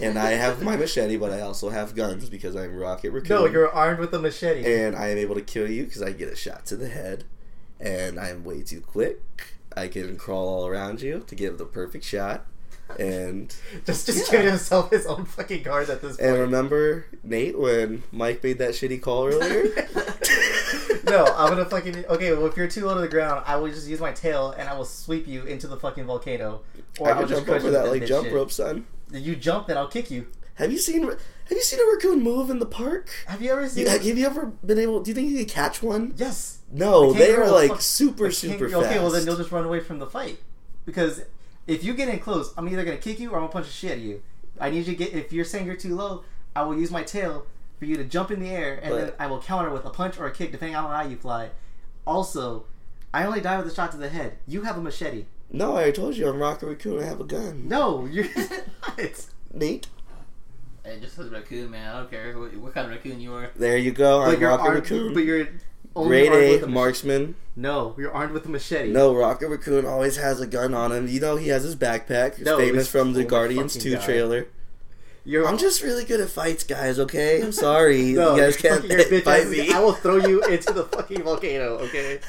and I have my machete, but I also have guns because I'm Rocket Raccoon. no, you're armed with a machete. and I am able to kill you because I get a shot to the head, and I am way too quick. I can crawl all around you to give the perfect shot, and just just Yeah. giving himself his own fucking guard at this point. and remember Nate when Mike made that shitty call earlier. no, I'm gonna fucking okay. Well, if you're too low to the ground, I will just use my tail and I will sweep you into the fucking volcano. I I'll can just jump crush over that like jump shit. rope, son. You jump, then I'll kick you. Have you seen Have you seen a raccoon move in the park? Have you ever seen? You, have you ever been able? Do you think you could catch one? yes. No, they are like fuck- super super fast. Okay, well then you'll just run away from the fight because if you get in close, I'm either gonna kick you or I'm gonna punch the shit out of you. I need you to get. If you're saying you're too low, I will use my tail for you to jump in the air, and then I will counter with a punch or a kick, depending on how high you fly. Also, I only die with a shot to the head. You have a machete. No, I told you I'm Rocket Raccoon. I have a gun. No, you're not. Nate, It just says raccoon, man. I don't care what, what kind of raccoon you are. there you go. But I'm you're Rocket. Raccoon. But you're only Grade armed A with a mach- marksman. No, you're armed with a machete. No, Rocket Raccoon always has a gun on him. You know he has his backpack. No, famous from the Guardians 2 God. trailer. you're. I'm just really good at fights, guys, okay? I'm sorry. No, you guys can't fucking- your bitch fight ass- me. I will throw you into the fucking volcano. Okay.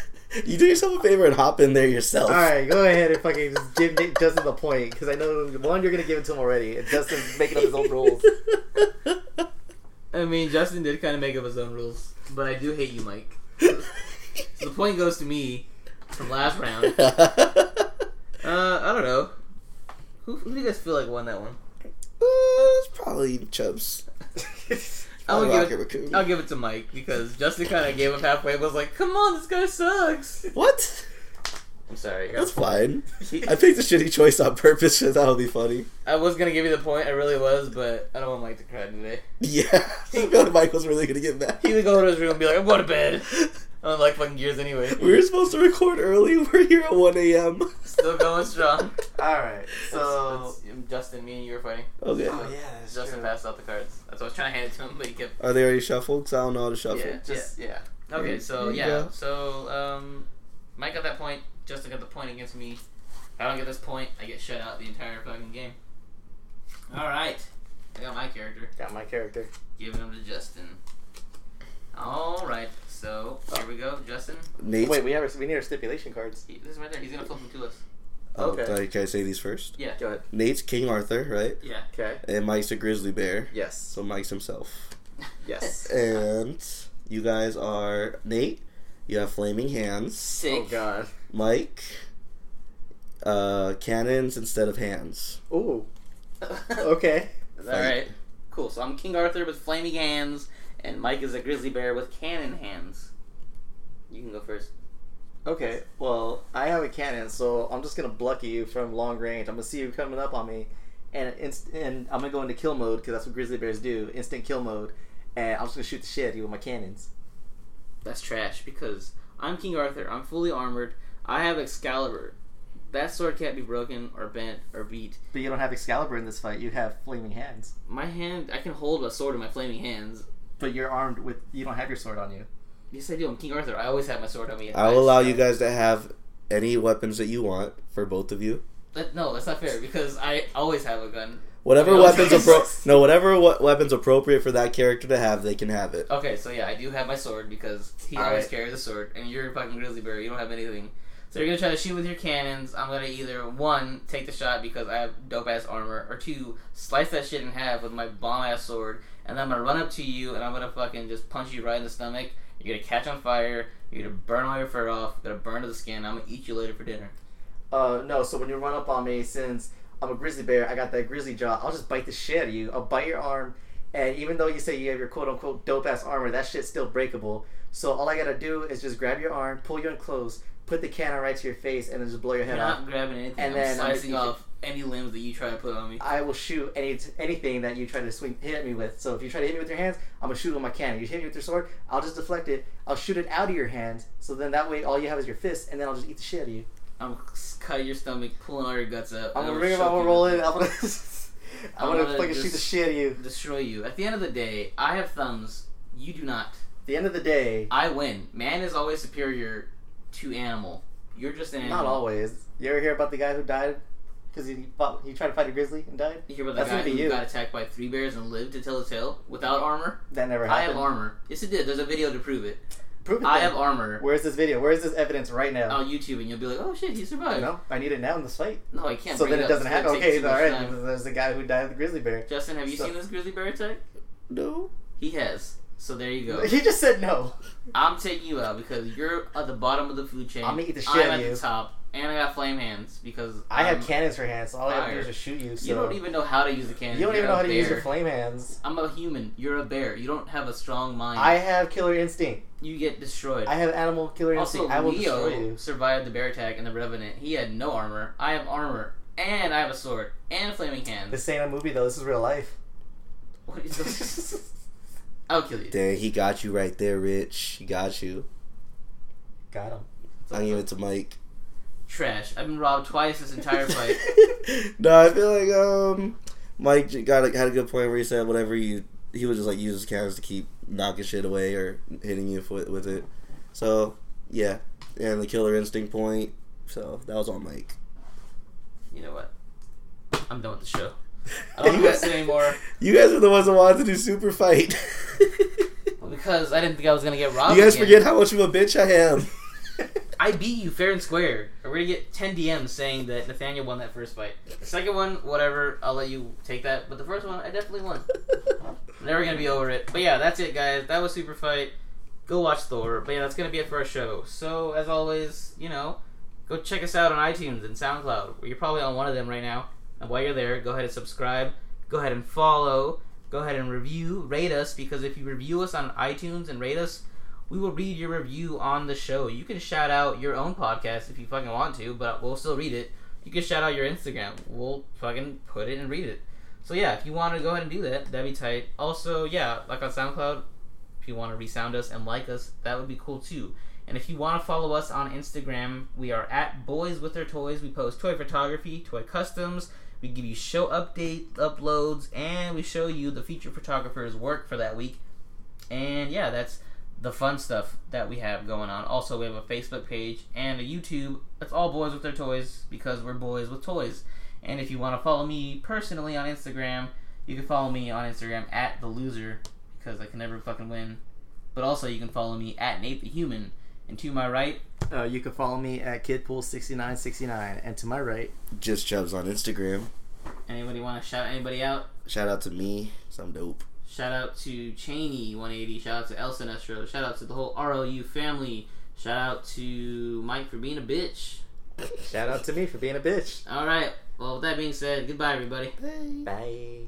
You do yourself a favor and hop in there yourself. All right, go ahead and fucking just give Nick Justin the point because I know one you're gonna give it to him already, and Justin's making up his own rules. I mean, Justin did kind of make up his own rules, but I do hate you, Mike. So the point goes to me from last round. Uh, I don't know. Who, who do you guys feel like won that one? Uh, it's probably Chubbs. I'll give it. I'll give it to Mike because Justin kind of gave up halfway. Was like, "Come on, this guy sucks." What? I'm sorry. That's fine. I picked a shitty choice on purpose because that'll be funny. I was gonna give you the point. I really was, but I don't want Mike to cry today. Yeah. I feel Michael's really gonna get mad. He would go to his room and be like, "I'm going to bed." I don't like fucking gears anyway. We were supposed to record early. We're here at 1 a.m. Still going strong. All right, so It's- it's Justin, me and you were fighting. Okay. oh yeah, that's Justin true. passed out the cards. That's why I was trying to hand it to him, but he kept. Are they already shuffled? Because I don't know how to shuffle. Yeah. Just yeah. Okay, so There you yeah, go. so um, Mike got that point. Justin got the point against me. If I don't get this point, I get shut out the entire fucking game. All right, I got my character. Got my character. Giving him to Justin. All right, so here we go, Justin. Nate. Wait, we have our, we need our stipulation cards. He, this is right there. He's gonna flip them to us. oh, okay. sorry, can I say these first? Yeah, Go ahead. Nate's King Arthur, right? yeah. Okay. And Mike's a grizzly bear. Yes. So Mike's himself. Yes. And you guys are Nate. You have flaming hands. Sick. Oh God. Mike. Uh, cannons instead of hands. Ooh. Okay. All right. Cool. So I'm King Arthur with flaming hands, and Mike is a grizzly bear with cannon hands. You can go first. Okay. Well, I have a cannon, so I'm just gonna block you from long range. I'm gonna see you coming up on me, and inst- and I'm gonna go into kill mode because that's what grizzly bears do. Instant kill mode, and I'm just gonna shoot the shit out of you with my cannons. That's trash because I'm King Arthur. I'm fully armored. I have Excalibur. That sword can't be broken or bent or beat. But you don't have Excalibur in this fight. You have flaming hands. My hand, I can hold a sword in my flaming hands. But you're armed with. You don't have your sword on you. Yes, I do. I'm King Arthur. I always have my sword on me. I'll allow you guys to have any weapons that you want for both of you. That, no, that's not fair because I always have a gun. Whatever Okay, weapons appro- no, whatever what weapons appropriate for that character to have, they can have it. Okay, so yeah, I do have my sword because he All always right. carries a sword, and you're a fucking grizzly bear. You don't have anything. So you're gonna try to shoot with your cannons. I'm gonna either one take the shot because I have dope ass armor, or two slice that shit in half with my bomb ass sword, and then I'm gonna run up to you and I'm gonna fucking just punch you right in the stomach. You're gonna catch on fire. You're gonna burn all your fur off. You're gonna burn to the skin. I'm gonna eat you later for dinner. Uh, no. So when you run up on me, since I'm a grizzly bear, I got that grizzly jaw. I'll just bite the shit out of you. I'll bite your arm, and even though you say you have your quote unquote dope ass armor, that shit's still breakable. So all I gotta do is just grab your arm, pull you in close, put the cannon right to your face, and then just blow your You're head off. not grabbing anything. And I'm then I'm slicing off any limbs that you try to put on me. I will shoot any anything that you try to swing hit me with. So if you try to hit me with your hands, I'm gonna shoot with my cannon. You hit me with your sword, I'll just deflect it. I'll shoot it out of your hands. So then that way all you have is your fist, and then I'll just eat the shit out of you. I'm cutting your stomach, pulling all your guts out. I'm gonna bring it. I'm gonna roll it. I'm gonna. I'm, I'm gonna fucking shoot the shit out of you. destroy you. At the end of the day, I have thumbs. You do not. At the end of the day, I win. Man is always superior to animal. You're just an animal. not always. You ever hear about the guy who died because he fought, he tried to fight a grizzly and died? You hear about the That's guy gonna be who you. got attacked by three bears and lived to tell the tale without armor? That never happened. I have armor. Yes, it did. There's a video to prove it. Prove it. I then. have armor Where's this video? Where's this evidence right now? on YouTube, and you'll be like, "Oh shit, he survived." no, I need it now in this fight. No, I can't. so bring then it up. doesn't happen. Okay, too all time. There's a guy who died with a grizzly bear. Justin, have you So- seen this grizzly bear attack? No. He has. So there you go. He just said no. I'm taking you out because you're at the bottom of the food chain. I'm gonna eat the shit I'm out at of you. the top, and I got flame hands because I I'm- have cannons for hands, so all I have to do is just shoot you. So You don't even know how to use the cannon. You don't You're even know a how to use your flame hands. I'm a human. You're a bear. You don't have a strong mind. I have killer instinct. you get destroyed. I have animal killer also, instinct. I will Leo destroy you. survived the bear attack and the Revenant. He had no armor. I have armor, and I have a sword and flaming hands. This ain't a movie though. This is real life. What is this? I'll kill you. Dang, he got you right there, Rich. He got you. Got him. I'll give it to Mike. Trash. I've been robbed twice this entire fight. no, I feel like um, Mike got a, had a good point where he said whatever you he would just like use his cannons to keep knocking shit away or hitting you with, with it. So yeah, and the killer instinct point. So that was on Mike. you know what? I'm done with the show. I don't anymore You guys are the ones that wanted to do super fight. Well, because I didn't think I was gonna get robbed. you guys again. forget how much of a bitch I am. I beat you fair and square. We're gonna get 10 DMs saying that Nathaniel won that first fight. The second one, whatever, I'll let you take that. But the first one, I definitely won. Never gonna be over it. But yeah, that's it, guys. That was Super Fight. Go watch Thor. But yeah, that's gonna be it for our show. So as always, you know, go check us out on iTunes and SoundCloud. You're probably on one of them right now. And while you're there, go ahead and subscribe. Go ahead and follow. Go ahead and review. Rate us because if you review us on iTunes and rate us, we will read your review on the show. You can shout out your own podcast if you fucking want to, but we'll still read it. You can shout out your Instagram. We'll fucking put it and read it. So yeah, if you want to go ahead and do that, that'd be tight. Also, yeah, like on SoundCloud, if you want to resound us and like us, that would be cool too. And if you want to follow us on Instagram, we are at Boys with Their Toys. We post toy photography, toy customs. We give you show update uploads, and we show you the feature photographer's work for that week. And yeah, that's the fun stuff that we have going on. Also, we have a Facebook page and a YouTube. It's all boys with their toys because we're boys with toys. And if you want to follow me personally on Instagram, you can follow me on Instagram at the loser because I can never fucking win. But also, you can follow me at Nate the Human. And to my right, Uh, you can follow me at kidpool6969, and to my right, Just Chubbs on Instagram. anybody want to shout anybody out? Shout out to me. Some dope. Shout out to Cheney 180. Shout out to El Sinestro. Shout out to the whole RLU family. Shout out to Mike for being a bitch. shout out to me for being a bitch. All right. Well, with that being said, goodbye, everybody. Bye.